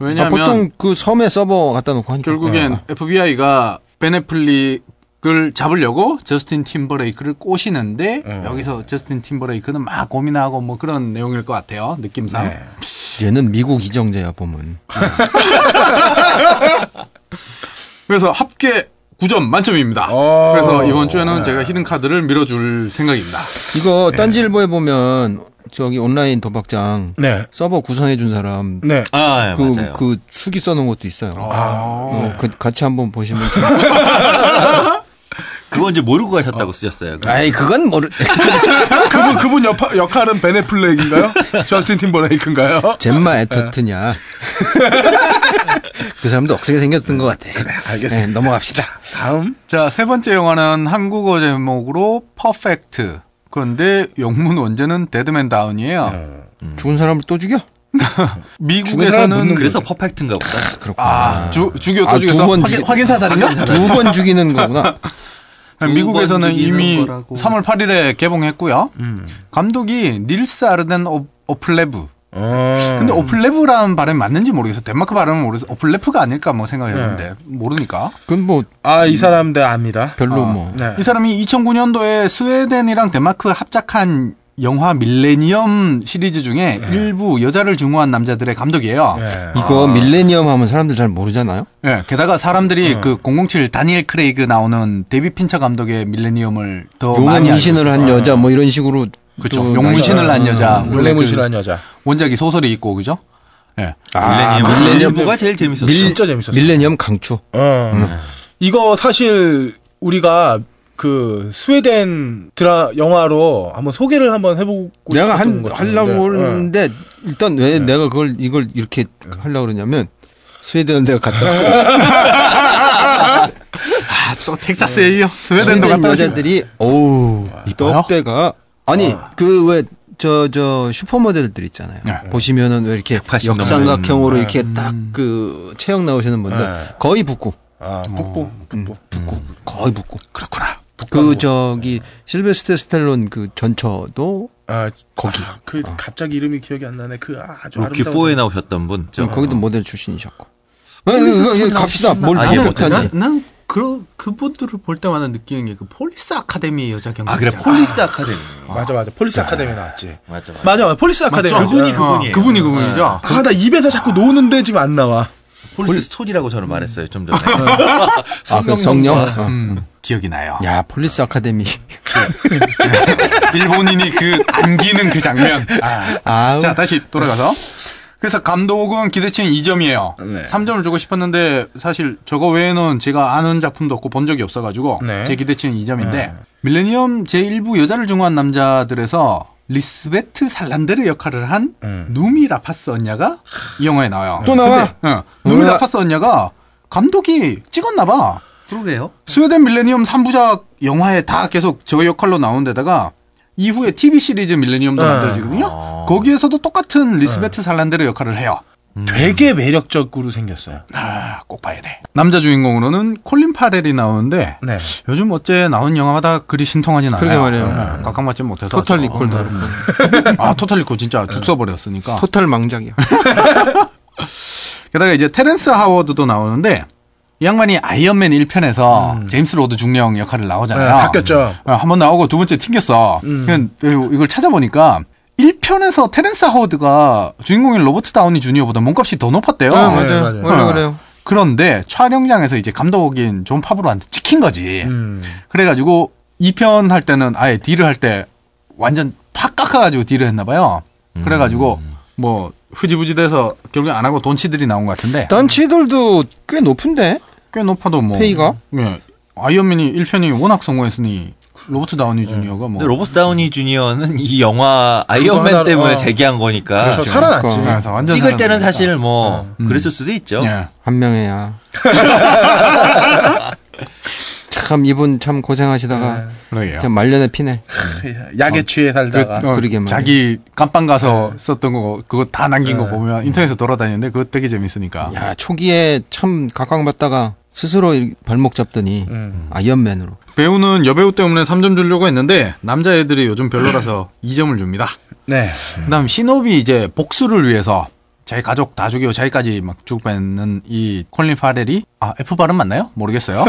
왜냐하면 보통 그 섬에 서버 갖다 놓고 하니까. 결국엔 FBI가 베네플릭을 잡으려고 저스틴 팀버레이크를 꼬시는데 여기서 저스틴 팀버레이크는 막 고민하고 뭐 그런 내용일 것 같아요. 느낌상. 얘는 미국 이정재야 보면. 그래서 합계 9점 만점입니다. 어. 그래서 이번 주에는 제가 히든 카드를 밀어줄 생각입니다. 이거 딴지일보에 보면 저기 온라인 도박장 네. 서버 구성해 준 사람 네. 아, 예, 그. 그 수기 써놓은 것도 있어요. 어, 그, 같이 한번 보시면. 좀- 그건 이제 모르고 가셨다고 쓰셨어요. 아이, 그건 모르, 그분, 그분 역, 역할은 벤 애플렉인가요? 저스틴 팀버레이크인가요? 젬마 아터튼이냐. 그 사람도 억세게 생겼던 것 같아. 그래, 알겠습니다. 넘어갑시다. 다음. 자, 세 번째 영화는 한국어 제목으로 Perfect. 그런데 영문 원제는 Dead Man Down이에요. 죽은 사람을 또 죽여? 미국에서는 그래서 perfect인가 보다. 그렇구나. 아, 주, 죽여 또 아, 죽여서 두번 확인, 죽이- 확인 사살인가? 두 번 죽이는 거구나. 미국에서는 번 죽이는 이미 거라고. 3월 8일에 개봉했고요. 감독이 닐스 아르덴 오, 오플레브. 어. 근데 오플레브라는 발음이 맞는지 모르겠어. 덴마크 발음은 모르겠어. 오플레프가 아닐까 뭐 생각했는데 모르니까. 그건 뭐 아, 이 사람 들 압니다. 별로 아. 뭐. 네. 이 사람이 2009년도에 스웨덴이랑 덴마크 합작한 영화 밀레니엄 시리즈 중에 1부 여자를 증오한 남자들의 감독이에요. 네. 이거 밀레니엄 하면 사람들 잘 모르잖아요? 예, 게다가 사람들이 그007 다니엘 크레이그 나오는 데비 핀처 감독의 밀레니엄을 더용 많이 문신을 한 여자 뭐 이런 식으로. 그렇죠. 또 용문신을 한 여자. 원래 원래 그 문신한 여자. 원작이 소설이 있고 그죠? 예. 아, 밀레니엄. 밀레니엄. 밀레니엄가 제일 재밌었어. 밀- 진짜 재밌었어. 밀레니엄 강추. 어. 이거 사실 우리가 그 스웨덴 드라 영화로 한번 소개를 한번 해보고 내가 싶었던 한. 하려고 어. 그러는데, 일단 왜 내가 그걸, 이걸 이렇게 하려고 그러냐면, 스웨덴은 내가 갔다 왔고, 아, 또 텍사스에요. 스웨덴도 스웨덴. 여자들이, 이뻐요? 떡대가, 아니, 그 왜, 저, 저, 슈퍼모델들 있잖아요. 네. 보시면은 왜 이렇게 180 역삼각형으로 넘는, 이렇게 딱 그 체형 나오시는 분들, 네. 거의 북구. 아, 북부. 북부. 북구. 거의 북구. 그렇구나. 그, 저기, 실베스테 스텔론 그 전처도 아, 거기. 그 갑자기 이름이 기억이 안 나네. 그 아주 로키 아름다운 4에 나오셨던 분. 저. 거기도 모델 출신이셨고. 어, 갑시다. 뭘 아, 이해 예, 못하지. 난, 난 그, 그분들을 볼 때마다 느끼는 게 그 Police Academy 여자 경기. 아, 그래. Police Academy. 맞아 맞아. Police Academy 나왔지. 맞아, 맞아. 맞아. Police Academy. 맞죠? 그분이. 그분이에요. 그분이 그분이죠. 아, 나 입에서 자꾸 노는데 지금 안 나와. Police Story라고 저는 말했어요. 좀 전에. 아, 그 성령? 어. 음, 기억이 나요. 야, Police Academy. 일본인이 그 안기는 그 장면. 아. 아우. 자, 다시 돌아가서. 그래서 감독은 기대치는 2점이에요. 네. 3점을 주고 싶었는데 사실 저거 외에는 제가 아는 작품도 없고 본 적이 없어가지고 네. 제 기대치는 2점인데 네. 밀레니엄 제1부 여자를 증오한 남자들에서 리스베트 살란데르 역할을 한 음. 누미 라파스 언냐가 이 영화에 나와요. 또 나와? 근데, 어, 뭐야? 라파스 언냐가 감독이 찍었나 봐. 그러게요. 스웨덴 밀레니엄 3부작 영화에 다 계속 저 역할로 나온 데다가 이후에 TV 시리즈 밀레니엄도 네. 만들어지거든요. 어. 거기에서도 똑같은 리스베트 살란데르 역할을 해요. 되게 매력적으로 생겼어요. 아, 꼭 봐야 돼. 남자 주인공으로는 콜린 파렐이 나오는데 네. 요즘 어째 나온 영화마다 그리 신통하진 않아요. 그러게 말이에요. 네, 각광받지 못해서. 토탈 저- 리콜 다르고. 아, 토탈 리콜 진짜 죽 써버렸으니까. 토탈 망작이야. 게다가 이제 테렌스 하워드도 나오는데 이 양반이 아이언맨 1편에서 제임스 로드 중령 역할을 네, 나오잖아요. 바뀌었죠. 어, 한번 나오고 두 번째 튕겼어. 음. 이걸 찾아보니까 1편에서 테렌스 하워드가 주인공인 로버트 다우니 주니어보다 몸값이 더 높았대요. 아, 네, 맞아요. 맞아요. 원래 어. 그래요. 그런데 촬영장에서 이제 감독인 존 파브로한테 찍힌 거지. 음. 그래가지고 2편 할 때는 아예 deal을 할 때 완전 팍 깎아가지고 deal을 했나 봐요. 그래가지고 뭐 흐지부지 돼서 결국에 안 하고 돈 치들이 나온 것 같은데 돈 치들도 꽤 높은데? 꽤 높아도 뭐 페이가? 예. 아이언맨이 1편이 워낙 성공했으니 로버트 다우니 주니어가 뭐 로버트 다우니 주니어는 이 영화 아이언맨 때문에 어. 재기한 거니까 그래서 살아났지. 그러니까. 그래서 완전 찍을 때는. 사실 뭐 음. 그랬을 수도 있죠. 예. 한 명이야. 참 이분 참 고생하시다가 그러게요. 참 말년에 피네. 약에 취해 살다가. 어, 그러게 말이야. 자기 깜빵 가서 썼던 거 그거 다 남긴 거 보면 인터넷에 돌아다니는데 그거 되게 재밌으니까. 야 초기에 참 각광받다가 스스로 이- 발목 잡더니 음. 아이언맨으로. 배우는 여배우 때문에 3점 주려고 했는데 남자애들이 요즘 별로라서 2점을 줍니다. 네. 그다음 신업이 이제 복수를 위해서 자기 가족 다 죽이고 자기까지 막 죽고 뺏는 이 콜린 파렐이 아 F 발음 맞나요? 모르겠어요.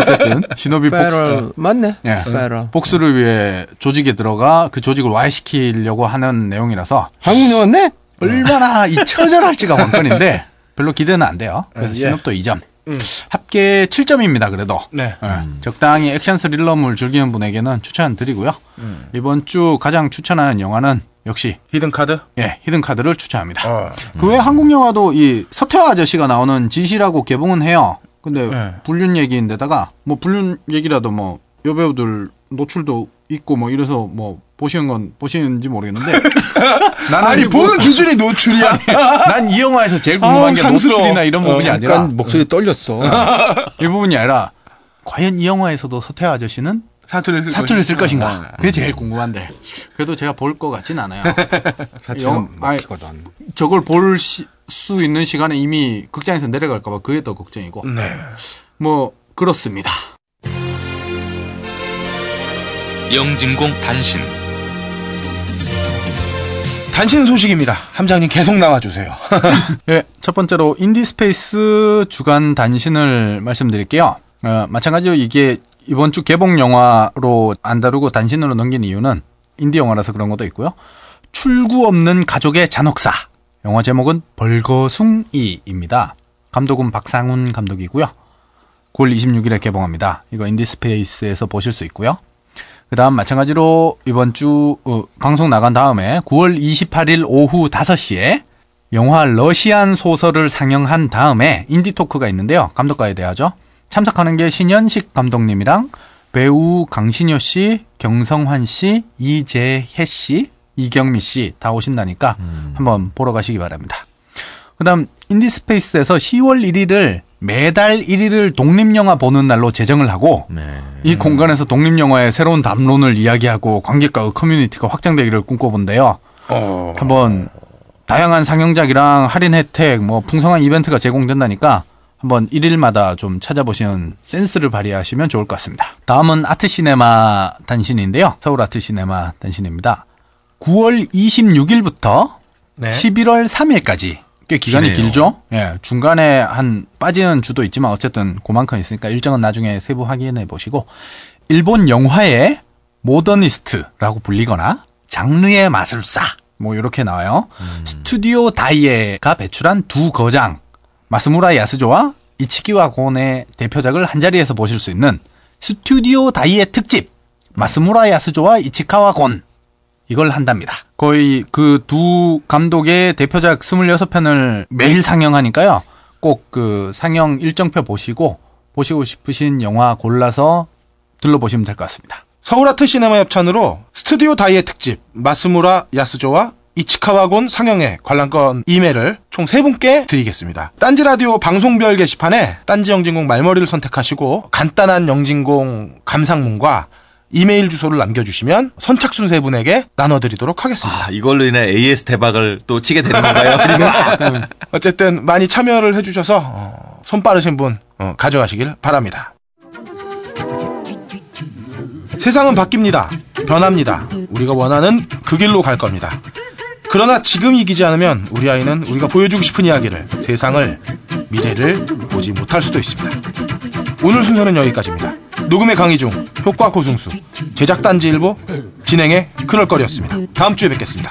어쨌든 복수 페럴 맞네. 예. 페럴. 복수를 위해 조직에 들어가 그 조직을 와해시키려고 하는 내용이라서 한국 나왔네? 얼마나 이 처절할지가 관건인데 별로 기대는 안 돼요. 그래서 예. 신업도 2점. 음. 합계 7점입니다. 그래도. 네. 예. 적당히 액션 스릴러물 즐기는 분에게는 추천드리고요. 이번 주 가장 추천하는 영화는 역시 히든 카드? 예, 히든 카드를 추천합니다. 어. 그 외에 한국 영화도 이 서태화 아저씨가 나오는 짓이라고 개봉은 해요. 근데 네. 불륜 얘기인데다가 뭐 불륜 얘기라도 뭐 여배우들 노출도 있고 뭐 이래서 뭐 보시는 건 보시는지 모르겠는데 나는 아니, 이 뭐- 보는 기준이 노출이야. 난 이 영화에서 제일 궁금한 아우, 게 상스러워. 노출이나 이런 부분이 아니라 약간 목소리 떨렸어. 이 부분이 아니라 과연 이 영화에서도 서태화 아저씨는 사투리를 쓸 사투리를 쓸 것인가? 것인가? 그게 제일 궁금한데 그래도 제가 볼 것 같진 않아요. 막히거든. 저걸 볼 수 있는 시간에 이미 극장에서 내려갈까봐 그게 더 걱정이고 네. 뭐 그렇습니다. 영진공 단신 단신 소식입니다. 함장님 계속 나와주세요. 예, 첫 번째로 인디스페이스 주간 단신을 말씀드릴게요. 어, 마찬가지로 이게 이번 주 개봉 영화로 안 다루고 단신으로 넘긴 이유는 인디 영화라서 그런 것도 있고요. 출구 없는 가족의 잔혹사. 영화 제목은 벌거숭이입니다. 감독은 박상훈 감독이고요. 9월 26일에 개봉합니다. 이거 인디스페이스에서 보실 수 있고요. 그 다음 마찬가지로 이번 주 어, 방송 나간 다음에 9월 28일 오후 5시에 영화 러시안 소설을 상영한 다음에 인디 토크가 있는데요. 감독과의 대화죠. 참석하는 게 신연식 감독님이랑 배우 강신효 씨, 경성환 씨, 이재혜 씨, 이경미 씨 다 오신다니까 한번 보러 가시기 바랍니다. 그다음 인디스페이스에서 10월 1일을 매달 1일을 독립영화 보는 날로 제정을 하고 네. 이 공간에서 독립영화의 새로운 담론을 이야기하고 관객과 커뮤니티가 확장되기를 꿈꿔본대요. 어. 한번 다양한 상영작이랑 할인 혜택, 뭐 풍성한 이벤트가 제공된다니까 한번 1일마다 좀 찾아보시는 센스를 발휘하시면 좋을 것 같습니다. 다음은 아트시네마 단신인데요. 서울 아트시네마 단신입니다. 9월 26일부터 네. 11월 3일까지 꽤 기간이 기네요. 길죠? 예, 중간에 한 빠지는 주도 있지만 어쨌든 그만큼 있으니까 일정은 나중에 세부 확인해 보시고 일본 영화의 모더니스트라고 불리거나 장르의 마술사 뭐 이렇게 나와요. 스튜디오 다이에가 배출한 두 거장 마스무라 야스조와 이치기와 곤의 대표작을 한 자리에서 보실 수 있는 스튜디오 다이에 특집 마스무라 야스조와 이치카와 곤 이걸 한답니다. 거의 그 두 감독의 대표작 26편을 매일 상영하니까요. 꼭 그 상영 일정표 보시고 보시고 싶으신 영화 골라서 들러보시면 될 것 같습니다. 서울아트 시네마 협찬으로 스튜디오 다이의 특집 마스무라 야스조와 이치카와곤 상영회 관람권 2매를 총 3분께 드리겠습니다. 딴지 라디오 방송별 게시판에 딴지 영진공 말머리를 선택하시고 간단한 영진공 감상문과 이메일 주소를 남겨주시면 선착순 세 분에게 나눠드리도록 하겠습니다. 아, 이걸로 인해 AS 대박을 또 치게 되는 건가요? 어쨌든 많이 참여를 해주셔서 어, 손 빠르신 분 어, 가져가시길 바랍니다. 세상은 바뀝니다. 변합니다. 우리가 원하는 그 길로 갈 겁니다. 그러나 지금 이기지 않으면 우리 아이는 우리가 보여주고 싶은 이야기를, 세상을, 미래를 보지 못할 수도 있습니다. 오늘 순서는 여기까지입니다. 녹음의 강희중, 효과 고승수, 제작 단지 일보, 진행의 그럴거리였습니다. 다음 주에 뵙겠습니다.